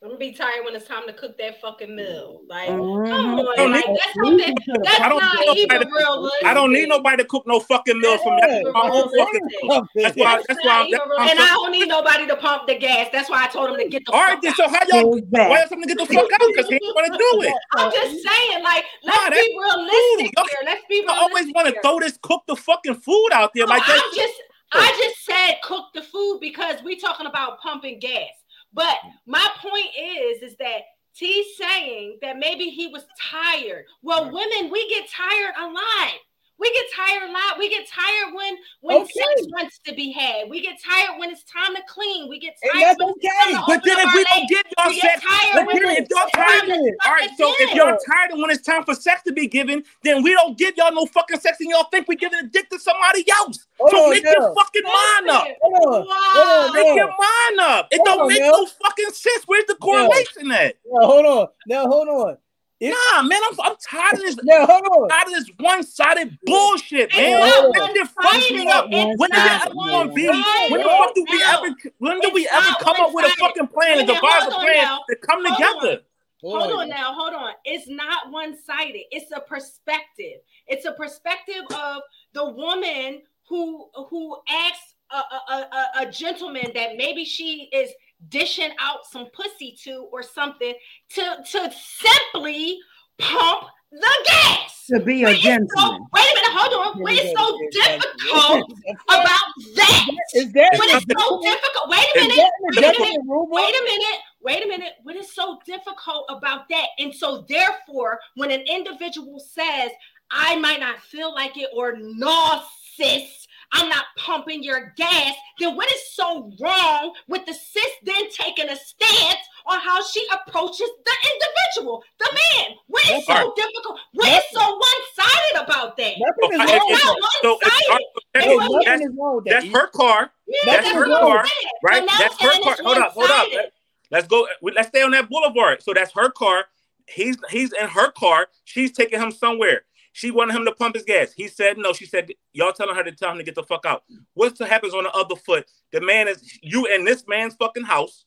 It. I'm gonna be tired when it's time to cook that fucking meal. Like, Mhm. come on, like that's something. That's I don't not need even nobody- realistic. I don't need nobody to cook no fucking meals for me. I cook my own fucking. That's why. That's That's not why. That's why. And I I'm so- don't need nobody to pump the gas. That's why I told him to get the All right, fuck then. out. So how y'all? Who's? Why else I'm gonna get the fuck out? Because he ain't want to do it. I'm just saying, like, let's Nah, that's be realistic Y'all- here. Let's be Realistic I always want to throw this cook the fucking food out there No, like that. I'm just I just said cook the food because we talking about pumping gas. But my point is, is that T's saying that maybe he was tired. Well, women, we get tired a lot. We get tired a lot. We get tired when when Okay. sex wants to be had. We get tired when it's time to clean. We get And tired that's when it's time okay. to But then if our we don't get y'all We sex, get tired but when then if it's y'all time tired, to All all right. So if y'all tired and when it's time for sex to be given, then we don't give y'all no fucking sex, and y'all think we giving a dick to somebody else. Hold so on make now. your fucking mind up. Hold on. Wow. Hold on, Make your mind up. It Hold don't on, make now. no fucking sense. Where's the correlation at? Now, hold on. Now, hold on. If- Nah, man, I'm, I'm tired of this. Now, hold on. Tired of this one-sided bullshit, It's man. not When did fuck up? It's When is not it ever gonna be? When the fuck do we ever? When do we ever come up with a fucking plan and Wait a minute, devise a plan to come together? Hold on now, hold on. It's not one sided. It's a perspective. It's a perspective of the woman who who asks a, a, a, a gentleman that maybe she is dishing out some pussy to or something to to simply pump the gas. To be a Wait, it's so- gentleman. wait a minute, hold on. What is so difficult about that? Is that What is so difficult? Wait a minute. that in the Wait a minute. gentleman? Wait a minute. Wait a minute. What is so difficult about that? And so, therefore, when an individual says, I might not feel like it, or no, sis, I'm not pumping your gas, then what is so wrong with the sis then taking a stance on how she approaches the individual, the man? What is so Alright. difficult? What is so one sided about that? Nothing is wrong It's not. So one-sided. that's, That's- nothing that's, is wrong with that. that's her car, Yeah, that's that's her car, right? Now That's her car. Hold up, hold up. Let's go. Let's stay on that boulevard. So that's her car. He's he's in her car. She's taking him somewhere. She wanted him to pump his gas. He said no. She said, "Y'all telling her to tell him to get the fuck out." What happens on the other foot? The man is you in this man's fucking house.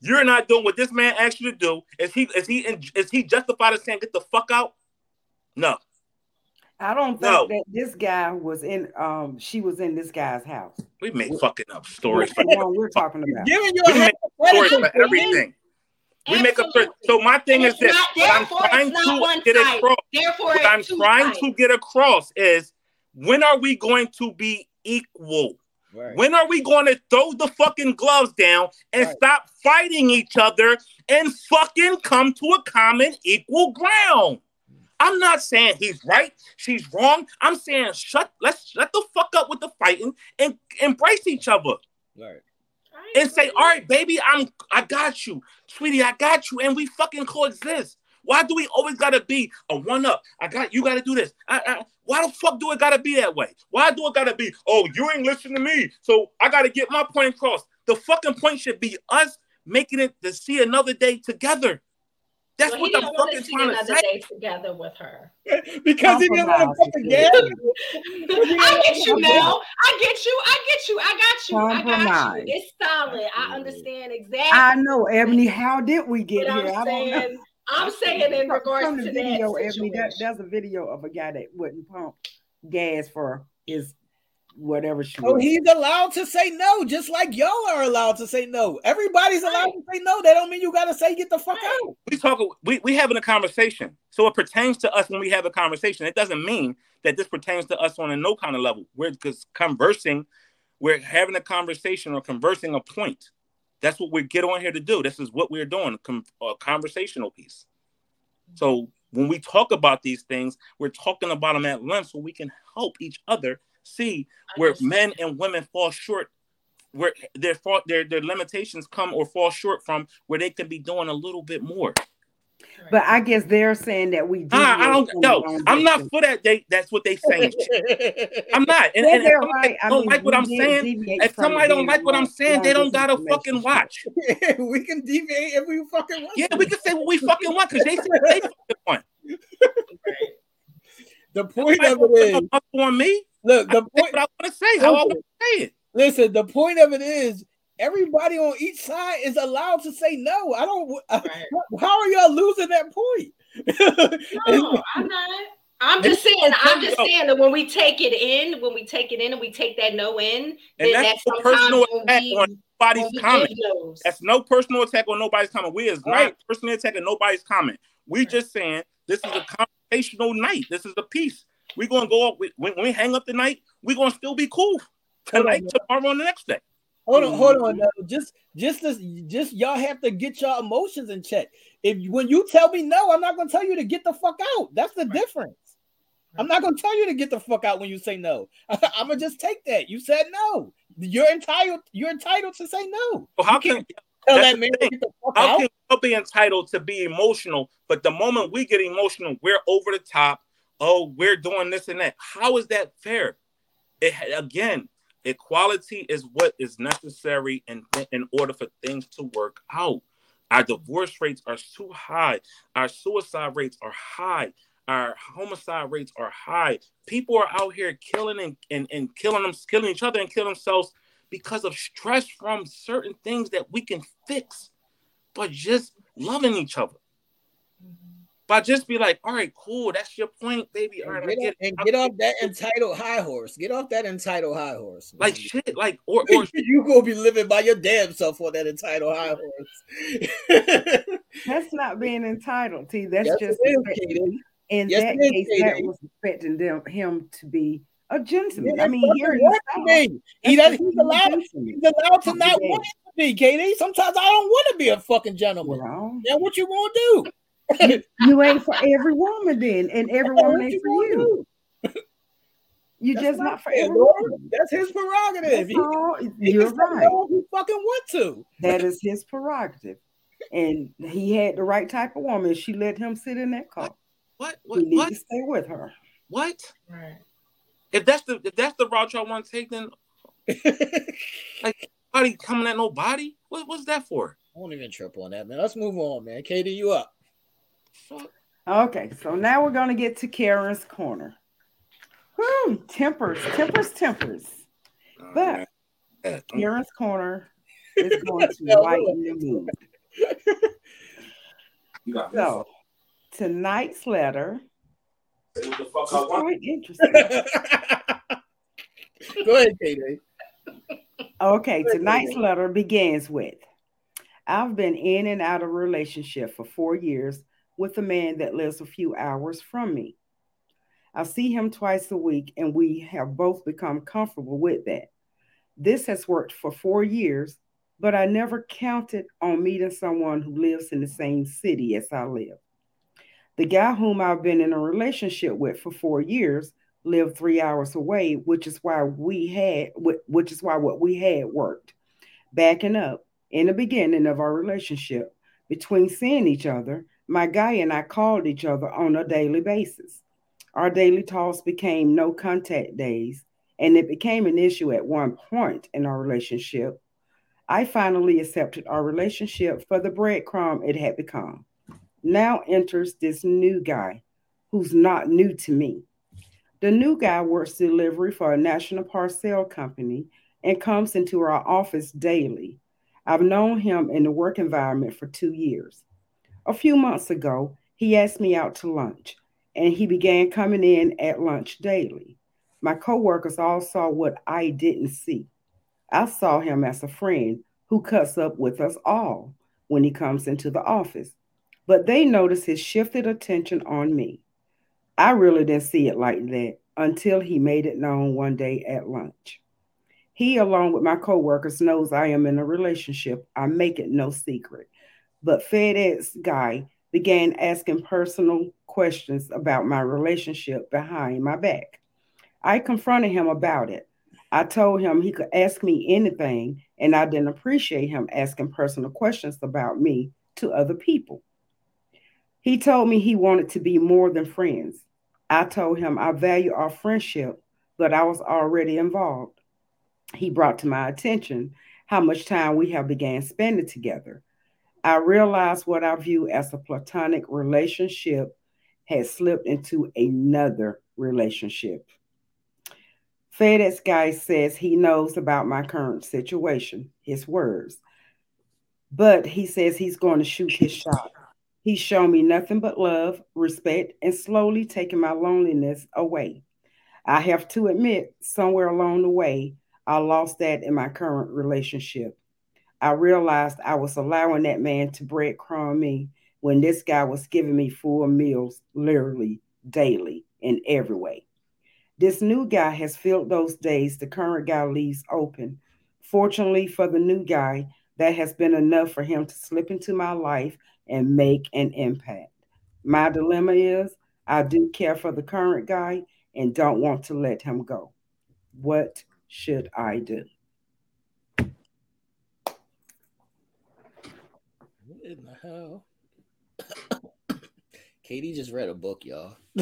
You're not doing what this man asked you to do. Is he is he is he justified as saying get the fuck out? No. I don't think No. that this guy was in um she was in this guy's house. We make fucking up stories The for one we're talking about. Giving you we a make stories hypothetical for for everything. We make a. So my thing is it's this: not- what I'm trying to get side. across. Therefore, What I'm trying sides. to get across is when are we going to be equal? Right. When are we going to throw the fucking gloves down and Right. stop fighting each other and fucking come to a common equal ground? I'm not saying he's right, she's wrong. I'm saying shut let's shut the fuck up with the fighting and embrace each other right. And say, all right, baby, I'm I got you, sweetie, I got you, and we fucking coexist. Why do we always gotta be a one up? I got you gotta do this. I, I, why the fuck do it gotta be that way? Why do it gotta be, oh, you ain't listening to me, so I gotta get my point across. The fucking point should be us making it to see another day together. That's Well, what he I'm didn't want to see trying to another say. day together with her. because he didn't want to Compromise, fucking he get. I get you, now. I get you. I get you. I got you. I got Compromise. you. It's solid. I understand exactly. I know, Ebony. How did we get what here? I'm I don't know. saying. I'm saying in From- regards from to the video, that Ebony, that, situation. there's a video of a guy that wouldn't pump gas for his whatever she Oh, was. he's allowed to say no, just like y'all are allowed to say no. Everybody's allowed to say no. That don't mean you gotta say get the fuck out. we talk we, we having a conversation. So it pertains to us when we have a conversation. It doesn't mean that this pertains to us on a no kind of level. We're because conversing. We're having a conversation or conversing a point. That's what we get on here to do. This is what we're doing a conversational piece. So when we talk about these things we're talking about them at length so we can help each other see where men and women fall short where their fault their, their limitations come or fall short from where they can be doing a little bit more But I guess they're saying that we do. Ah, I don't know. I'm not for that. They that's what they saying. I'm not. And, and if they're somebody right. I don't mean, like what I'm saying, if somebody don't like what I'm saying, they don't gotta fucking watch. we can deviate if we fucking want. Yeah, we can say what we fucking want because they say they fucking want. The point Somebody of gonna it put is, no muscle on me. Look, the say point. what I want to say. How I want to say it. Listen, the point of it is, everybody on each side is allowed to say no. I don't. Right. How are y'all losing that point? No, I'm not. I'm just saying. I'm just saying that when we take it in, when we take it in, and we take that no in, And that's that's no personal attack we, on nobody's we comment. give those. That's no personal attack on nobody's comment. We is not Right. personally attacking nobody's comment. We just saying this is a conversational night. This is a piece. We gonna go up we- when, we hang up tonight. we're gonna still be cool Hold on, tonight, tomorrow, and the next day. Hold on, hold on. Though. Just, just, this, just y'all have to get your emotions in check. If when you tell me no, I'm not gonna tell you to get the fuck out. That's the Right. difference. I'm not gonna tell you to get the fuck out when you say no. I'm gonna just take that. You said no. You're entitled. You're entitled to say no. So how can Tell that man to thing. the fuck how out. can we be entitled to be emotional? But the moment we get emotional, we're over the top. Oh, we're doing this and that. How is that fair? It again, equality is what is necessary in in order for things to work out. Our divorce rates are too high. Our suicide rates are high. Our homicide rates are high. People are out here killing and, and, and killing them, killing each other and killing themselves because of stress from certain things that we can fix, but just loving each other. But just be like, all right, cool, that's your point, baby. All right, And get, get off, and get off that entitled high horse. Get off that entitled high horse. like shit, like or or you gonna be living by your damn self on that entitled high horse. That's not being entitled. T. That's Yes, just it is, expecting- in Yes, that it is, case, that was expecting them him to be a gentleman. Yeah, I mean, here in the South. He does, just he's being a allowed. He's allowed to not want to be, KD. Sometimes I don't want to be a fucking gentleman. Well, Now what you gonna do? you ain't for every woman then, and every woman ain't for you. You just not not for every woman. That's his prerogative. That's all. he You're can right. no if he fucking want to. That is his prerogative. And he had the right type of woman. She let him sit in that car. what He what need what to stay with her. what? Right. If that's the if that's the route y'all want to take, then nobody coming at nobody. What what's that for? I won't even trip on that, man. Let's move on, man. KD, you up? Fuck. Okay, so now we're gonna get to Karen's Korner. Whew, tempers, tempers, tempers. But- Karen's Korner is going to lighten the mood. You got me. So tonight's letter Say what the fuck is quite interesting. Go ahead, KD. Okay, tonight's letter begins with I've been in and out of a relationship for four years with a man that lives a few hours from me. I see him twice a week, and we have both become comfortable with that. This has worked for four years, but I never counted on meeting someone who lives in the same city as I live. The guy whom I've been in a relationship with for four years lived three hours away, which is why we had, which is why what we had worked. Backing up, in the beginning of our relationship, between seeing each other, my guy and I called each other on a daily basis. Our daily talks became no contact days, and it became an issue at one point in our relationship. I finally accepted our relationship for the breadcrumb it had become. Now enters this new guy who's not new to me. The new guy works delivery for a national parcel company and comes into our office daily. I've known him in the work environment for two years. A few months ago, he asked me out to lunch, and he began coming in at lunch daily. My coworkers all saw what I didn't see. I saw him as a friend who cuts up with us all when he comes into the office, but they noticed his shifted attention on me. I really didn't see it like that until he made it known one day at lunch. He, along with my coworkers, knows I am in a relationship. I make it no secret. But FedEx guy began asking personal questions about my relationship behind my back. I confronted him about it. I told him he could ask me anything, and I didn't appreciate him asking personal questions about me to other people. He told me he wanted to be more than friends. I told him I value our friendship, but I was already involved he brought to my attention how much time we have began spending together. I realized what I view as a platonic relationship had slipped into another relationship. FedEx guy says he knows about my current situation, his words. But he says he's going to shoot his shot. He's shown me nothing but love, respect, and slowly taking my loneliness away. I have to admit, somewhere along the way, I lost that in my current relationship. I realized I was allowing that man to breadcrumb me when this guy was giving me full meals literally daily in every way. This new guy has filled those days the current guy leaves open. Fortunately for the new guy, that has been enough for him to slip into my life and make an impact. My dilemma is I do care for the current guy and don't want to let him go. What should I do? In the hell? KD just read a book, y'all.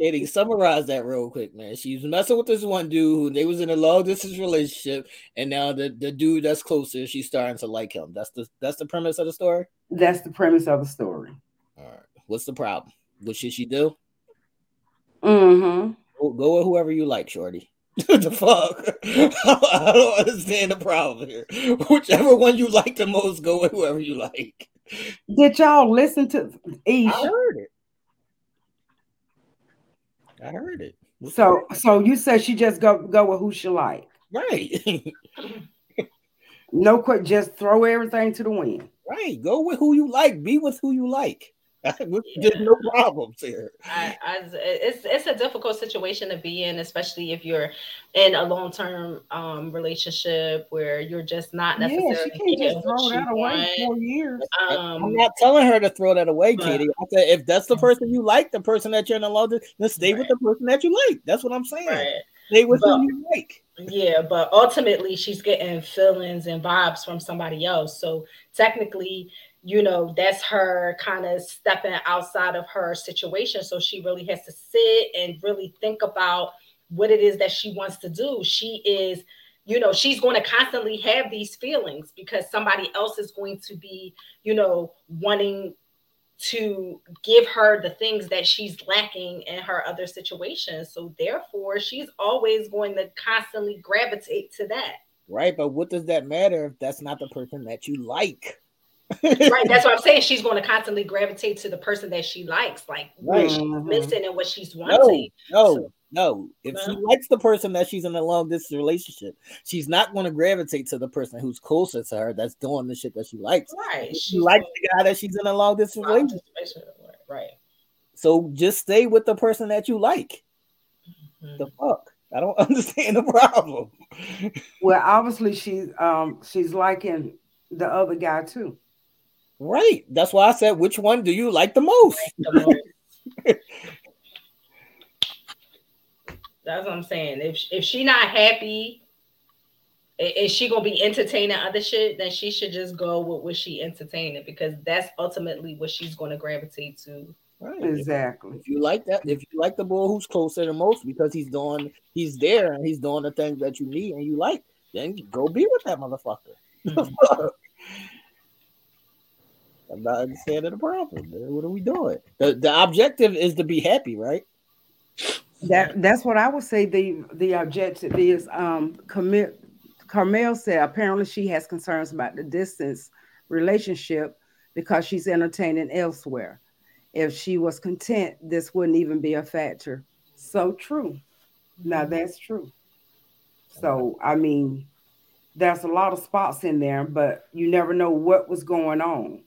KD, summarize that real quick, man. She was messing with this one dude. who They was in a long distance relationship, and now the, the dude that's closer, she's starting to like him. That's the that's the premise of the story. That's the premise of the story. All right. What's the problem? What should she do? Mm-hmm. Go, go with whoever you like, Shorty. The fuck? I don't understand the problem here. Whichever one you like the most, go with whoever you like. Did y'all listen to Ish? I heard it. I heard it. What's so, that? so you said she just go go with who she like, right? no, quit, just throw everything to the wind. Right, go with who you like. Be with who you like. There's no problems here. I, I, it's it's a difficult situation to be in, especially if you're in a long term um, relationship where you're just not necessarily. Yeah, she can't just throw that away for years. Um, I'm not telling her to throw that away, KD. I said if that's the person you like, the person that you're in a long, then stay right. with the person that you like. That's what I'm saying. Right. Stay with but, who you like. Yeah, but ultimately she's getting feelings and vibes from somebody else. So technically, you know, that's her kind of stepping outside of her situation. So she really has to sit and really think about what it is that she wants to do. She is, you know, she's going to constantly have these feelings because somebody else is going to be, you know, wanting to give her the things that she's lacking in her other situations. So therefore, she's always going to constantly gravitate to that. Right, but what does that matter if that's not the person that you like? Right. That's what I'm saying. She's going to constantly gravitate to the person that she likes, like what right. she's missing and what she's wanting. No, no. So, No, if No. she likes the person that she's in a long distance relationship, she's not going to gravitate to the person who's closer to her that's doing the shit that she likes. Right. She She's likes the guy that she's in a long distance relationship. Right. So just stay with the person that you like. Mhm. The fuck? I don't understand the problem. Well, obviously she's um she's liking the other guy too. Right. That's why I said, which one do you like the most? The most. That's what I'm saying. If if she not happy, i- is she gonna be entertaining other shit? Then she should just go with what she entertaining because that's ultimately what she's gonna gravitate to. Right. Exactly. If you like that, if you like the boy who's closer the most because he's doing, he's there and he's doing the things that you need and you like, then go be with that motherfucker. Mhm. I'm not understanding the problem. man. What are we doing? The the objective is to be happy, right? That that's what I would say. The the objective is um commit. Carmel said apparently she has concerns about the distance relationship because she's entertaining elsewhere. If she was content, this wouldn't even be a factor. So true. Now that's true. So I mean, there's a lot of spots in there, but you never know what was going on.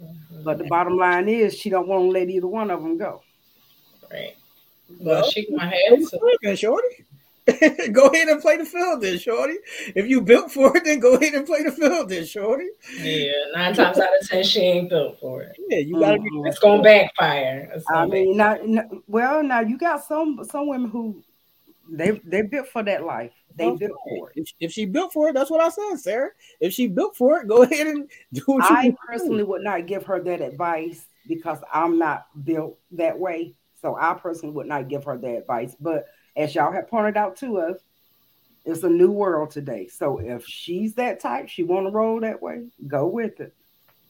Mhm. But the bottom line is she don't want to let either one of them go. Right. Well, she gonna have to. shorty. go ahead and play the field then, shorty. If you built for it, then go ahead and play the field then, shorty. Yeah, nine times out of ten, she ain't built for it. Yeah, you gotta be. Mhm. It's gonna backfire. It's I gonna mean, not, not- well, now you got some some women who they they built for that life. They Okay. built for it. If, if she built for it, that's what I said, Sarah. If she built for it, go ahead and do what you I to personally would not give her that advice because I'm not built that way. So I personally would not give her that advice. But as y'all have pointed out to us, it's a new world today. So if she's that type, she want to roll that way, go with it.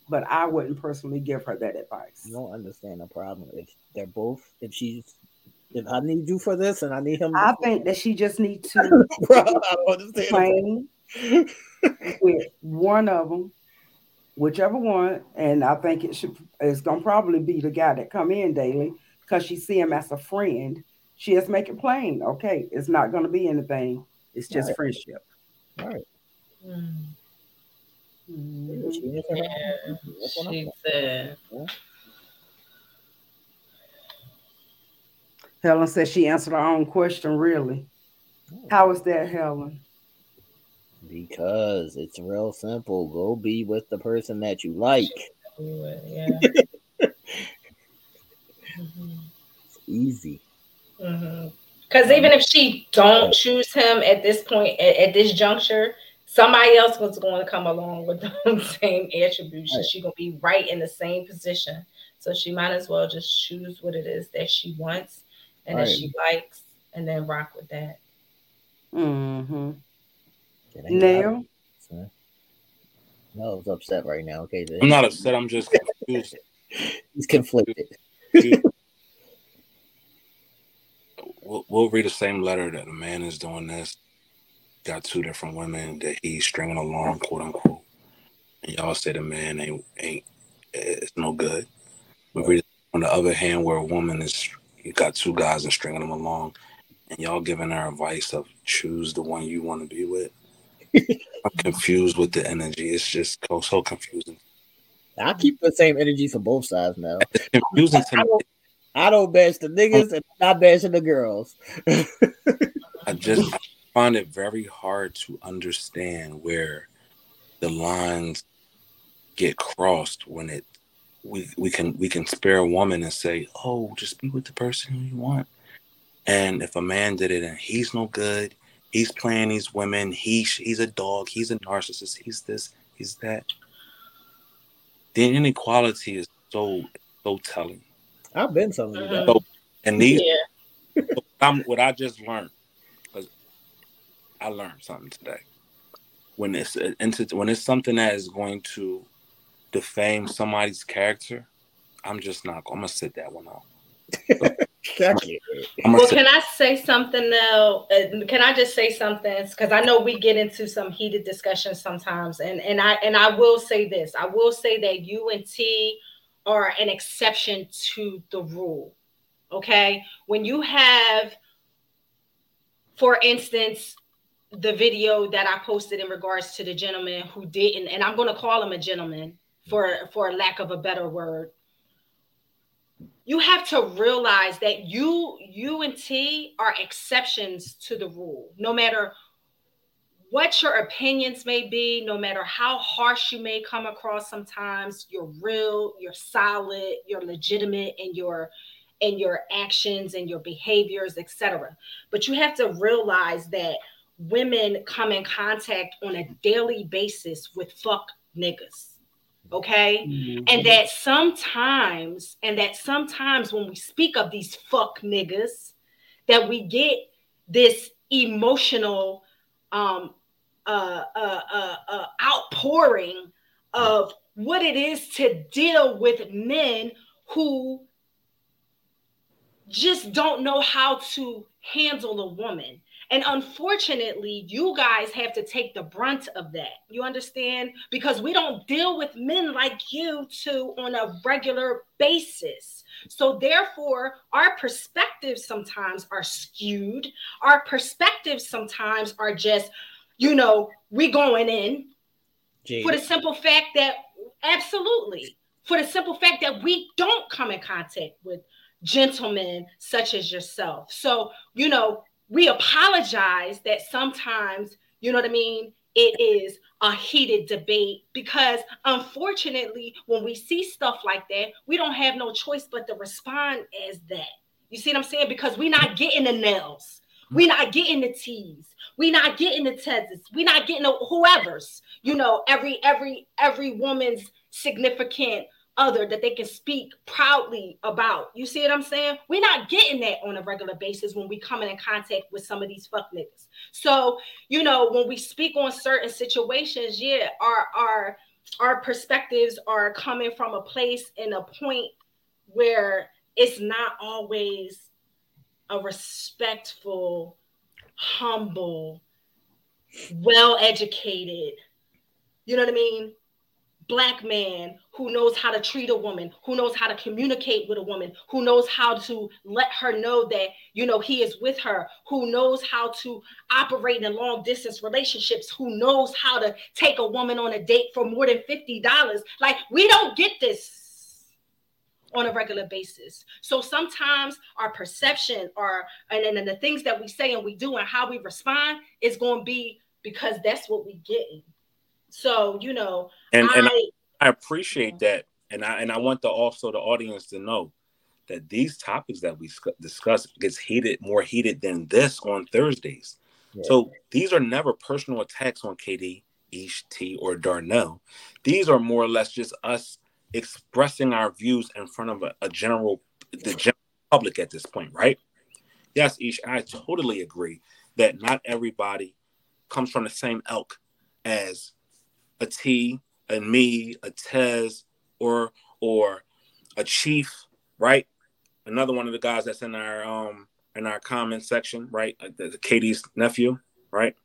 But I wouldn't personally give her that advice. I don't understand the problem. If they're both, if she's, if I need you for this and I need him, I think that she just needs to Bro, I don't understand. the train with one of them, whichever one, and I think it should it's gonna probably be the guy that come in daily because she see him as a friend. She has make it plain. Okay, it's not gonna be anything. It's just Right. friendship. All right. Mm. Mhm. She answered her Yeah, own question. That's what I'm she said. Helen said she answered her own question. Really? How is that, Helen? Because it's real simple. Go be with the person that you like. We would, yeah. It's easy. Mm-hmm. Because even if she don't choose him at this point, at, at this juncture, somebody else was going to come along with the same attributes. Right. She's going to be right in the same position. So she might as well just choose what it is that she wants and that she likes, and then rock with that. Mm-hmm. It ain't Nail. obvious, man. Nell's upset right now. Okay, I'm not upset. I'm just confused. he's conflicted. we'll, we'll read the same letter that a man is doing this. Got two different women that he's stringing along, quote unquote. And y'all say the man ain't ain't it's no good. We read it on the other hand where a woman is you got two guys and stringing them along, and y'all giving her advice of choose the one you want to be with. I'm confused with the energy. It's just so, so confusing. I keep the same energy for both sides now. It's confusing to I me. don't, I don't bash the niggas oh. and I'm not bashing the girls. I just I find it very hard to understand where the lines get crossed when it we we can we can spare a woman and say, "Oh, just be with the person who you want." And if a man did it and he's no good, he's playing these women, he he's a dog, he's a narcissist, he's this, he's that. The inequality is so so telling. I've been telling you that. So, and these Yeah. I'm, what I just learned, because I learned something today. When it's when it's something that is going to defame somebody's character, I'm just not. I'm gonna sit that one out. Check it. I'm gonna Well, sit. can I say something though? Uh, can I just say something? Because I know we get into some heated discussions sometimes, and and I and I will say this. I will say that you and T are an exception to the rule. Okay, when you have for instance, the video that I posted in regards to the gentleman who didn't, and I'm going to call him a gentleman for for lack of a better word. You have to realize that you you and T are exceptions to the rule. No matter what your opinions may be, no matter how harsh you may come across sometimes, you're real, you're solid, you're legitimate in your in your actions and your behaviors, etc. But you have to realize that women come in contact on a daily basis with fuck niggas. Okay. Mm-hmm. And that sometimes, and that sometimes when we speak of these fuck niggas, that we get this emotional um uh, uh, uh, uh outpouring of what it is to deal with men who just don't know how to handle a woman. And unfortunately, you guys have to take the brunt of that. You understand? Because we don't deal with men like you two on a regular basis. So, therefore, our perspectives sometimes are skewed. Our perspectives sometimes are just, you know, we going in Jeez. for the simple fact that, absolutely, for the simple fact that we don't come in contact with gentlemen such as yourself. So, you know, we apologize that sometimes, you know what I mean? It is a heated debate because unfortunately, when we see stuff like that, we don't have no choice but to respond as that. You see what I'm saying? Because we're not getting the nails, we're not getting the teas, we're not getting the Tezes, we're not getting the whoever's, you know, every every every woman's significant other that they can speak proudly about. You see what I'm saying? We're not getting that on a regular basis when we come in contact with some of these fuck niggas. So, you know, when we speak on certain situations, yeah, our our our perspectives are coming from a place and a point where it's not always a respectful, humble, well educated, you know what I mean? Black man who knows how to treat a woman, who knows how to communicate with a woman, who knows how to let her know that, you know, he is with her, who knows how to operate in long distance relationships, who knows how to take a woman on a date for more than $50. Like, we don't get this on a regular basis. So sometimes our perception or and, and the things that we say and we do and how we respond is going to be because that's what we get. So, you know, and I, and I, appreciate that. And I and I want the also the audience to know that these topics that we discuss gets heated more heated than this on Thursdays. Yeah. So these are never personal attacks on KD, Ish, T, or Darnell. These are more or less just us expressing our views in front of a, a general the general public at this point, right? Yes, Ish, I totally agree that not everybody comes from the same elk as a T, a me, a Tez, or or a Chief, right? Another one of the guys that's in our um in our comment section, right? Like the, the KD's nephew, right?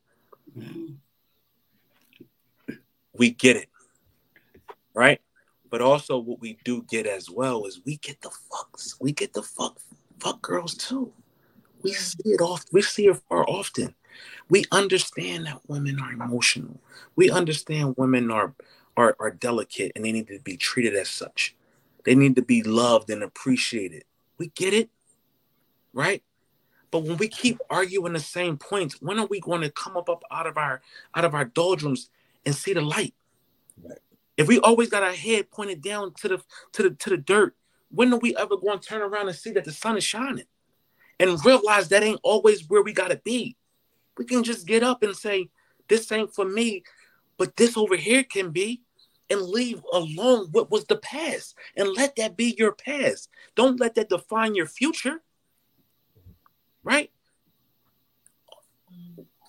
We get it, right? But also, what we do get as well is we get the fucks. We get the fuck fuck girls too. We see it off. We see it far often we understand that women are emotional. We understand women are, are, are delicate and they need to be treated as such. They need to be loved and appreciated. We get it, right? But when we keep arguing the same points, when are we going to come up, up out of our out of our doldrums and see the light? Right. If we always got our head pointed down to the to the to the dirt, when are we ever going to turn around and see that the sun is shining and realize that ain't always where we got to be? We can just get up and say, this ain't for me, but this over here can be, and leave alone what was the past and let that be your past. Don't let that define your future. Right?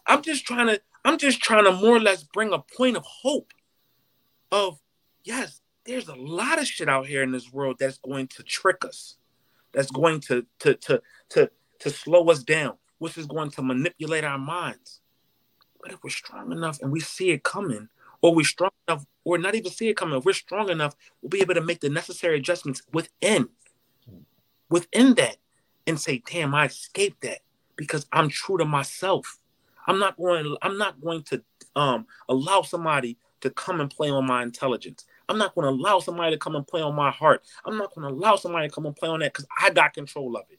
I'm just trying to, I'm just trying to more or less bring a point of hope of yes, there's a lot of shit out here in this world that's going to trick us, that's going to to to to to slow us down, which is going to manipulate our minds. But if we're strong enough and we see it coming, or we're strong enough, or not even see it coming, if we're strong enough, we'll be able to make the necessary adjustments within, within that, and say, damn, I escaped that. because I'm true to myself. I'm not going. I'm not going to um, allow somebody to come and play on my intelligence. I'm not going to allow somebody to come and play on my heart. I'm not going to allow somebody to come and play on that because I got control of it.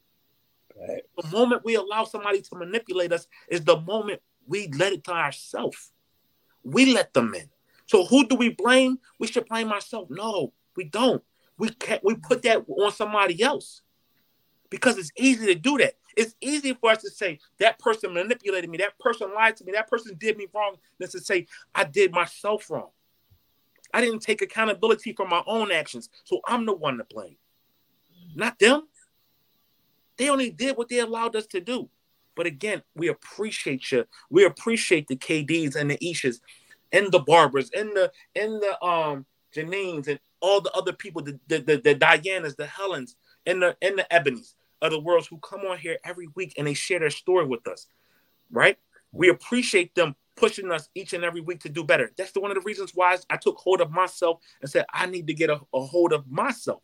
Right. The moment we allow somebody to manipulate us is the moment we let it to ourselves. We let them in. So who do we blame? We should blame ourselves. No, we don't. We can't. We put that on somebody else because it's easy to do that. It's easy for us to say that person manipulated me, that person lied to me, that person did me wrong, than to say I did myself wrong. I didn't take accountability for my own actions, so I'm the one to blame, not them. They only did what they allowed us to do. But again, we appreciate you. We appreciate the KDs and the Ishas and the Barbers and the and the um Janines and all the other people, the the, the, the Dianas, the Helens, and the and the Ebonies of the world who come on here every week and they share their story with us. Right? We appreciate them pushing us each and every week to do better. That's the one of the reasons why I took hold of myself and said I need to get a, a hold of myself.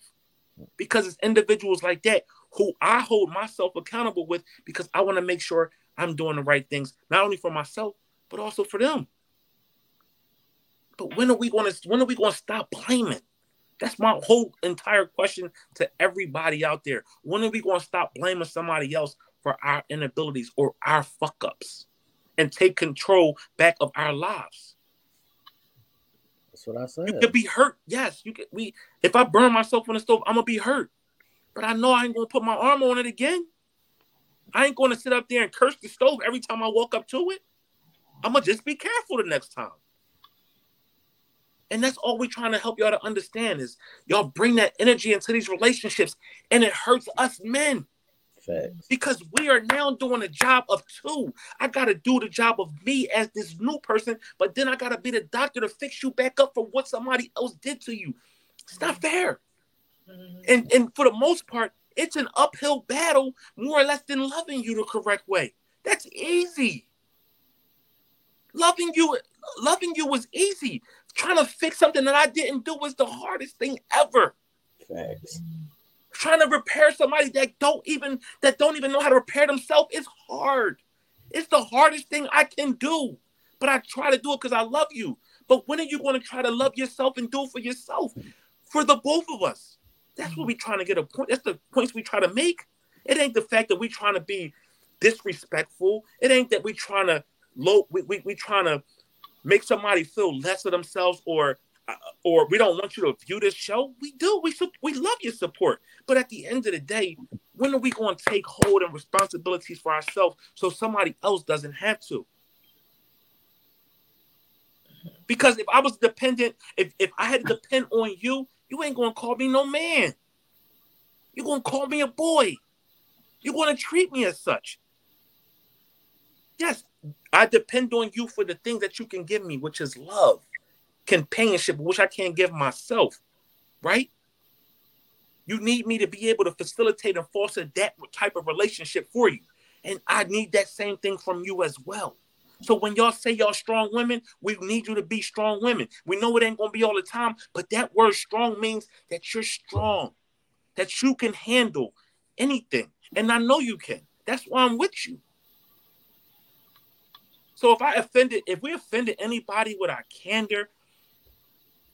Because it's individuals like that who I hold myself accountable with because I want to make sure I'm doing the right things, not only for myself, but also for them. But when are we going to when are we going to stop blaming? That's my whole entire question to everybody out there. When are we going to stop blaming somebody else for our inabilities or our fuck ups and take control back of our lives? That's what I said. You could be hurt. Yes, you could. We if I burn myself on the stove, I'm gonna be hurt. But I know I ain't gonna put my arm on it again. I ain't gonna sit up there and curse the stove every time I walk up to it. I'm gonna just be careful the next time. And that's all we're trying to help y'all to understand is y'all bring that energy into these relationships, and it hurts us men. Facts. Because we are now doing a job of two. I gotta do the job of me as this new person, but then I gotta be the doctor to fix you back up for what somebody else did to you. It's not fair. And and for the most part, it's an uphill battle more or less than loving you the correct way. That's easy. Loving you, loving you was easy. Trying to fix something that I didn't do was the hardest thing ever. Facts. Trying to repair somebody that don't even that don't even know how to repair themselves is hard. It's the hardest thing I can do. But I try to do it because I love you. But when are you going to try to love yourself and do it for yourself? For the both of us. That's what we're trying to get a point. That's the points we try to make. It ain't the fact that we're trying to be disrespectful. It ain't that we're trying to low. We we, we trying to make somebody feel less of themselves or uh, or we don't want you to view this show. We do. We we love your support. But at the end of the day, when are we going to take hold and responsibilities for ourselves so somebody else doesn't have to? Because if I was dependent, if, if I had to depend on you, you ain't gonna call me no man. You're gonna call me a boy. You're gonna treat me as such. Yes, I depend on you for the things that you can give me, which is love, companionship, which I can't give myself, right? You need me to be able to facilitate and foster that type of relationship for you. And I need that same thing from you as well. So when y'all say y'all strong women, we need you to be strong women. We know it ain't gonna be all the time, but that word strong means that you're strong, that you can handle anything. And I know you can. That's why I'm with you. So if I offended, if we offended anybody with our candor,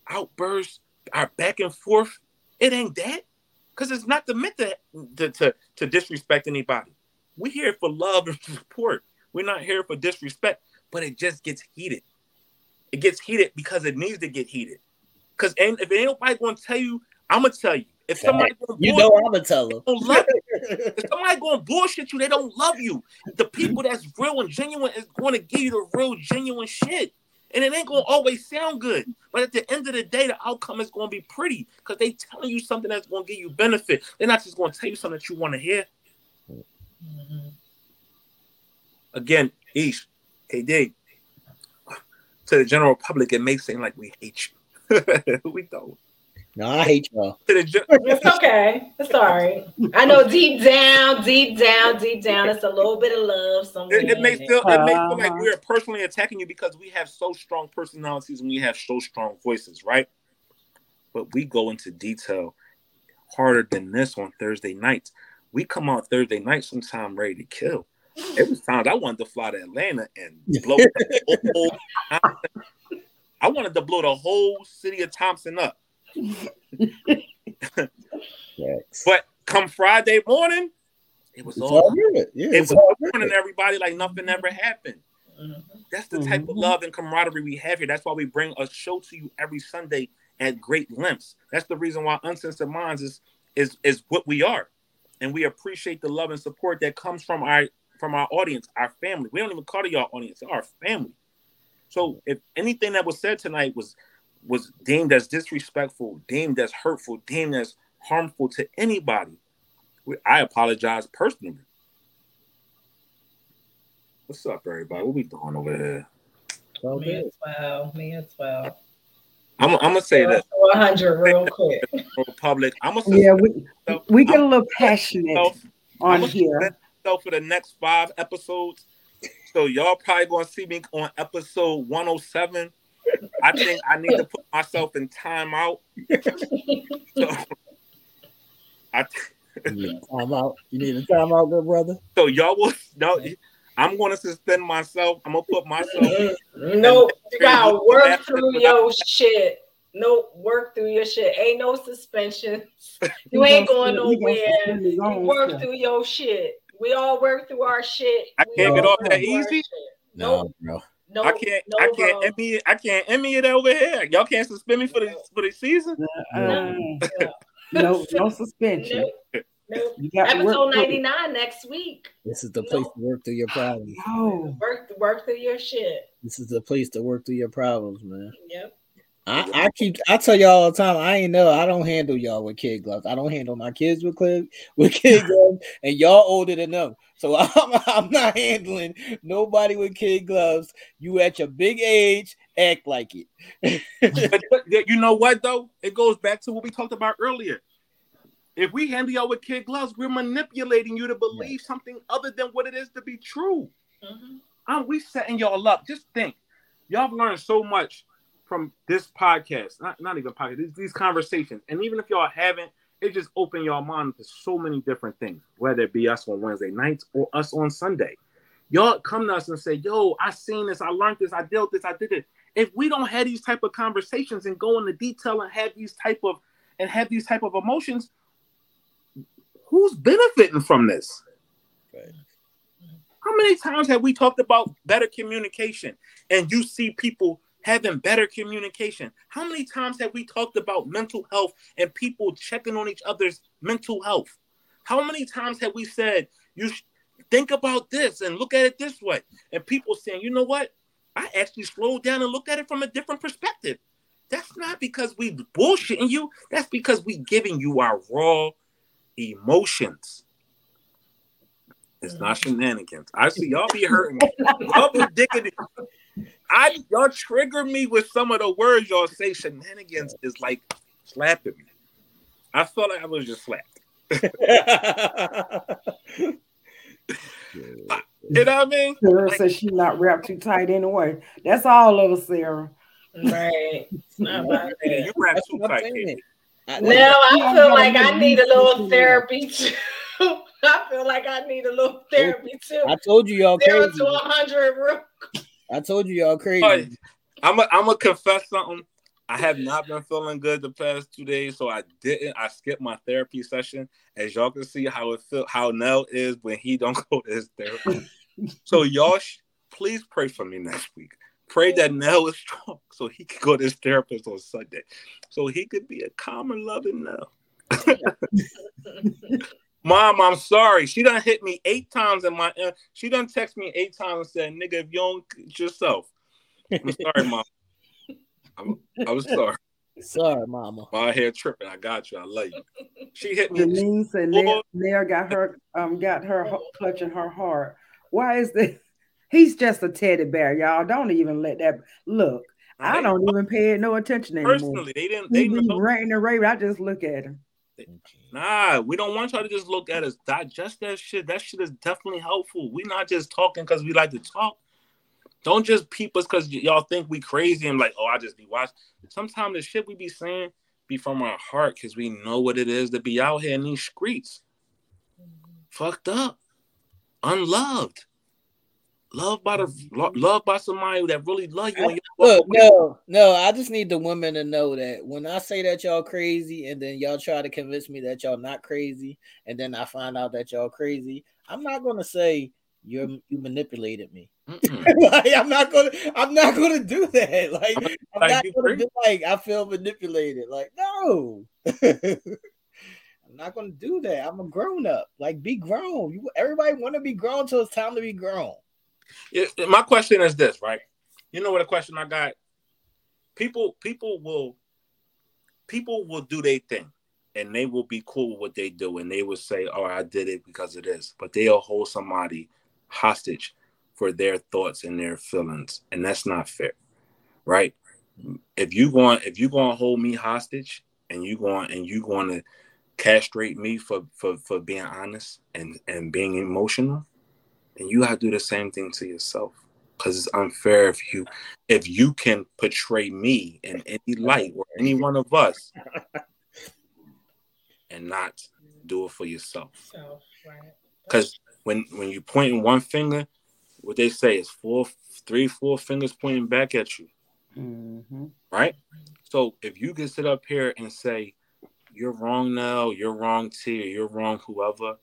outbursts, our back and forth, it ain't that. Because it's not the meant to, to, to, to disrespect anybody. We're here for love and support. We're not here for disrespect, but it just gets heated. It gets heated because it needs to get heated. Because if ain't nobody gonna tell you, I'm gonna tell you. If somebody you know I'm gonna tell them. if somebody gonna bullshit you, they don't love you. The people that's real and genuine is going to give you the real genuine shit. And it ain't gonna always sound good. But at the end of the day, the outcome is gonna be pretty because they telling you something that's gonna give you benefit. They're not just gonna tell you something that you want to hear. Mm-hmm. Again, Ish, KD, to the general public, it may seem like we hate you. we don't. No, I hate y'all. it's okay. It's all right. I know deep down, deep down, deep down, it's a little bit of love somewhere. It, it may feel it may feel like uh-huh. we're personally attacking you because we have so strong personalities and we have so strong voices, right? But we go into detail harder than this on Thursday nights. We come on Thursday night sometime ready to kill. It was times I wanted to fly to Atlanta and blow the whole. I wanted to blow the whole city of Thompson up. but come Friday morning, it was all, all good. Yeah, it was all morning, everybody like nothing ever happened. That's the type of Mhm. love and camaraderie we have here. That's why we bring a show to you every Sunday at great lengths. That's the reason why Uncensored Minds is is is what we are, and we appreciate the love and support that comes from our from our audience, our family. We don't even call it y'all audience, our family. So if anything that was said tonight was was deemed as disrespectful, deemed as hurtful, deemed as harmful to anybody, I apologize personally. What's up, everybody? What we doing over here? all Me good. as well. Me as well. I'm, I'm gonna say that 100 real quick. Republic. I'm gonna Yeah, we we get a I'm- little passionate on here. Suspend myself for the next five episodes. So y'all probably gonna see me on episode 107. I think I need to put myself in timeout. So, I, You need a timeout. You need a timeout, good brother. so y'all will no. I'm gonna suspend myself. I'm gonna put myself. Mm-hmm. Nope. You gotta work through your shit. Nope. Work through your shit. Ain't no suspension. You ain't going nowhere. You work through your shit. We all work through our shit. I We can't get off that easy? shit. No, Nope. bro. Nope. I can't. No, I can't. Emmy, I can't. Emmy it over here. Y'all can't suspend me for the for the season. Uh, no, no suspension. Nope. Nope. You got Episode 99 next week. This is the place to work through your problems. Oh, Work work through your shit. This is the place to work through your problems, man. Yep. I, I keep I tell y'all all the time, I ain't know I don't handle y'all with kid gloves. I don't handle my kids with kid with kid gloves, and y'all older than them. So I'm I'm not handling nobody with kid gloves. You at your big age, act like it. but, but you know what though? It goes back to what we talked about earlier. If we handle y'all with kid gloves, we're manipulating you to believe something other than what it is to be true. Mhm. Um, we setting y'all up. Just think, y'all have learned so much from this podcast. Not, not even podcast. These, these conversations, and even if y'all haven't, it just opened y'all mind to so many different things. Whether it be us on Wednesday nights or us on Sunday, y'all come to us and say, "Yo, I seen this. I learned this. I dealt this. I did it." If we don't have these type of conversations and go into detail and have these type of and have these type of emotions, who's benefiting from this? How many times have we talked about better communication and you see people having better communication? How many times have we talked about mental health and people checking on each other's mental health? How many times have we said, you think about this and look at it this way? And people saying, you know what? I actually slowed down and looked at it from a different perspective. That's not because we bullshitting you. That's because we giving you our raw emotions. It's not mm. shenanigans. I see y'all be hurting. Y'all be digging. I y'all trigger me with some of the words y'all say. Shenanigans is like slapping me. I felt like I was just slapped. You know what I mean? Sarah Like- says she's not wrapped too tight anyway. That's all of us, Sarah. Right. It's not about Yeah, that. you wrap That's too tight. saying. KD. I- Now I feel like I need a little therapy too. I feel like I need a little therapy too. I told you y'all Zero crazy. to a hundred. real- I told you y'all crazy. All right. I'm gonna confess something. I have not been feeling good the past two days, so I didn't. I skipped my therapy session. As y'all can see, how it feel, how Nell is when he don't go to his therapy. so y'all, sh- please pray for me next week. Pray that Nell is strong, so he can go to his therapist on Sunday, so he could be a calm and loving Nell. Mom, I'm sorry. She done hit me eight times in my. Uh, she done text me eight times and said, "Nigga, if you don't yourself." I'm sorry, mom. I'm, I was sorry. Sorry, mama. My hair tripping. I got you. I love you. She hit me. Denise and Nair, Nair got her um got her clutching her heart. Why is this? He's just a teddy bear, y'all. Don't even let that look. I don't even pay it no attention anymore. personally. They didn't. They He be know. ranting and raving. I just look at him. Nah, we don't want y'all to just look at us. Digest that shit. That shit is definitely helpful. We not just talking because we like to talk. Don't just peep us because y- y'all think we crazy and like, oh, I just be watching. Sometimes the shit we be saying be from our heart because we know what it is to be out here in these streets. Mm-hmm. Fucked up. unloved. Loved by the lo- loved by somebody that really love you. you Look, no, no, I just need the women to know that when I say that y'all crazy and then y'all try to convince me that y'all not crazy, and then I find out that y'all crazy, I'm not gonna say you're you manipulated me. Like, I'm not gonna I'm not gonna do that. Like I'm Like, not gonna be like I feel manipulated. Like, no. I'm not gonna do that. I'm a grown up. Like, be grown. You everybody want to be grown till it's time to be grown. My question is this, right? You know what a question I got? People, people will, people will do their thing, and they will be cool with what they do, and they will say, "Oh, I did it because of this," but they'll hold somebody hostage for their thoughts and their feelings, and that's not fair, right? If you going, if you going to hold me hostage, and you going, and you going to castrate me for for for being honest and and being emotional and you have to do the same thing to yourself. Because it's unfair if you if you can portray me in any light or any one of us and not do it for yourself. Because when when you pointing one finger what they say is four three four fingers pointing back at you. Mm-hmm. right? So if you can sit up here and say you're wrong now you're wrong T or you're wrong whoever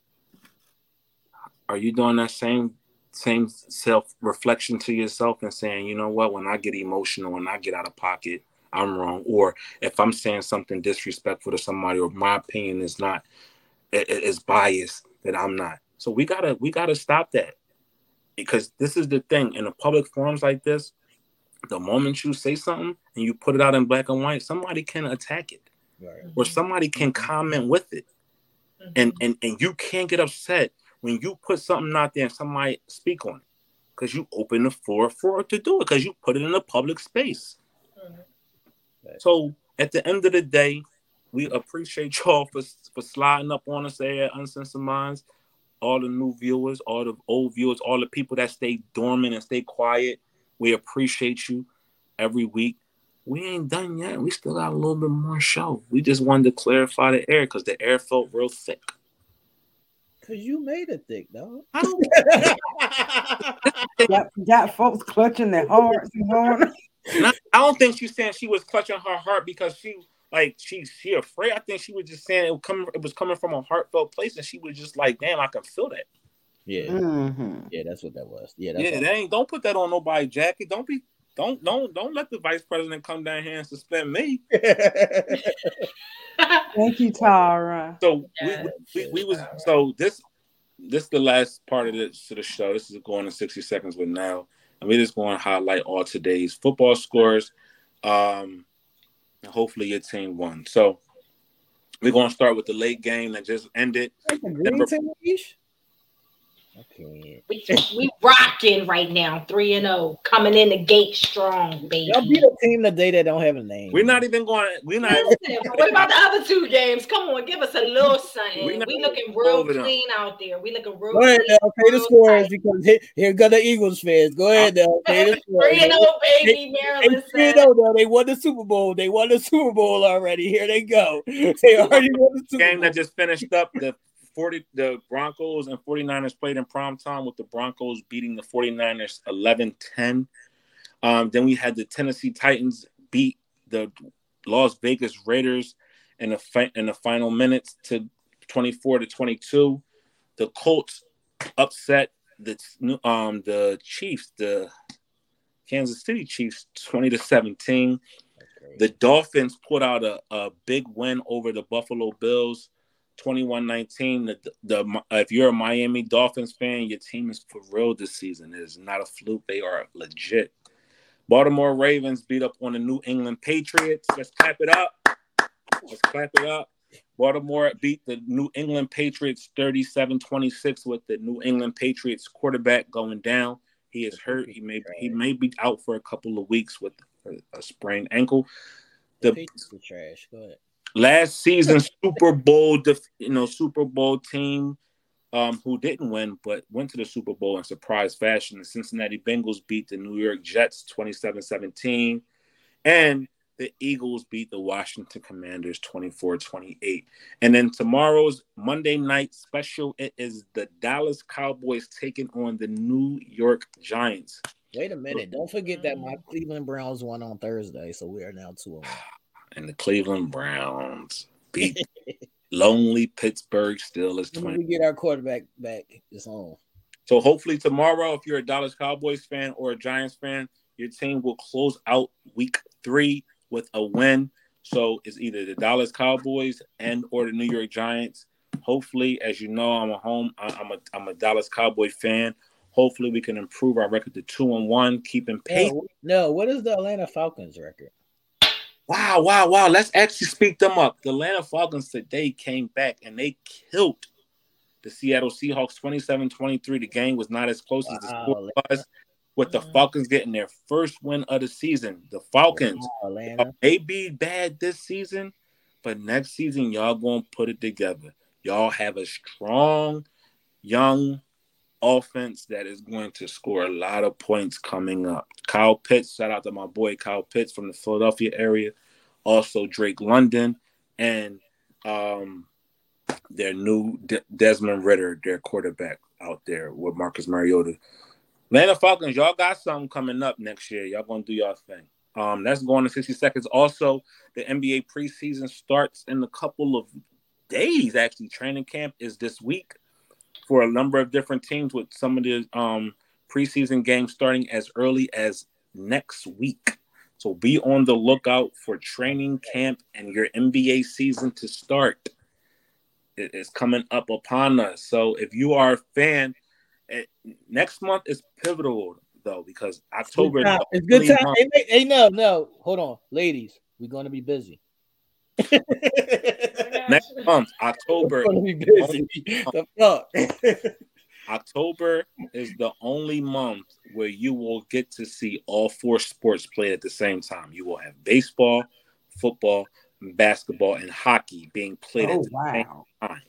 are you doing that same same self reflection to yourself and saying you know what? When i get emotional when i get out of pocket i'm wrong. Or if i'm saying something disrespectful to somebody or my opinion is not i- i- is biased that i'm not. So we gotta we gotta stop that. Because this is the thing in the public forums like this the moment you say something and you put it out in black and white somebody can attack it. Right. or somebody can mm-hmm. comment with it. And and and you can't get upset when you put something out there and somebody speak on it because you open the floor for it to do it because you put it in a public space. Mm-hmm. So at the end of the day we appreciate y'all for, for sliding up on us there at uncensored minds. All the new viewers all the old viewers all the people that stay dormant and stay quiet we appreciate you every week. We ain't done yet. We still got a little bit more show. We just wanted to clarify the air because the air felt real thick Cause you made it thick, dog. I don't Got, got folks clutching their hearts and going. Not, I don't think she's saying she was clutching her heart because she like she she afraid. I think she was just saying it was coming it was coming from a heartfelt place, and she was just like, "Damn, I can feel that." yeah, Mm-hmm. yeah, that's what that was. Yeah, that's yeah, all. that ain't. Don't put that on nobody, Jackie. Don't be. Don't don't don't let the vice president come down here and suspend me. Thank you, Tara. So Yeah. we, we, we was so this this is the last part of this to the show. This is going in sixty seconds with now, and we're just going to highlight all today's football scores. Um, and hopefully your team won. So we're going to start with the late game that just ended. Like a green team, Ish? I can't. We, we rocking right now, three and zero, coming in the gate strong, baby. Y'all beat a team today that don't have a name. We're not even going. We're not. Even, Listen, what about the other two games? Come on, give us a little something. We We, looking real over them. clean out there. We looking real Go ahead clean. now, pay the real scores tight. because here, here go the Eagles fans. Go ahead now, pay the Three and oh, scores. zero, baby. They Maryland three and said. oh. They won the Super Bowl. They won the Super Bowl already. Here they go. They already won the Super game Bowl. that just finished up the 40 the Broncos and 49ers played in prime time with the Broncos beating the 49ers 11-10. Um, then we had the Tennessee Titans beat the Las Vegas Raiders in the fi- in the final minutes to 24 to 22. The Colts upset the um the Chiefs, the Kansas City Chiefs 20 to 17. The Dolphins put out a, a big win over the Buffalo Bills, 21-19. The, the if you're a Miami Dolphins fan, your team is for real this season. It is not a fluke. They are legit. Baltimore Ravens beat up on the New England Patriots. Let's clap it up. Let's clap it up. Baltimore beat the New England Patriots 37-26 with the New England Patriots quarterback going down. He is hurt. He may he may be out for a couple of weeks with a, sprained ankle. The The Patriots are trash. Go ahead. Last season Super Bowl, def- you know, Super Bowl team um, who didn't win but went to the Super Bowl in surprise fashion. The Cincinnati Bengals beat the New York Jets 27-17. And the Eagles beat the Washington Commanders 24 28. And then tomorrow's Monday night special, it is the Dallas Cowboys taking on the New York Giants. Wait a minute. Don't forget that my Cleveland Browns won on Thursday, so we are now 2 1. And the Cleveland Browns beat lonely Pittsburgh Steelers When 20. we get our quarterback back, it's on. So hopefully tomorrow, if you're a Dallas Cowboys fan or a Giants fan, your team will close out week three with a win. So it's either the Dallas Cowboys and or the New York Giants. Hopefully, as you know, I'm a home. I'm a I'm a Dallas Cowboy fan. Hopefully, we can improve our record to two and one, keeping pace. No, no, what is the Atlanta Falcons record? Wow, wow, wow. Let's actually speak them up. The Atlanta Falcons today came back and they killed the Seattle Seahawks 27 23. The game was not as close as the score was, with the Mhm. Falcons getting their first win of the season. The Falcons Wow, may be bad this season, but next season, y'all going to put it together. Y'all have a strong, young offense that is going to score a lot of points coming up. Kyle Pitts, shout out to my boy Kyle Pitts from the Philadelphia area. Also Drake London and um, their new De- Desmond Ridder, their quarterback out there with Marcus Mariota. Atlanta Falcons, y'all got something coming up next year. Y'all gonna do y'all thing. Um, that's going to 60 seconds. Also, the NBA preseason starts in a couple of days. Actually, training camp is this week for a number of different teams with some of the um, preseason games starting as early as next week. So be on the lookout for training camp and your NBA season to start. It is coming up upon us. So if you are a fan, eh, next month is pivotal though because October. It's, is good time. It's good time. Hey, hey, no, no, hold on, ladies. We're gonna be busy. Oh Next month, October. We're gonna be busy. the fuck. October is the only month where you will get to see all four sports played at the same time. You will have baseball, football, basketball, and hockey being played Oh at the same time.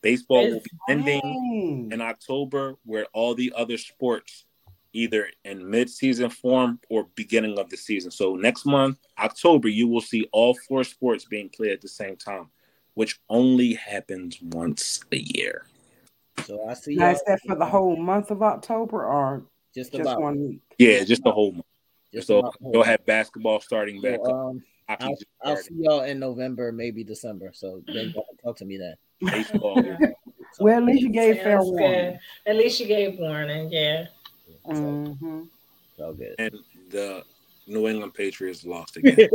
Baseball will be ending Dang. in October, where all the other sports either in mid-season form or beginning of the season. So next month, October, you will see all four sports being played at the same time, which only happens once a year. So I see Now, y'all is that for the whole month of October or just just about one week? Yeah, just the whole month. just so you'll have basketball starting back So, um, Hockey I'll, I'll started. see y'all in November, maybe December. So then talk to me then. Baseball. Well, at least you gave fair warning. At least you gave warning. Yeah. So, hmm it's all good. and the New England Patriots lost again.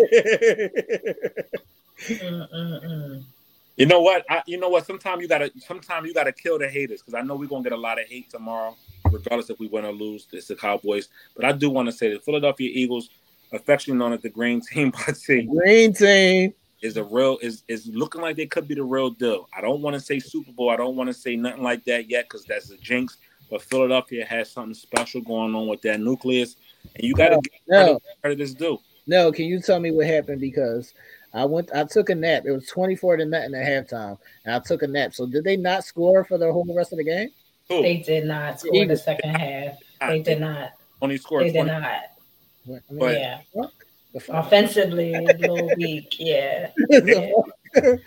You know what? I, you know what? Sometimes you gotta. Sometimes you gotta kill the haters because I know we're gonna get a lot of hate tomorrow, regardless if we win or lose. It's the Cowboys, but I do want to say the Philadelphia Eagles, affectionately known as the Green Team by team, Green team. is a real is is looking like they could be the real deal. I don't want to say Super Bowl. I don't want to say nothing like that yet because that's a jinx. But Philadelphia has something special going on with that nucleus, and you got to get No, credit this due. no. Can you tell me what happened? Because I went, I took a nap. It was twenty four to nothing at halftime, and I took a nap. So did they not score for the whole rest of the game? Who? They did not score in the second half. They did ah, not. only scored They did not. I mean, But- Yeah. fuck? The fuck? Offensively, a little weak. Yeah.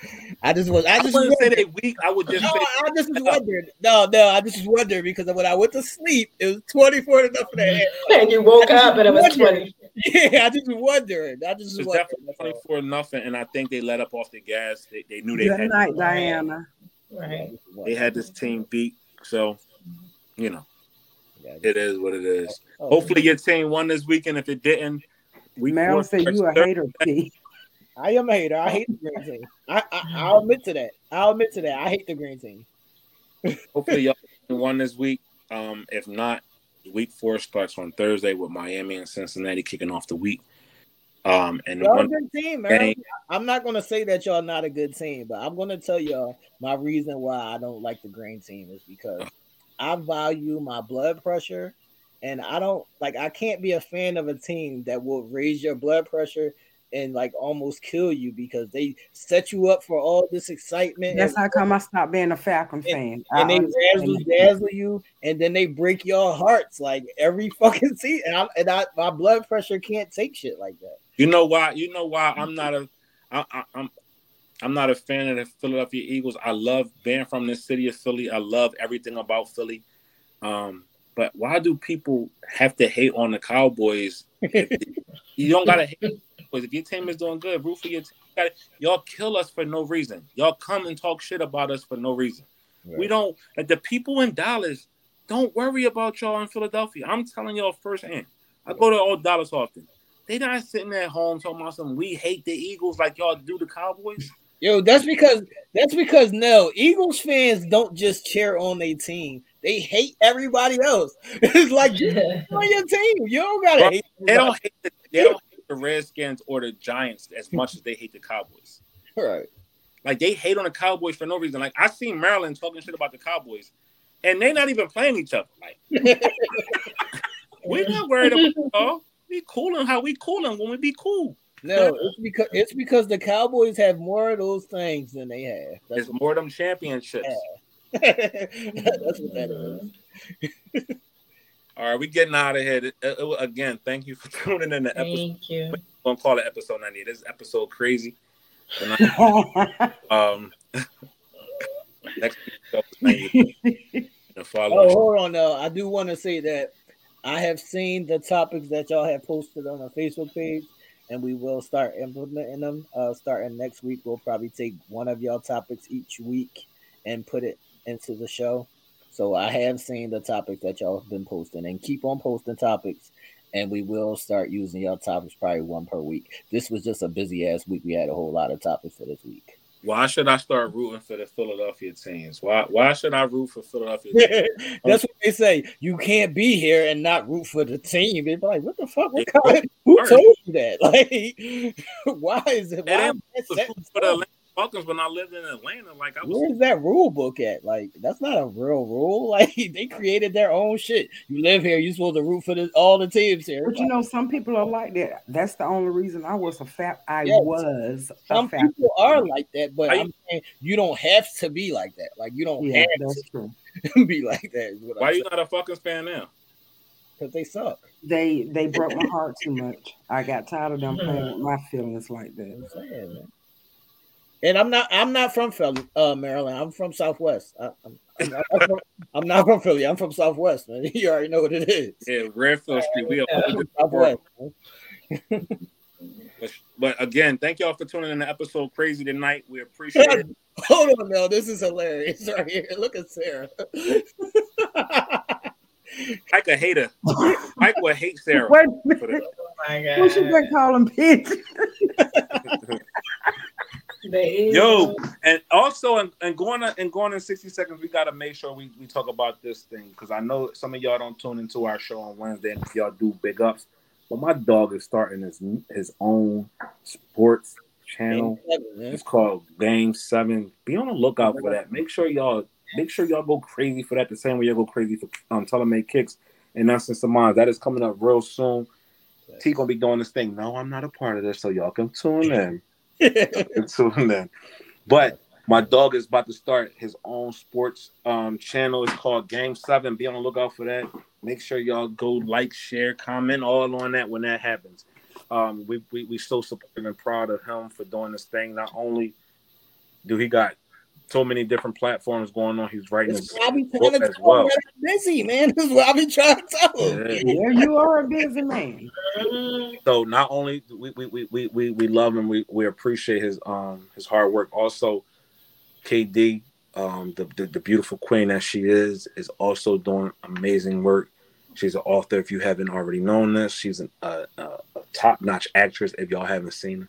I just was. I I just wouldn't say wondered- they weak. I would just No, say I just was wondering. No, no, I just was wondering because when I went to sleep, it was 24 to nothing. And you woke up and it was 20. Yeah, I just was wondering. I just was wondering. definitely 24 nothing, and I think they let up off the gas. They, they knew they Good had night, Diana. Right. they had this team beat. So, you know, it is what it is. oh, Hopefully, your team won this weekend. If it didn't, we Mel said you a hater, T. I am a hater. I hate the green team. I, I I'll admit to that. I'll admit to that. I hate the green team. Hopefully, y'all won this week. Um, if not, week four starts on Thursday with Miami and Cincinnati kicking off the week. Um, and Y'all a one good team, man. game, I'm not gonna say that y'all not a good team, but I'm gonna tell y'all my reason why I don't like the green team is because I value my blood pressure, and I don't like I can't be a fan of a team that will raise your blood pressure and like almost kill you because they set you up for all this excitement. That's how come I stopped being a Falcon fan. and I they understand razzle dazzle you, and then they break your hearts like every fucking season. And, I, and I, my blood pressure can't take shit like that. You know why? You know why I'm not a I, I, I'm I'm not a fan of the Philadelphia Eagles. I love being from the city of Philly. I love everything about Philly. Um, but why do people have to hate on the Cowboys? you don't gotta hate because if your team is doing good, root for your team. You gotta- Y'all kill us for no reason. Y'all come and talk shit about us for no reason. We don't like the people in Dallas. Don't worry about y'all in Philadelphia. I'm telling y'all firsthand. I go to old Dallas often. They not sitting at home talking about something. We hate the Eagles like y'all do the Cowboys. Yo, that's because that's because no Eagles fans don't just cheer on their team; they hate everybody else. It's like you on your team. You don't gotta Bro, hate. They don't hate the, they don't hate the Redskins or the Giants as much as they hate the Cowboys. right. Like they hate on the Cowboys for no reason. Like I seen Maryland talking shit about the Cowboys, and they not even playing each other. Like we're not worried about y'all. We cooling how we cooling when we be cool. No, it's because it's because the Cowboys have more of those things than they have. That's, It's more of them championships. that's what that is. All right, we getting out of here. It- it- again, thank you for tuning in to episode. Thank you. We're gonna call it episode 90. This is episode crazy. Um, next week, and follow Oh, hold on now. I do want to say that I have seen the topics that y'all have posted on our Facebook page, and we will start implementing them. Uh, starting next week, we'll probably take one of y'all topics each week and put it into the show. So I have seen the topics that y'all have been posting, and keep on posting topics. And we will start using y'all topics probably one per week. This was just a busy ass week. We had a whole lot of topics for this week. Why should I start rooting for the Philadelphia teams? Why why should I root for Philadelphia? Teams? That's what they say. You can't be here and not root for the team. They're like, what the fuck? What kind? Who told you that? Like, why is it? Why ain't is I that was set rooting for the in Atlanta Falcons when I lived in Atlanta. Like I was Where's that rule book at? Like, that's not a real rule. Like, they created their own shit. You live here, you're supposed to root for the, all the teams here. But you know, some people are like that. That's the only reason I was a fat. I Yes. was a some fat. people are like that, but Are you- I'm saying you don't have to be like that. Like, you don't Yeah, have that's true. to be like that. why I'm you not a Falcons fan now? Because they suck. They they broke my heart too much. I got tired of them playing with my feelings like that. I'm saying, man. And I'm not. I'm not from Philly, uh, Maryland. I'm from Southwest. I, I'm, I'm, not from, I'm not from Philly. I'm from Southwest, man. You already know what it is. Yeah, Redfield Street. We are Yeah. Southwest. man. but, but again, thank y'all for tuning in to the episode crazy tonight. We appreciate it. Hold on, now. This is hilarious right here. Look at Sarah. Mike a hater. Mike will hate Sarah. Wait a for minute. Oh my What you God. been calling bitch? The Yo, and also, and, and going on, and going in sixty seconds, we got to make sure we, we talk about this thing because I know some of y'all don't tune into our show on Wednesday, and if y'all do, big ups. But my dog is starting his his own sports channel. It's called Game Seven. Be on the lookout for that. Make sure y'all make sure y'all go crazy for that the same way y'all go crazy for um TaylorMade Kicks and Uncensored Minds. That is coming up real soon. T gonna be doing this thing. No, I'm not a part of this, so y'all can tune in. Tune in. But my dog is about to start his own sports um channel. It's called Game Seven. Be on the lookout for that. Make sure y'all go like, share, comment all on that when that happens. Um, we we we so supportive and proud of him for doing this thing. Not only do he got so many different platforms going on, he's writing That's his why I be book trying to as tell well. busy, man. That's what I be trying to tell him. Yeah. Yeah, you are a busy man. So not only we we, we, we, we we love him, we, we appreciate his um his hard work. Also, KD, um the, the the beautiful queen that she is, is also doing amazing work. She's an author. If you haven't already known this, she's an, uh, uh, a top notch actress. If y'all haven't seen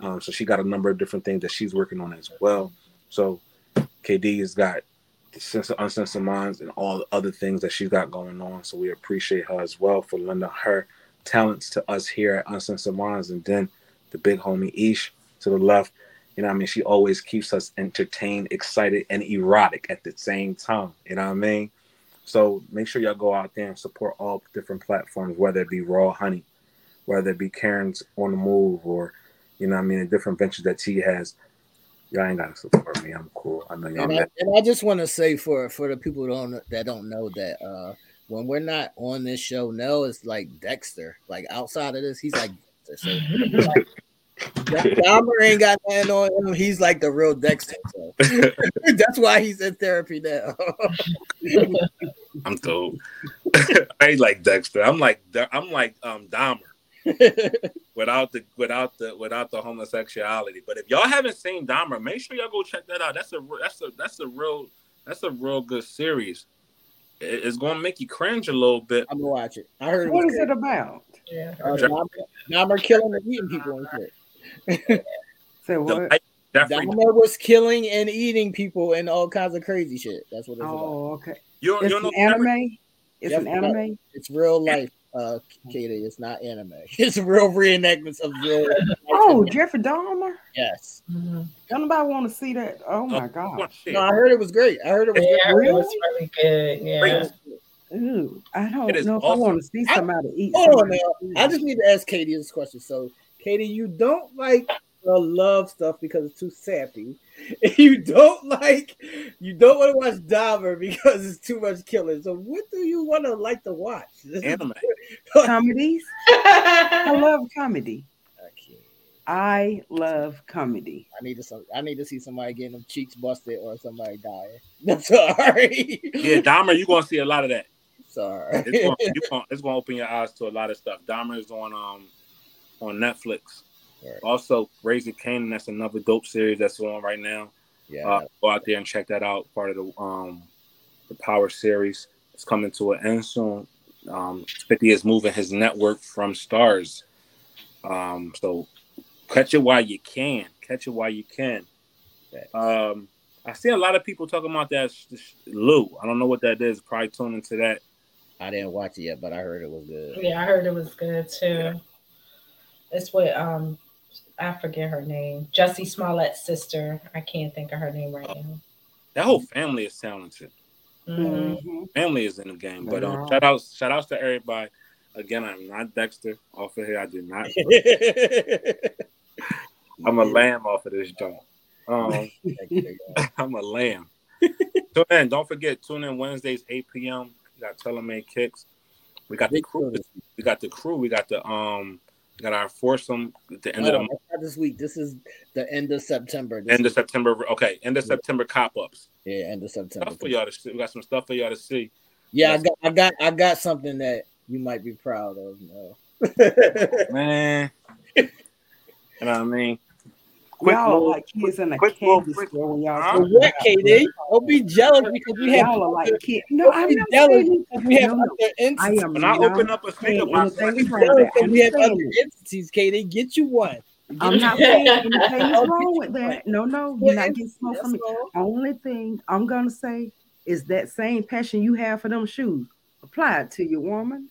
her, um, so she got a number of different things that she's working on as well. So KD has got the sense of uncensored minds and all the other things that she's got going on. So we appreciate her as well for lending her talents to us here at Uncensored Minds. And then the big homie Ish to the left. You know what I mean? She always keeps us entertained, excited, and erotic at the same time. You know what I mean? So make sure y'all go out there and support all different platforms, whether it be Raw Honey, whether it be Karen's on the Move or You know what I mean? The different ventures that T has. Y'all ain't gotta support me. I'm cool. I know y'all. And I, and I just want to say for for the people who don't that don't know that uh when we're not on this show, Nell is like Dexter. Like outside of this, he's like Dexter. So, like, Dahmer ain't got nothing on him. He's like the real Dexter. So. That's why he's in therapy now. I'm dope. I ain't like Dexter. I'm like I'm like um Dahmer without the without the without the homosexuality. But if y'all haven't seen Dahmer, make sure y'all go check that out. That's a that's a that's a real that's a real good series. It- It's gonna make you cringe a little bit. I'm gonna watch it. I heard it What was is it about? Yeah. uh, Dahmer, Dahmer killing and eating people and shit. Say The what? Mike Jeffrey, Dahmer was killing and eating people and all kinds of crazy shit. That's what it's about. Oh, okay. you don't, It's you don't an know anime. It's Yep. an anime. It's real life, uh, KD. It's not anime. It's a real reenactments of real. Oh, Jeffrey Dahmer. yes. Mhm. Don't want to see that. Oh my Oh, god. shit. No, I heard it was great. I heard it was Yeah, great. it was really good. Yeah. Great. Ooh, I don't It is know if awesome. I want to see I- somebody eat. Hold on somebody's now. I just need to ask KD this question. So, KD, you don't like the love stuff because it's too sappy. You don't like, you don't want to watch Dahmer because it's too much killing. So, what do you want to like to watch? Anime. comedies. I love comedy. Okay. I love comedy. I need to. I need to see somebody getting them cheeks busted or somebody dying. I'm sorry. Yeah, Dahmer, you're gonna see a lot of that. Sorry. It's gonna, you gonna, it's gonna open your eyes to a lot of stuff. Dahmer is on um on Netflix. Right. Also, Raising Kanan, that's another dope series that's on right now. yeah. Uh, go out there and check that out. Part of the um the Power series. It's coming to an end soon. Um, 50 is moving his network from Starz. Um, so catch it while you can. Catch it while you can. Um, I see a lot of people talking about that sh- sh- Lou. I don't know what that is. Probably tune into that. I didn't watch it yet, but I heard it was good. Yeah, I heard it was good too. Yeah. It's with um I forget her name. Jussie Smollett's sister. I can't think of her name right now. That whole family is talented. Mhm. Mhm. Family is in the game. But um, Yeah. shout outs, shout outs to everybody. Again, I'm not Dexter off of here. I did not. I'm a lamb off of this joint. Um, I'm a lamb. tune in. Don't forget, tune in Wednesdays, 8 p.m. We got TaylorMade Kicks. We got the crew. We got the crew. We got the um. Got our foursome at the end of the month, this week. This is the end of September. This end of September. Okay, end of September cop ups. yeah, end of September. Stuff for y'all to see. We got some stuff for y'all to see. Yeah, I got, I got, I got something that you might be proud of. No. Man, you know what I mean? Quick y'all are little- like kids in a quick candy quick- store when y'all Huh? what, about- KD? Don't be jealous because we have. Y'all are like kids. No, I'm be not jealous saying because we have No, no. other I entities. am When I open up a saying speaker box, anything like- wrong Jealous with that. 'cause I'm we have other entities, KD. Get you one. I'm not saying anything is wrong with that. No, no, you're not getting smoke from me. Only thing I'm gonna say is that same passion you have for them shoes. Apply it to your woman.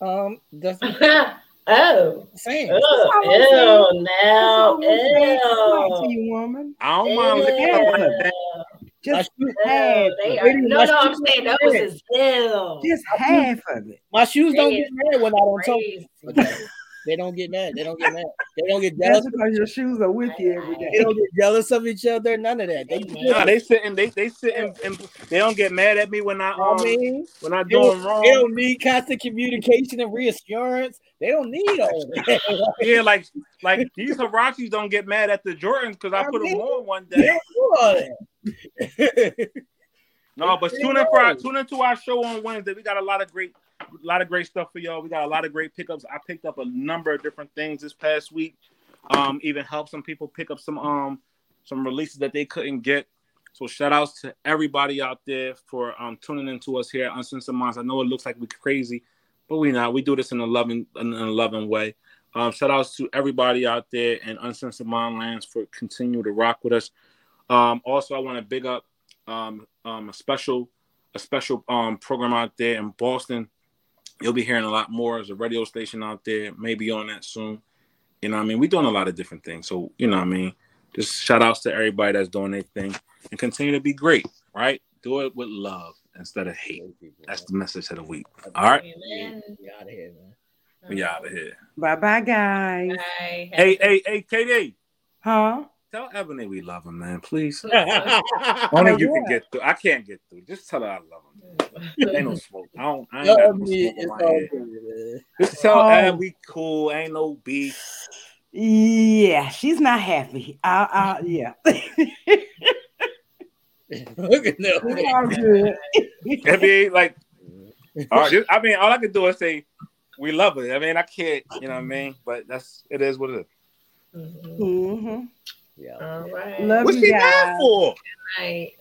Um, that's what oh. I'm saying. Oh, That's ew, now, That's all I'm saying. Apply it to ew. your woman. I don't mind looking up my Yeah. Just Ew, half. they are, no, no, I'm saying that was his ill. Just half of it. My shoes don't get mad when I don't talk. Crazy. Okay. They don't get mad. They don't get mad. They don't get jealous. That's because your shoes are with you every They don't get jealous of each other. None of that. They, Nah, they sitting, they they sitting, and they don't get mad at me when I I um mean, when I don't, wrong. they don't need constant communication and reassurance. They don't need all that. Yeah, like like these Huaraches don't get mad at the Jordans because I I put them on one day. don't do all that. No, but tune in for our, tune into our show on Wednesday. We got a lot of great, a lot of great stuff for y'all. We got a lot of great pickups. I picked up a number of different things this past week. Um, even helped some people pick up some um some releases that they couldn't get. So shout outs to everybody out there for um tuning into us here at Uncensored Minds. I know it looks like we're crazy, but we not. We do this in a loving in a loving way. Um, shout outs to everybody out there in Uncensored Mind Lands for continue to rock with us. Um, also, I want to big up um, um, a special a special um, program out there in Boston. You'll be hearing a lot more. There's a radio station out there, maybe on that soon. You know I mean? We're doing a lot of different things. So, you know what I mean? Just shout outs to everybody that's doing their thing and continue to be great, right? Do it with love instead of hate. That's the message of the week. All right. Amen. Get out of here, man. We uh-huh. out of here. Bye bye, guys. Bye. Hey, hey, hey, KD. Huh? Tell Ebony we love him, man. Please. Only Oh, you can get through. I can't get through. Just tell her I love him. Ain't no smoke. I don't. I ain't No, got no mean, smoke it's in my head. good. Just tell Oh. Ab we cool. Ain't no beef. Yeah, she's not happy. I, I, yeah. Look at that. It's all good. I mean, like, all right, I mean, all I can do is say we love it. I mean, I can't, you know what I mean? But that's it is what it is. Mhm. hmm Yeah. All right. Love What's you she guys. mad for? Night.